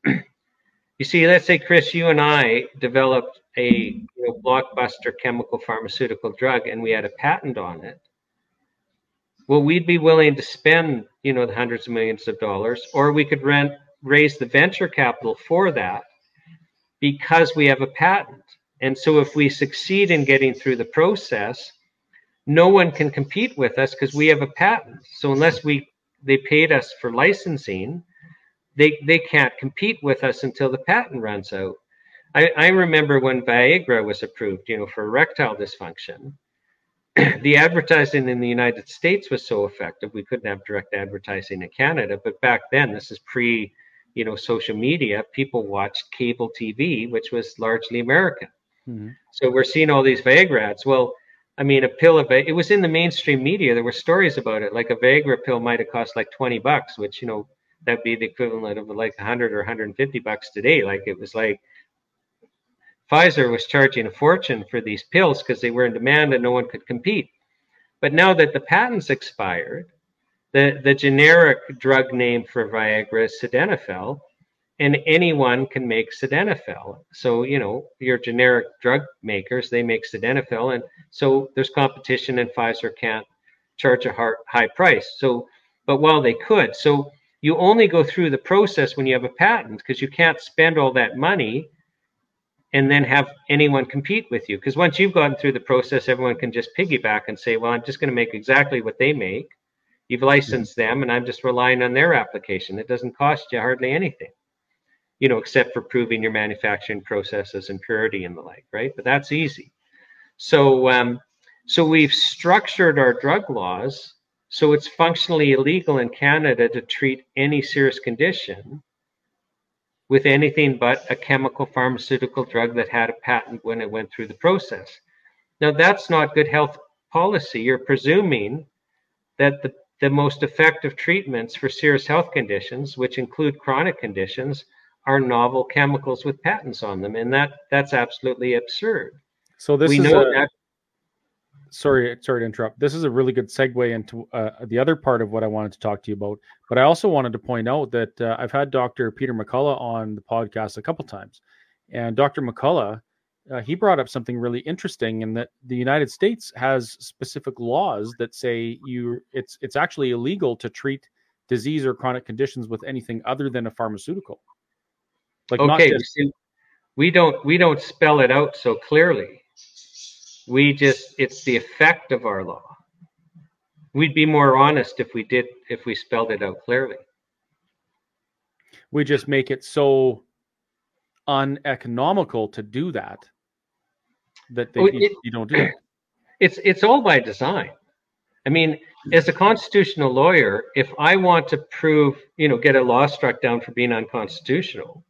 <clears throat> you see, let's say, Chris, you and I developed a you know, blockbuster chemical pharmaceutical drug and we had a patent on it. Well, we'd be willing to spend, you know, the hundreds of millions of dollars, or we could rent, raise the venture capital for that because we have a patent. And so if we succeed in getting through the process, no one can compete with us because we have a patent. So unless we they paid us for licensing, they they can't compete with us until the patent runs out. I, I remember when Viagra was approved, you know, for erectile dysfunction. <clears throat> the advertising in the United States was so effective, we couldn't have direct advertising in Canada. But back then, this is pre, you know, social media. People watched cable TV, which was largely American. Mm-hmm. So we're seeing all these Viagra ads. Well, I mean, a pill of it was in the mainstream media. There were stories about it. Like a Viagra pill might have cost like 20 bucks, which, you know, that'd be the equivalent of like 100 or 150 bucks today. Like it was like Pfizer was charging a fortune for these pills because they were in demand and no one could compete. But now that the patents expired, the, the generic drug name for Viagra is Sildenafil, and anyone can make sildenafil. So, you know, your generic drug makers, they make sildenafil. And so there's competition and Pfizer can't charge a high price. So, but while they could, so you only go through the process when you have a patent because you can't spend all that money and then have anyone compete with you. Because once you've gone through the process, everyone can just piggyback and say, well, I'm just going to make exactly what they make. You've licensed them, and I'm just relying on their application. It doesn't cost you hardly anything you know, except for proving your manufacturing processes and purity and the like, right? But that's easy. So, um, so we've structured our drug laws so it's functionally illegal in Canada to treat any serious condition with anything but a chemical pharmaceutical drug that had a patent when it went through the process. Now, that's not good health policy. You're presuming that the, the most effective treatments for serious health conditions, which include chronic conditions, are novel chemicals with patents on them, and that that's absolutely absurd. So this we is know a, that. Sorry, sorry to interrupt. This is a really good segue into uh, the other part of what I wanted to talk to you about. But I also wanted to point out that uh, I've had Dr. Peter McCullough on the podcast a couple times, and Dr. McCullough uh, he brought up something really interesting in that the United States has specific laws that say you it's it's actually illegal to treat disease or chronic conditions with anything other than a pharmaceutical. Like okay, just... we don't we don't spell it out so clearly. We just it's the effect of our law. We'd be more honest if we did if we spelled it out clearly. We just make it so uneconomical to do that that they, oh, it, you don't do it. <clears throat> It's it's all by design. I mean, as a constitutional lawyer, if I want to prove, you know, get a law struck down for being unconstitutional,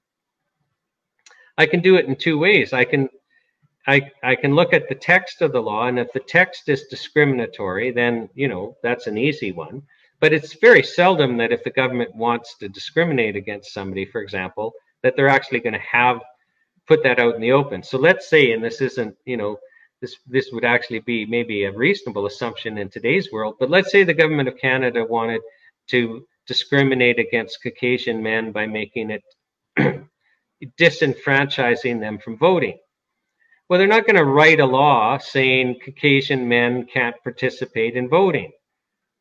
I can do it in two ways. I can I, I can look at the text of the law, and if the text is discriminatory, then you know that's an easy one. But it's very seldom that if the government wants to discriminate against somebody, for example, that they're actually going to have put that out in the open. So let's say, and this isn't, you know, this this would actually be maybe a reasonable assumption in today's world, but let's say the government of Canada wanted to discriminate against Caucasian men by making it <clears throat> disenfranchising them from voting. Well, they're not going to write a law saying Caucasian men can't participate in voting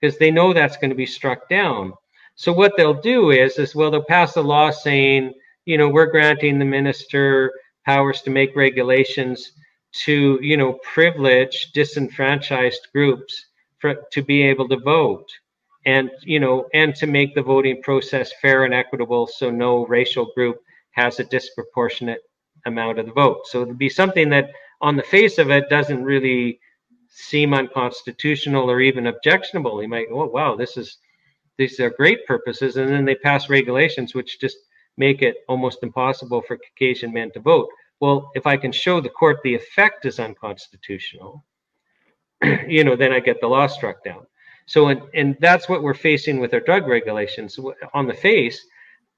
because they know that's going to be struck down. So what they'll do is, is well, they'll pass a law saying, you know, we're granting the minister powers to make regulations to, you know, privilege disenfranchised groups for, to be able to vote and, you know, and to make the voting process fair and equitable so no racial group has a disproportionate amount of the vote. So it'd be something that, on the face of it, doesn't really seem unconstitutional or even objectionable. You might, oh wow, this is these are great purposes, and then they pass regulations which just make it almost impossible for Caucasian men to vote. Well, if I can show the court the effect is unconstitutional, <clears throat> you know, then I get the law struck down. So, and, and that's what we're facing with our drug regulations. On the face,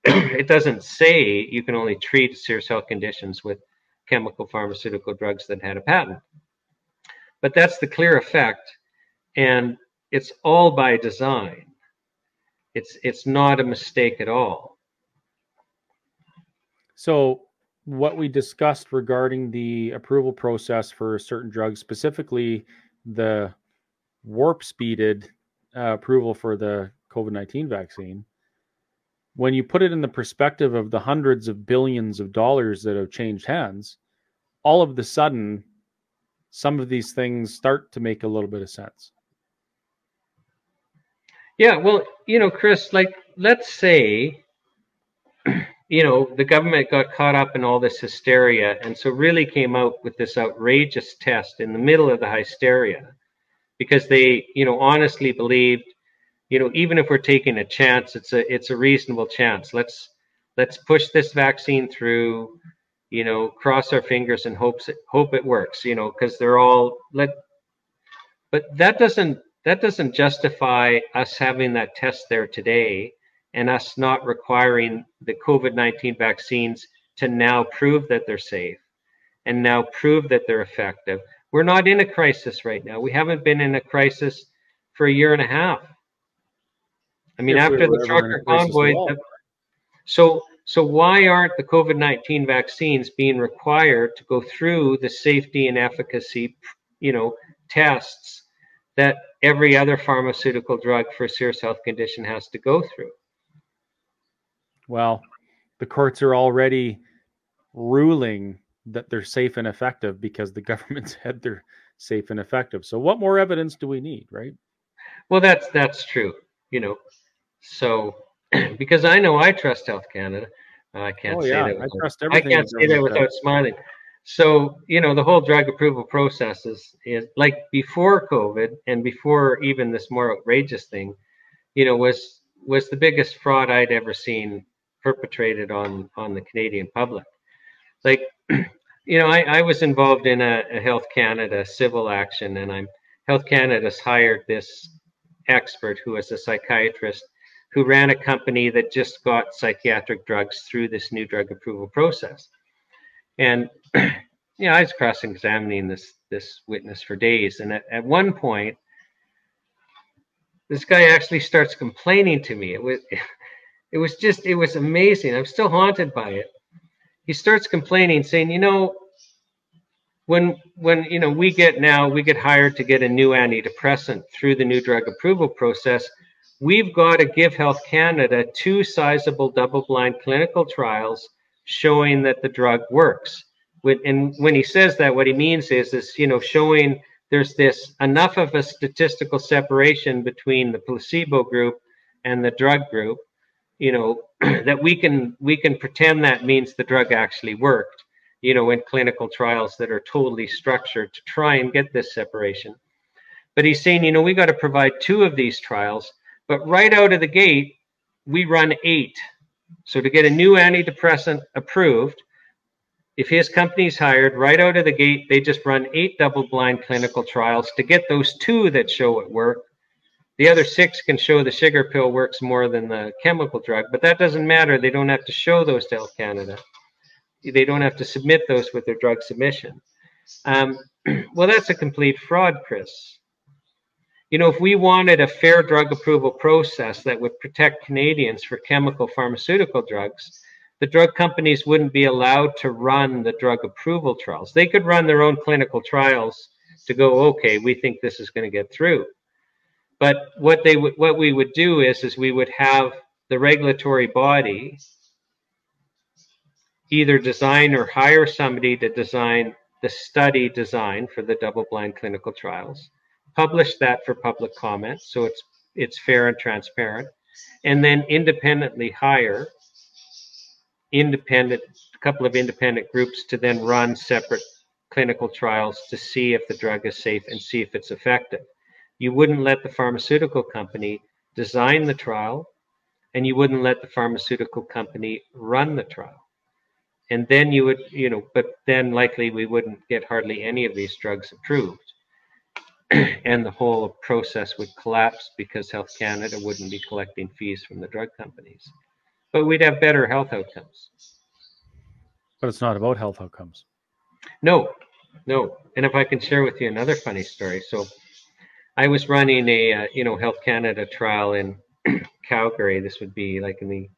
it doesn't say you can only treat serious health conditions with chemical pharmaceutical drugs that had a patent. But that's the clear effect, and it's all by design. It's it's not a mistake at all. So what we discussed regarding the approval process for certain drugs, specifically the warp speeded uh, approval for the COVID 19 vaccine, when you put it in the perspective of the hundreds of billions of dollars that have changed hands, all of the sudden, some of these things start to make a little bit of sense. Yeah, well, you know, Chris, like let's say <clears throat> you know, the government got caught up in all this hysteria and so really came out with this outrageous test in the middle of the hysteria because they, you know, honestly believed, you know, even if we're taking a chance, it's a it's a reasonable chance. Let's let's push this vaccine through, you know, cross our fingers and hopes it hope it works, you know, because they're all let but that doesn't that doesn't justify us having that test there today and us not requiring the COVID 19 vaccines to now prove that they're safe and now prove that they're effective. We're not in a crisis right now. We haven't been in a crisis for a year and a half. I mean, if after we the trucker convoy, so so why aren't the COVID nineteen vaccines being required to go through the safety and efficacy, you know, tests that every other pharmaceutical drug for a serious health condition has to go through? Well, the courts are already ruling that they're safe and effective because the <laughs> government said they're safe and effective. So what more evidence do we need, right? Well, that's that's true. You know, so <clears throat> because I know I trust Health Canada. I can't oh, say yeah. that. Without, I trust everything. I can't say that without smiling. So you know, the whole drug approval process is, is like before COVID and before even this more outrageous thing. You know, was was the biggest fraud I'd ever seen perpetrated on on the Canadian public. Like, <clears throat> you know, I, I was involved in a, a Health Canada civil action, and I'm Health Canada's hired this expert who is a psychiatrist who ran a company that just got psychiatric drugs through this new drug approval process. And <clears throat> you know, I was cross-examining this this witness for days, and at, at one point, this guy actually starts complaining to me. It was <laughs> it was just it was amazing i'm still haunted by it he starts complaining saying you know when when you know we get now we get hired to get a new antidepressant through the new drug approval process we've got to give health canada two sizable double-blind clinical trials showing that the drug works. And when he says that what he means is is you know showing there's this enough of a statistical separation between the placebo group and the drug group you know <clears throat> that we can we can pretend that means the drug actually worked you know in clinical trials that are totally structured to try and get this separation. But he's saying you know we got to provide two of these trials but right out of the gate we run eight so to get a new antidepressant approved if his company's hired right out of the gate they just run eight double blind clinical trials to get those two that show it work the other six can show the sugar pill works more than the chemical drug, but that doesn't matter. They don't have to show those to Health Canada. They don't have to submit those with their drug submission. Um, <clears throat> well, that's a complete fraud, Chris. You know, if we wanted a fair drug approval process that would protect Canadians for chemical pharmaceutical drugs, the drug companies wouldn't be allowed to run the drug approval trials. They could run their own clinical trials to go, okay, we think this is going to get through. But what they what we would do is, is we would have the regulatory body either design or hire somebody to design the study design for the double-blind clinical trials, publish that for public comment, so it's it's fair and transparent, and then independently hire independent a couple of independent groups to then run separate clinical trials to see if the drug is safe and see if it's effective. You wouldn't let the pharmaceutical company design the trial and you wouldn't let the pharmaceutical company run the trial. And then you would you know but then likely we wouldn't get hardly any of these drugs approved and the whole process would collapse because health canada wouldn't be collecting fees from the drug companies. But we'd have better health outcomes. But it's not about health outcomes. No no. And if i can share with you another funny story so I was running a uh, you know Health Canada trial in <clears throat> Calgary. This would be like in the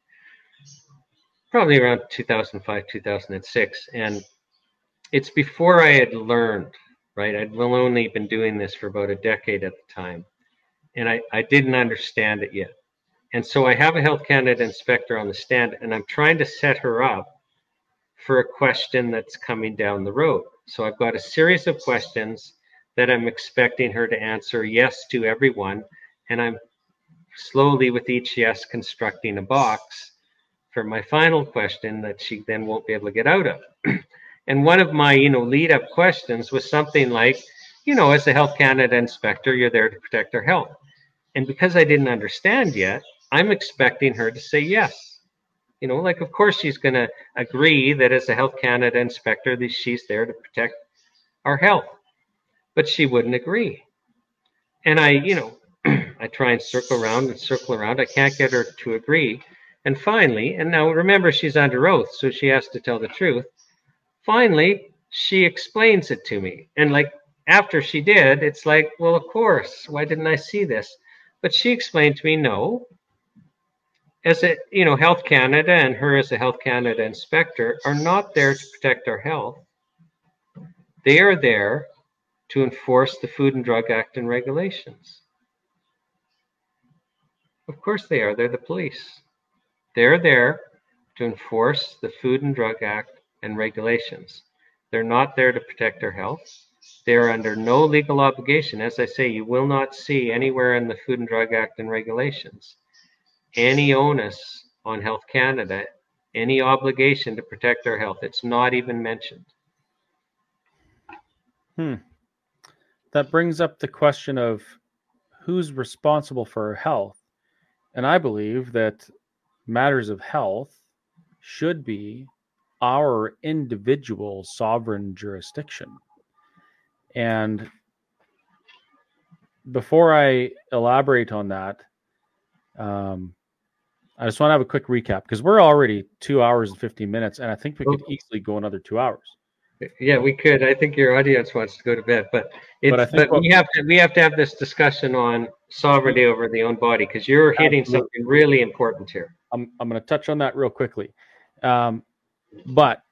probably around 2005 2006 and it's before I had learned right I'd only been doing this for about a decade at the time and I, I didn't understand it yet and so I have a Health Canada inspector on the stand and I'm trying to set her up for a question that's coming down the road So I've got a series of questions that I'm expecting her to answer yes to everyone. And I'm slowly, with each yes, constructing a box for my final question that she then won't be able to get out of. <clears throat> and one of my, you know, lead up questions was something like, you know, as a Health Canada inspector, you're there to protect our health. And because I didn't understand yet, I'm expecting her to say yes. You know, like, of course, she's going to agree that as a Health Canada inspector, that she's there to protect our health. But she wouldn't agree. And I, you know, <clears throat> I try and circle around and circle around. I can't get her to agree. And finally, and now remember, she's under oath, so she has to tell the truth. Finally, she explains it to me. And like after she did, it's like, well, of course, why didn't I see this? But she explained to me, no, as a you know health canada and her as a health canada inspector are not there to protect our health. They are there to enforce the food and drug act and regulations. Of course they are. They're the police. They're there to enforce the food and drug act and regulations they're not there to protect our health they're under no legal obligation as i say you will not see anywhere in the food and drug act and regulations any onus on Health Canada, any obligation to protect our health. It's not even mentioned. Hmm. That brings up the question of who's responsible for health. And I believe that matters of health should be our individual sovereign jurisdiction. And before I elaborate on that, um, I just want to have a quick recap because we're already two hours and 15 minutes, and I think we could easily go another two hours. Yeah, we could. I think your audience wants to go to bed, but it's, but, but what, we have to we have to have this discussion on sovereignty over the own body because you're hitting absolutely. something really important here. I'm I'm going to touch on that real quickly, um, but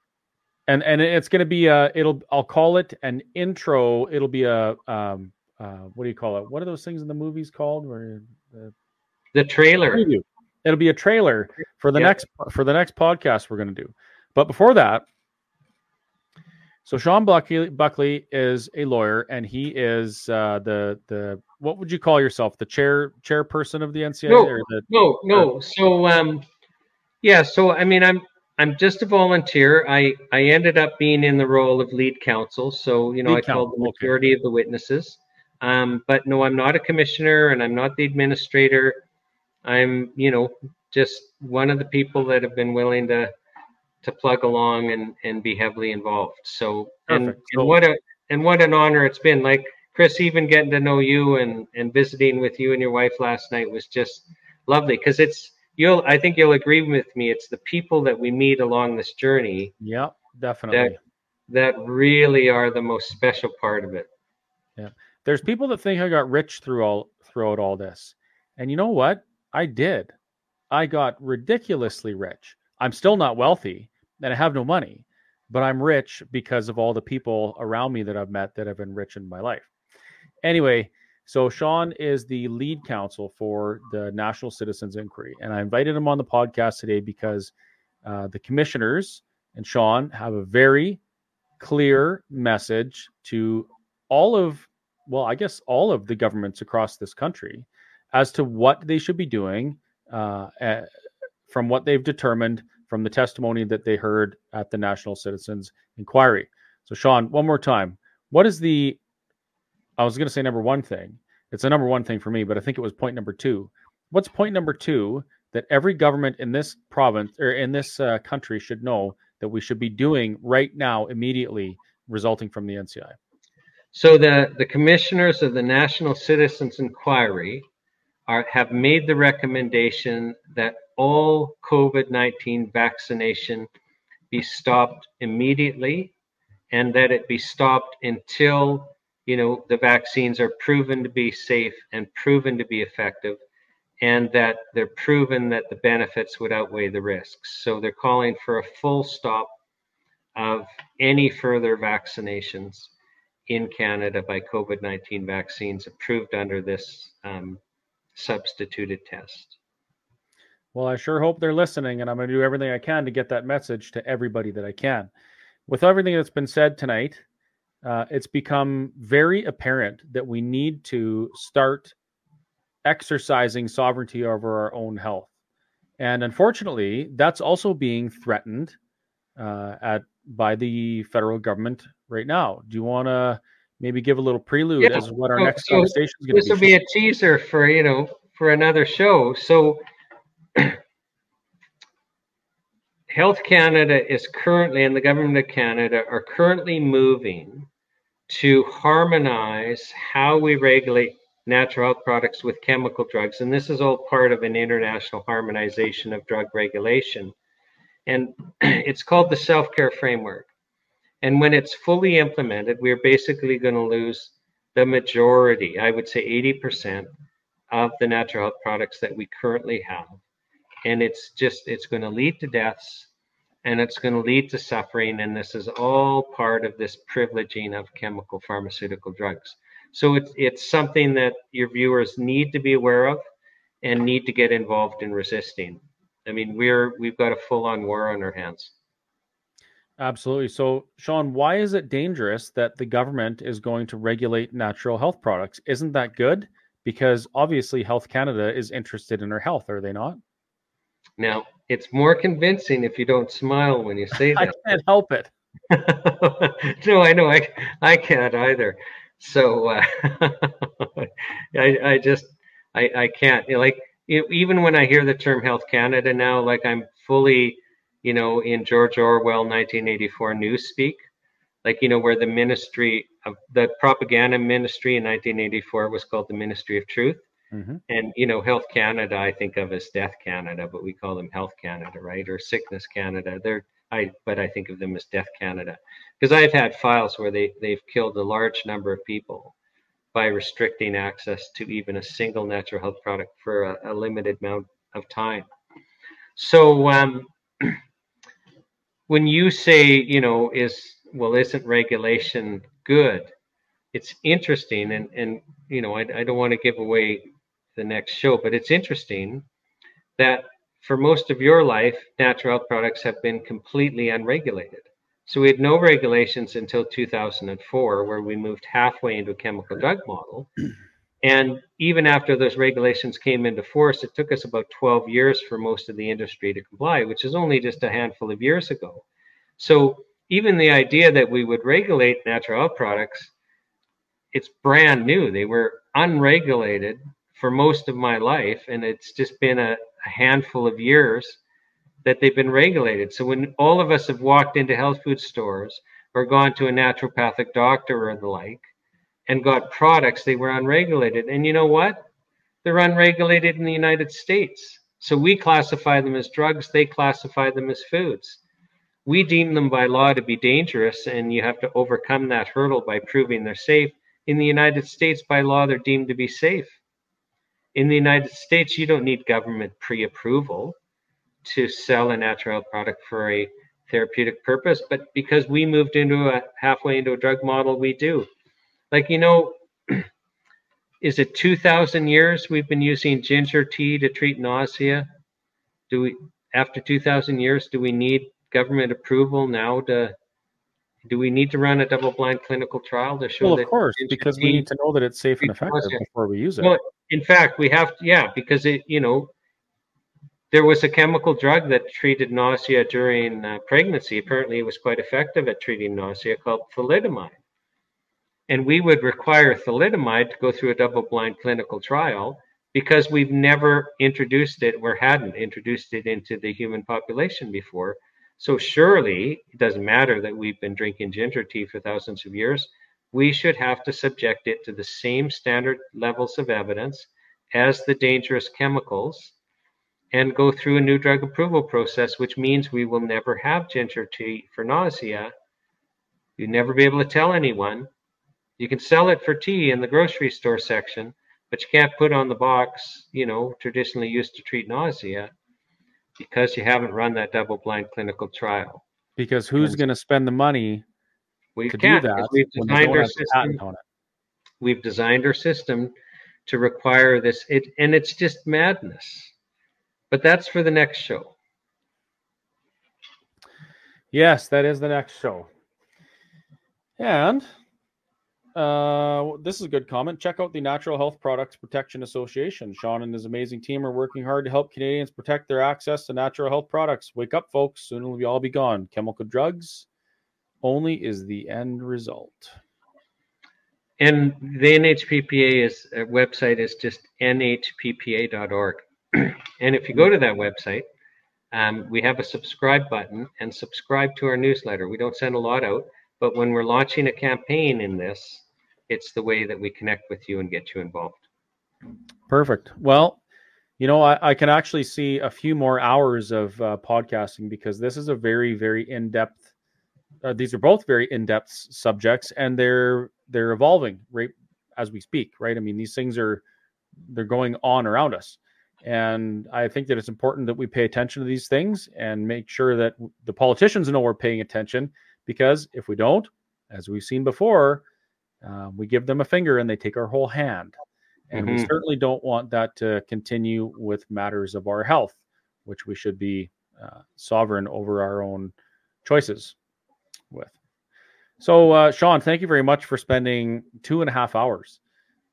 and and it's going to be a it'll I'll call it an intro. It'll be a um uh what do you call it? What are those things in the movies called? Where uh, the trailer. Preview it'll be a trailer for the yep. next for the next podcast we're going to do. But before that, so Shawn Buckley, Buckley is a lawyer, and he is uh, the the what would you call yourself? The chair chairperson of the NCIA? No, the, no, no. So um, yeah. So I mean, I'm I'm just a volunteer. I I ended up being in the role of lead counsel. So you know, lead I called the majority okay. of the witnesses. Um, but no, I'm not a commissioner, and I'm not the administrator. I'm, you know, just one of the people that have been willing to to plug along and and be heavily involved. So and, and what a and what an honor it's been. Like Chris, even getting to know you and and visiting with you and your wife last night was just lovely because it's you'll I think you'll agree with me. It's the people that we meet along this journey. Yep, definitely. That, that really are the most special part of it. Yeah. There's people that think I got rich through all throughout all this. And you know what? I did. I got ridiculously rich. I'm still not wealthy and I have no money, but I'm rich because of all the people around me that I've met that have enriched my life. Anyway, so Shawn is the lead counsel for the National Citizens Inquiry, and I invited him on the podcast today because uh, the commissioners and Shawn have a very clear message to all of, well, I guess all of the governments across this country as to what they should be doing uh, at, from what they've determined from the testimony that they heard at the National Citizens Inquiry. So, Shawn, one more time. What is the, I was going to say number one thing. It's a number one thing for me, but I think it was point number two. What's point number two that every government in this province or in this uh, country should know that we should be doing right now, immediately, resulting from the NCI? So, the, the commissioners of the National Citizens Inquiry are, have made the recommendation that all COVID 19 vaccination be stopped immediately and that it be stopped until you know the vaccines are proven to be safe and proven to be effective and that they're proven that the benefits would outweigh the risks so they're calling for a full stop of any further vaccinations in canada by covid-19 vaccines approved under this um, substituted test. Well, I sure hope they're listening, and I'm going to do everything I can to get that message to everybody that I can. With everything that's been said tonight, uh, it's become very apparent that we need to start exercising sovereignty over our own health. And unfortunately, that's also being threatened uh, at by the federal government right now. Do you want to maybe give a little prelude yeah. as what our so, next so conversation is going to be? This will be a teaser for you know for another show. So. <clears throat> Health Canada is currently, and the government of Canada are currently moving to harmonize how we regulate natural health products with chemical drugs. And this is all part of an international harmonization of drug regulation. And <clears throat> it's called the self care framework. And when it's fully implemented, we're basically going to lose the majority, I would say 80% of the natural health products that we currently have. And it's just, it's going to lead to deaths and it's going to lead to suffering. And this is all part of this privileging of chemical pharmaceutical drugs. So it's it's something that your viewers need to be aware of and need to get involved in resisting. I mean, we're we've got a full-on war on our hands. Absolutely. So, Shawn, why is it dangerous that the government is going to regulate natural health products? Isn't that good? Because obviously, Health Canada is interested in our health, are they not? Now, it's more convincing if you don't smile when you say that. I can't help it. <laughs> no, I know. I, I can't either. So uh, <laughs> I, I just I, I can't like even when I hear the term Health Canada now, like I'm fully you know in George Orwell 1984 newspeak, like you know where the Ministry of the propaganda ministry in 1984 was called the Ministry of Truth. Mm-hmm. And you know, Health Canada, I think of as Death Canada, but we call them Health Canada, right? Or Sickness Canada. They're I, but I think of them as Death Canada because I've had files where they, they've killed a large number of people by restricting access to even a single natural health product for a, a limited amount of time. So um, <clears throat> when you say, you know, is well, isn't regulation good? It's interesting, and and you know, I, I don't want to give away the next show, but it's interesting that for most of your life, natural health products have been completely unregulated. So we had no regulations until 2004, where we moved halfway into a chemical drug model. And even after those regulations came into force, it took us about 12 years for most of the industry to comply, which is only just a handful of years ago. So even the idea that we would regulate natural health products, it's brand new. They were unregulated for most of my life, and it's just been a, a handful of years that they've been regulated. So when all of us have walked into health food stores or gone to a naturopathic doctor or the like and got products, they were unregulated. And you know what? They're unregulated in the United States. So we classify them as drugs, they classify them as foods. We deem them by law to be dangerous, and you have to overcome that hurdle by proving they're safe. In the United States, by law, they're deemed to be safe. In the United States, you don't need government pre approval to sell a natural health product for a therapeutic purpose, but because we moved into a halfway into a drug model, we do. Like, you know, <clears throat> is it 2000 years we've been using ginger tea to treat nausea? Do we, after 2000 years, do we need government approval now to, do we need to run a double blind clinical trial to show well? Of course, because we need to know that it's safe and effective before we use it. Well, in fact, we have, to, yeah, because it, you know, there was a chemical drug that treated nausea during uh, pregnancy. Apparently, it was quite effective at treating nausea called thalidomide. And we would require thalidomide to go through a double blind clinical trial because we've never introduced it or hadn't introduced it into the human population before. So, surely it doesn't matter that we've been drinking ginger tea for thousands of years. We should have to subject it to the same standard levels of evidence as the dangerous chemicals and go through a new drug approval process, which means we will never have ginger tea for nausea. You'll never be able to tell anyone. You can sell it for tea in the grocery store section, but you can't put on the box, you know, traditionally used to treat nausea because you haven't run that double blind clinical trial. Because who's going to spend the money we to do that? We've designed our system. We've designed our system to require this, it, and it's just madness. But that's for the next show. Yes, that is the next show. And Uh, this is a good comment. Check out the Natural Health Products Protection Association. Shawn and his amazing team are working hard to help Canadians protect their access to natural health products. Wake up, folks. Soon we'll all be gone. Chemical drugs only is the end result. And the NHPPA is uh, website is just nhppa.org. <clears throat> and if you go to that website, um, we have a subscribe button and subscribe to our newsletter. We don't send a lot out, but when we're launching a campaign in this, it's the way that we connect with you and get you involved. Perfect. Well, you know, I, I can actually see a few more hours of uh, podcasting because this is a very, very in depth. Uh, these are both very in depth subjects, and they're they're evolving right as we speak. Right. I mean, these things are they're going on around us, and I think that it's important that we pay attention to these things and make sure that the politicians know we're paying attention. Because if we don't, as we've seen before, uh, we give them a finger and they take our whole hand. And mm-hmm. we certainly don't want that to continue with matters of our health, which we should be uh, sovereign over our own choices with. So, uh, Shawn, thank you very much for spending two and a half hours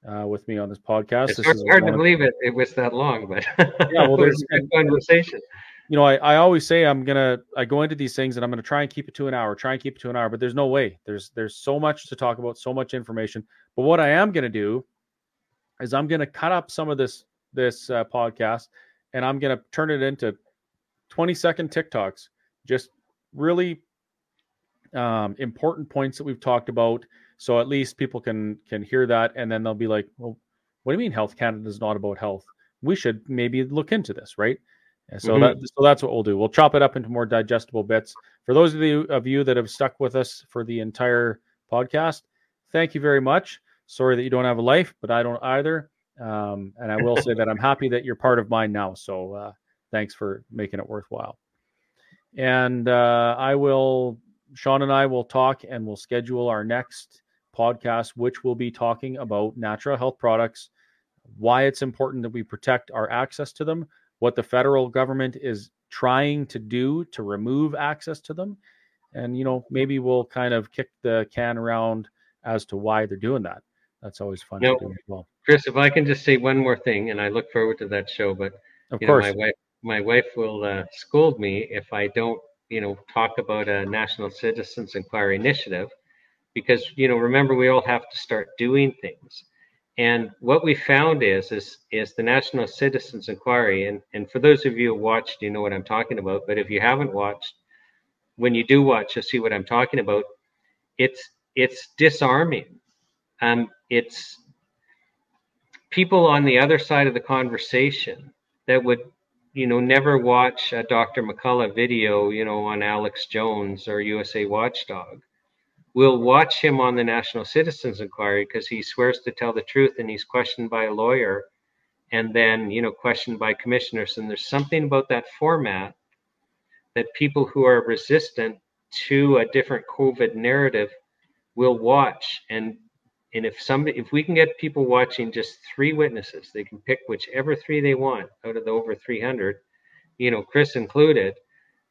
uh, with me on this podcast. It's this hard, hard to believe it. It was that long, but <laughs> yeah, well, there's a conversation. You know, I, I always say I'm gonna I go into these things and I'm gonna try and keep it to an hour, try and keep it to an hour, but there's no way. There's there's so much to talk about, so much information. But what I am gonna do is I'm gonna cut up some of this this uh, podcast and I'm gonna turn it into 20 second TikToks, just really um, important points that we've talked about so at least people can can hear that, and then they'll be like, "Well, what do you mean Health Canada is not about health? We should maybe look into this, right?" And so mm-hmm. that so that's what we'll do. We'll chop it up into more digestible bits. For those of you of you that have stuck with us for the entire podcast, thank you very much. Sorry that you don't have a life, but I don't either. Um, and I will say that I'm happy that you're part of mine now. So uh, thanks for making it worthwhile. And uh, I will, Shawn and I will talk and we'll schedule our next podcast, which will be talking about natural health products, why it's important that we protect our access to them, what the federal government is trying to do to remove access to them. And, you know, maybe we'll kind of kick the can around as to why they're doing that. That's always fun to do as well. Chris, if I can just say one more thing, and I look forward to that show, but of course, know, my wife, my wife will uh, scold me if I don't, you know, talk about a National Citizens Inquiry Initiative because you know remember we all have to start doing things. And what we found is is is the national citizens inquiry and and for those of you who watched you know what i'm talking about but if you haven't watched when you do watch you'll see what i'm talking about. It's it's disarming. Um it's people on the other side of the conversation that would you know never watch a dr mccullough video you know on alex jones or usa watchdog we'll watch him on the National Citizens Inquiry because he swears to tell the truth and he's questioned by a lawyer and then, you know, questioned by commissioners. And there's something about that format that people who are resistant to a different COVID narrative will watch. And and if somebody if we can get people watching just three witnesses, they can pick whichever three they want out of the over 300, you know, Chris included,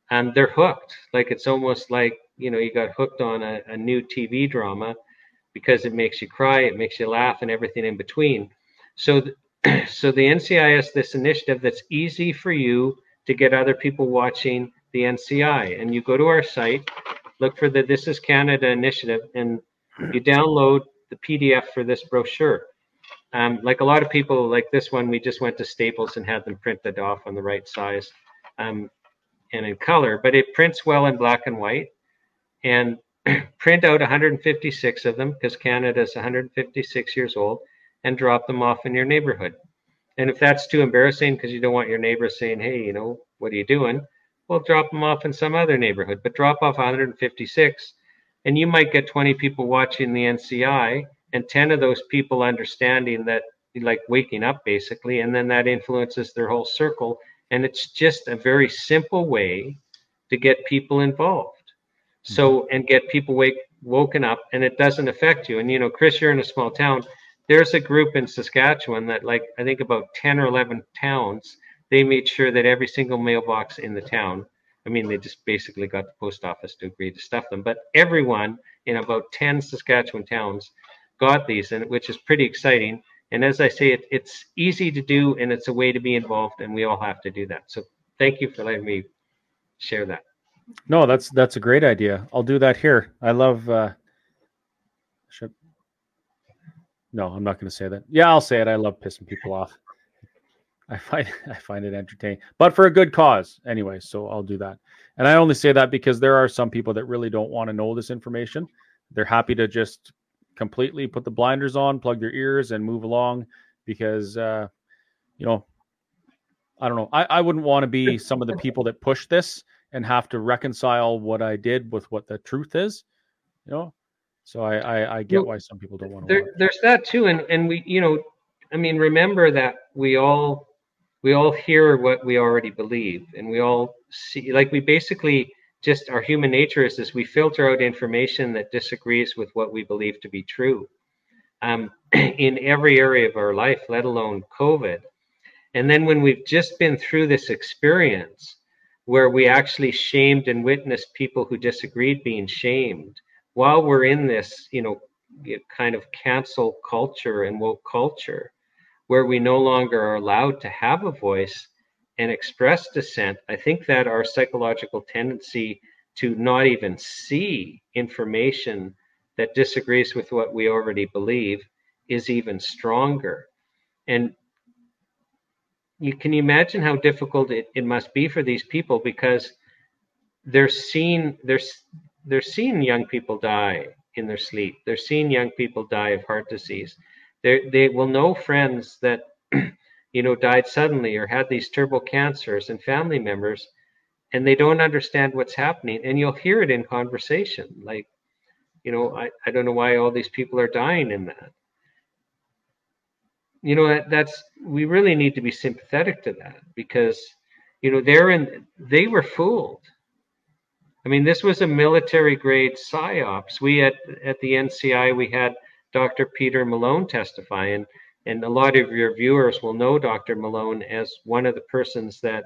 and they're hooked. Like it's almost like you know you got hooked on a, a new TV drama because it makes you cry, it makes you laugh, and everything in between. So, th- <clears throat> so the NCI this initiative that's easy for you to get other people watching the NCI, and you go to our site, look for the This Is Canada initiative, and you <clears throat> download the PDF for this brochure. Um, like a lot of people, like this one, we just went to Staples and had them printed off on the right size um, and in color, but it prints well in black and white and <clears throat> print out 156 of them because Canada is 156 years old and drop them off in your neighborhood. And if that's too embarrassing because you don't want your neighbors saying, hey, you know, what are you doing? Well, drop them off in some other neighborhood, but drop off 156 and you might get 20 people watching the NCI and 10 of those people understanding that like waking up basically and then that influences their whole circle. And it's just a very simple way to get people involved. Mm-hmm. So and get people wake woken up and it doesn't affect you. And you know chris you're in a small town. There's a group in saskatchewan that like i think about 10 or 11 towns. They made sure that every single mailbox in the town i mean they just basically got the post office to agree to stuff them but everyone in about 10 saskatchewan towns got these, and which is pretty exciting. And as I say, it, it's easy to do, and it's a way to be involved, and we all have to do that. So thank you for letting me share that. No, that's that's a great idea. I'll do that here. I love. Uh, should no, I'm not going to say that. Yeah, I'll say it. I love pissing people off. I find <laughs> I find it entertaining, but for a good cause anyway. So I'll do that. And I only say that because there are some people that really don't want to know this information. They're happy to just completely put the blinders on, plug their ears, and move along because uh, you know I don't know. I, I wouldn't want to be some of the people that push this and have to reconcile what I did with what the truth is. You know, so I I, I get well, why some people don't want to. There, there's that too, and and we you know, I mean, remember that we all we all hear what we already believe, and we all see like we basically just our human nature is this: we filter out information that disagrees with what we believe to be true. Um, <clears throat> in every area of our life, let alone COVID. And then when we've just been through this experience where we actually shamed and witnessed people who disagreed being shamed, while we're in this, you know, kind of cancel culture and woke culture, where we no longer are allowed to have a voice and express dissent, I think that our psychological tendency to not even see information that disagrees with what we already believe is even stronger. And you can imagine how difficult it, it must be for these people because they're seeing they're they're seeing young people die in their sleep. They're seeing young people die of heart disease. They they will know friends that <clears throat> you know died suddenly or had these terrible cancers and family members, and they don't understand what's happening. And you'll hear it in conversation, like, you know, I, I don't know why all these people are dying in that. You know, that, that's we really need to be sympathetic to that because you know they're in they were fooled I mean, this was a military grade psyops. We at at the NCI we had Dr. Peter Malone testify, and and a lot of your viewers will know Dr. Malone as one of the persons that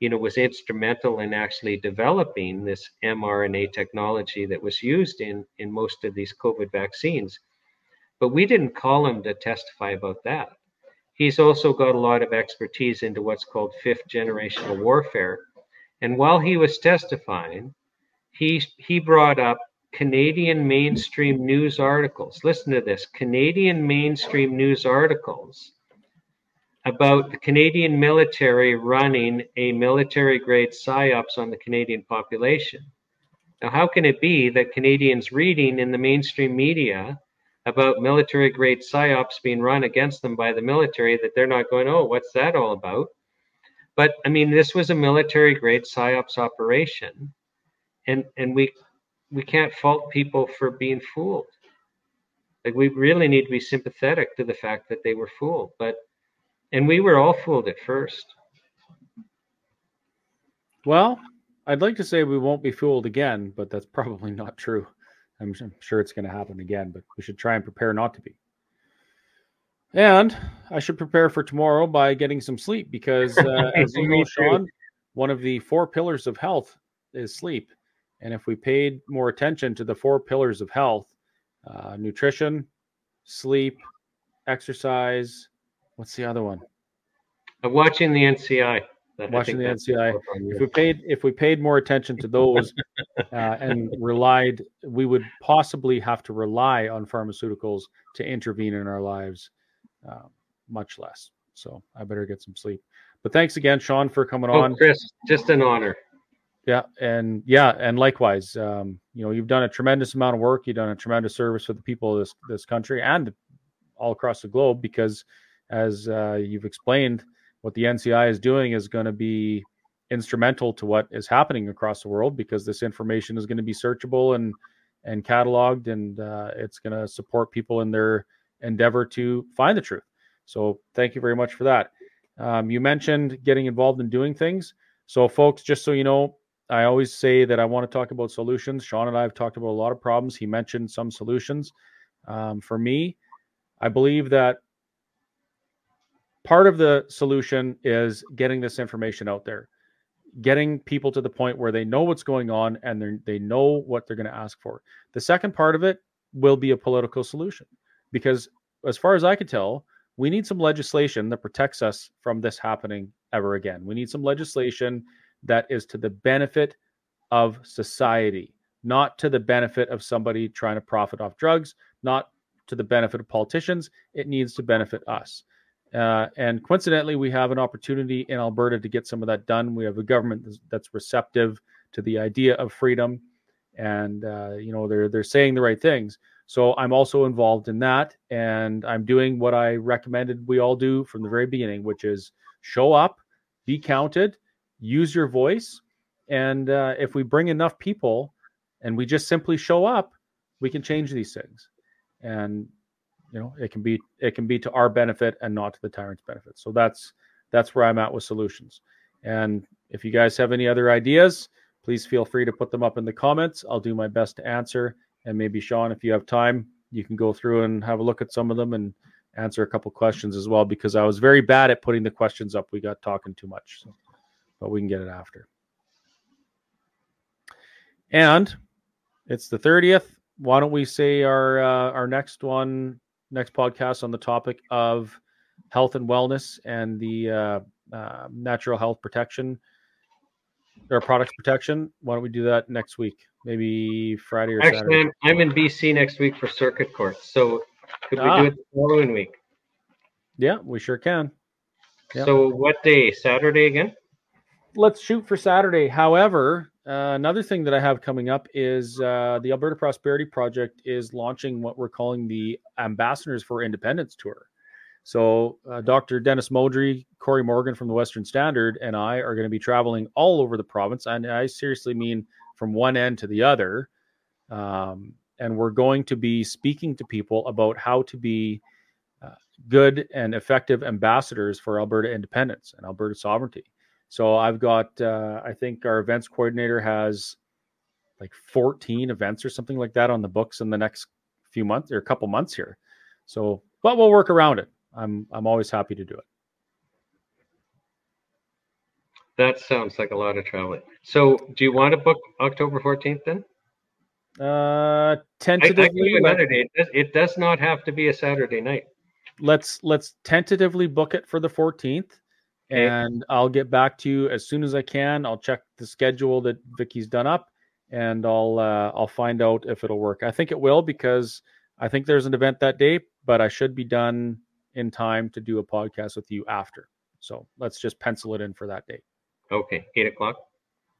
you know was instrumental in actually developing this mRNA technology that was used in in most of these COVID vaccines. But we didn't call him to testify about that. He's also got a lot of expertise into what's called fifth generational warfare. And while he was testifying, he he brought up Canadian mainstream news articles. Listen to this Canadian mainstream news articles about the Canadian military running a military grade psyops on the Canadian population. Now, how can it be that Canadians reading in the mainstream media about military grade psyops being run against them by the military that they're not going, oh, what's that all about? But I mean, this was a military grade psyops operation and and we we can't fault people for being fooled. Like we really need to be sympathetic to the fact that they were fooled but and we were all fooled at first. Well i'd like to say we won't be fooled again but that's probably <laughs> not true. I'm, I'm sure it's going to happen again but we should try and prepare not to be. And i should prepare for tomorrow by getting some sleep because uh, <laughs> as you know shawn one of the four pillars of health is sleep and if we paid more attention to the four pillars of health uh, nutrition, sleep, exercise, what's the other one? I'm watching the NCI. Watching the NCI. If we paid if we paid more attention to those <laughs> uh, and relied, we would possibly have to rely on pharmaceuticals to intervene in our lives, uh, much less. So I better get some sleep. But thanks again, Shawn, for coming oh, on. Chris, just an honor. Yeah, and yeah, and likewise, um, you know, you've done a tremendous amount of work. You've done a tremendous service for the people of this this country and all across the globe. Because, as uh, you've explained, what the NCI is doing is going to be instrumental to what is happening across the world. Because this information is going to be searchable and and cataloged, and uh, it's going to support people in their endeavor to find the truth. So, thank you very much for that. Um, you mentioned getting involved in doing things. So, folks, just so you know, I always say that I want to talk about solutions. Shawn and I have talked about a lot of problems. He mentioned some solutions. Um, for me, I believe that part of the solution is getting this information out there, getting people to the point where they know what's going on and they know what they're going to ask for. The second part of it will be a political solution. because as far as I can tell, we need some legislation that protects us from this happening ever again. We need some legislation that is to the benefit of society, not to the benefit of somebody trying to profit off drugs, not to the benefit of politicians. It needs to benefit us. Uh, and coincidentally, we have an opportunity in Alberta to get some of that done. We have a government that's receptive to the idea of freedom, and uh, you know they're they're saying the right things. So I'm also involved in that, and I'm doing what I recommended we all do from the very beginning, which is show up, be counted, use your voice, and uh, if we bring enough people, and we just simply show up, we can change these things, and you know it can be it can be to our benefit and not to the tyrant's benefit. So that's that's where I'm at with solutions. And if you guys have any other ideas, please feel free to put them up in the comments. I'll do my best to answer and maybe Shawn, if you have time, you can go through and have a look at some of them and answer a couple questions as well because I was very bad at putting the questions up. We got talking too much, so, but we can get it after. And it's the 30th. Why don't we say our uh, our next one, next podcast on the topic of health and wellness and the uh, uh, natural health protection or products protection. Why don't we do that next week? Maybe Friday or Actually, Saturday. I'm, I'm in BC next week for circuit court. So could we Ah. do it the following week? Yeah, we sure can. Yep. So what day? Saturday again? Let's shoot for Saturday. However, uh, another thing that I have coming up is uh, the Alberta Prosperity Project is launching what we're calling the Ambassadors for Independence Tour. So, uh, Dr. Dennis Modry, Corey Morgan from the Western Standard, and I are going to be traveling all over the province. And I seriously mean from one end to the other. Um, and we're going to be speaking to people about how to be uh, good and effective ambassadors for Alberta independence and Alberta sovereignty. So I've got, uh, I think our events coordinator has like 14 events or something like that on the books in the next few months or a couple months here. So, but we'll work around it. I'm I'm always happy to do it. That sounds like a lot of traveling. So do you want to book October 14th then? Uh, I, I tentatively, another day. It does, it does not have to be a Saturday night. let's let's tentatively book it for the 14th, Okay. and I'll get back to you as soon as I can. I'll check the schedule that Vicky's done up, and I'll uh, I'll find out if it'll work. I think it will because I think there's an event that day, but I should be done in time to do a podcast with you after. So let's just pencil it in for that date. Okay, eight o'clock.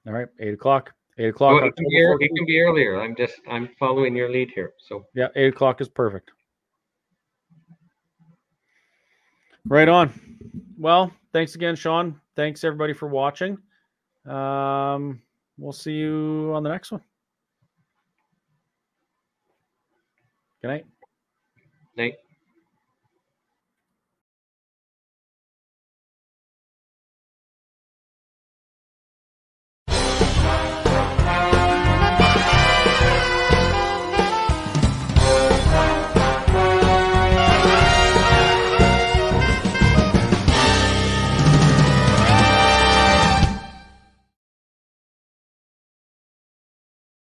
All right, eight o'clock. Eight o'clock. Well, it, can be, it can be earlier. I'm just I'm following your lead here. So Yeah, eight o'clock is perfect. Right on. Well, thanks again, Shawn. Thanks everybody for watching. Um, we'll see you on the next one. Good night. night.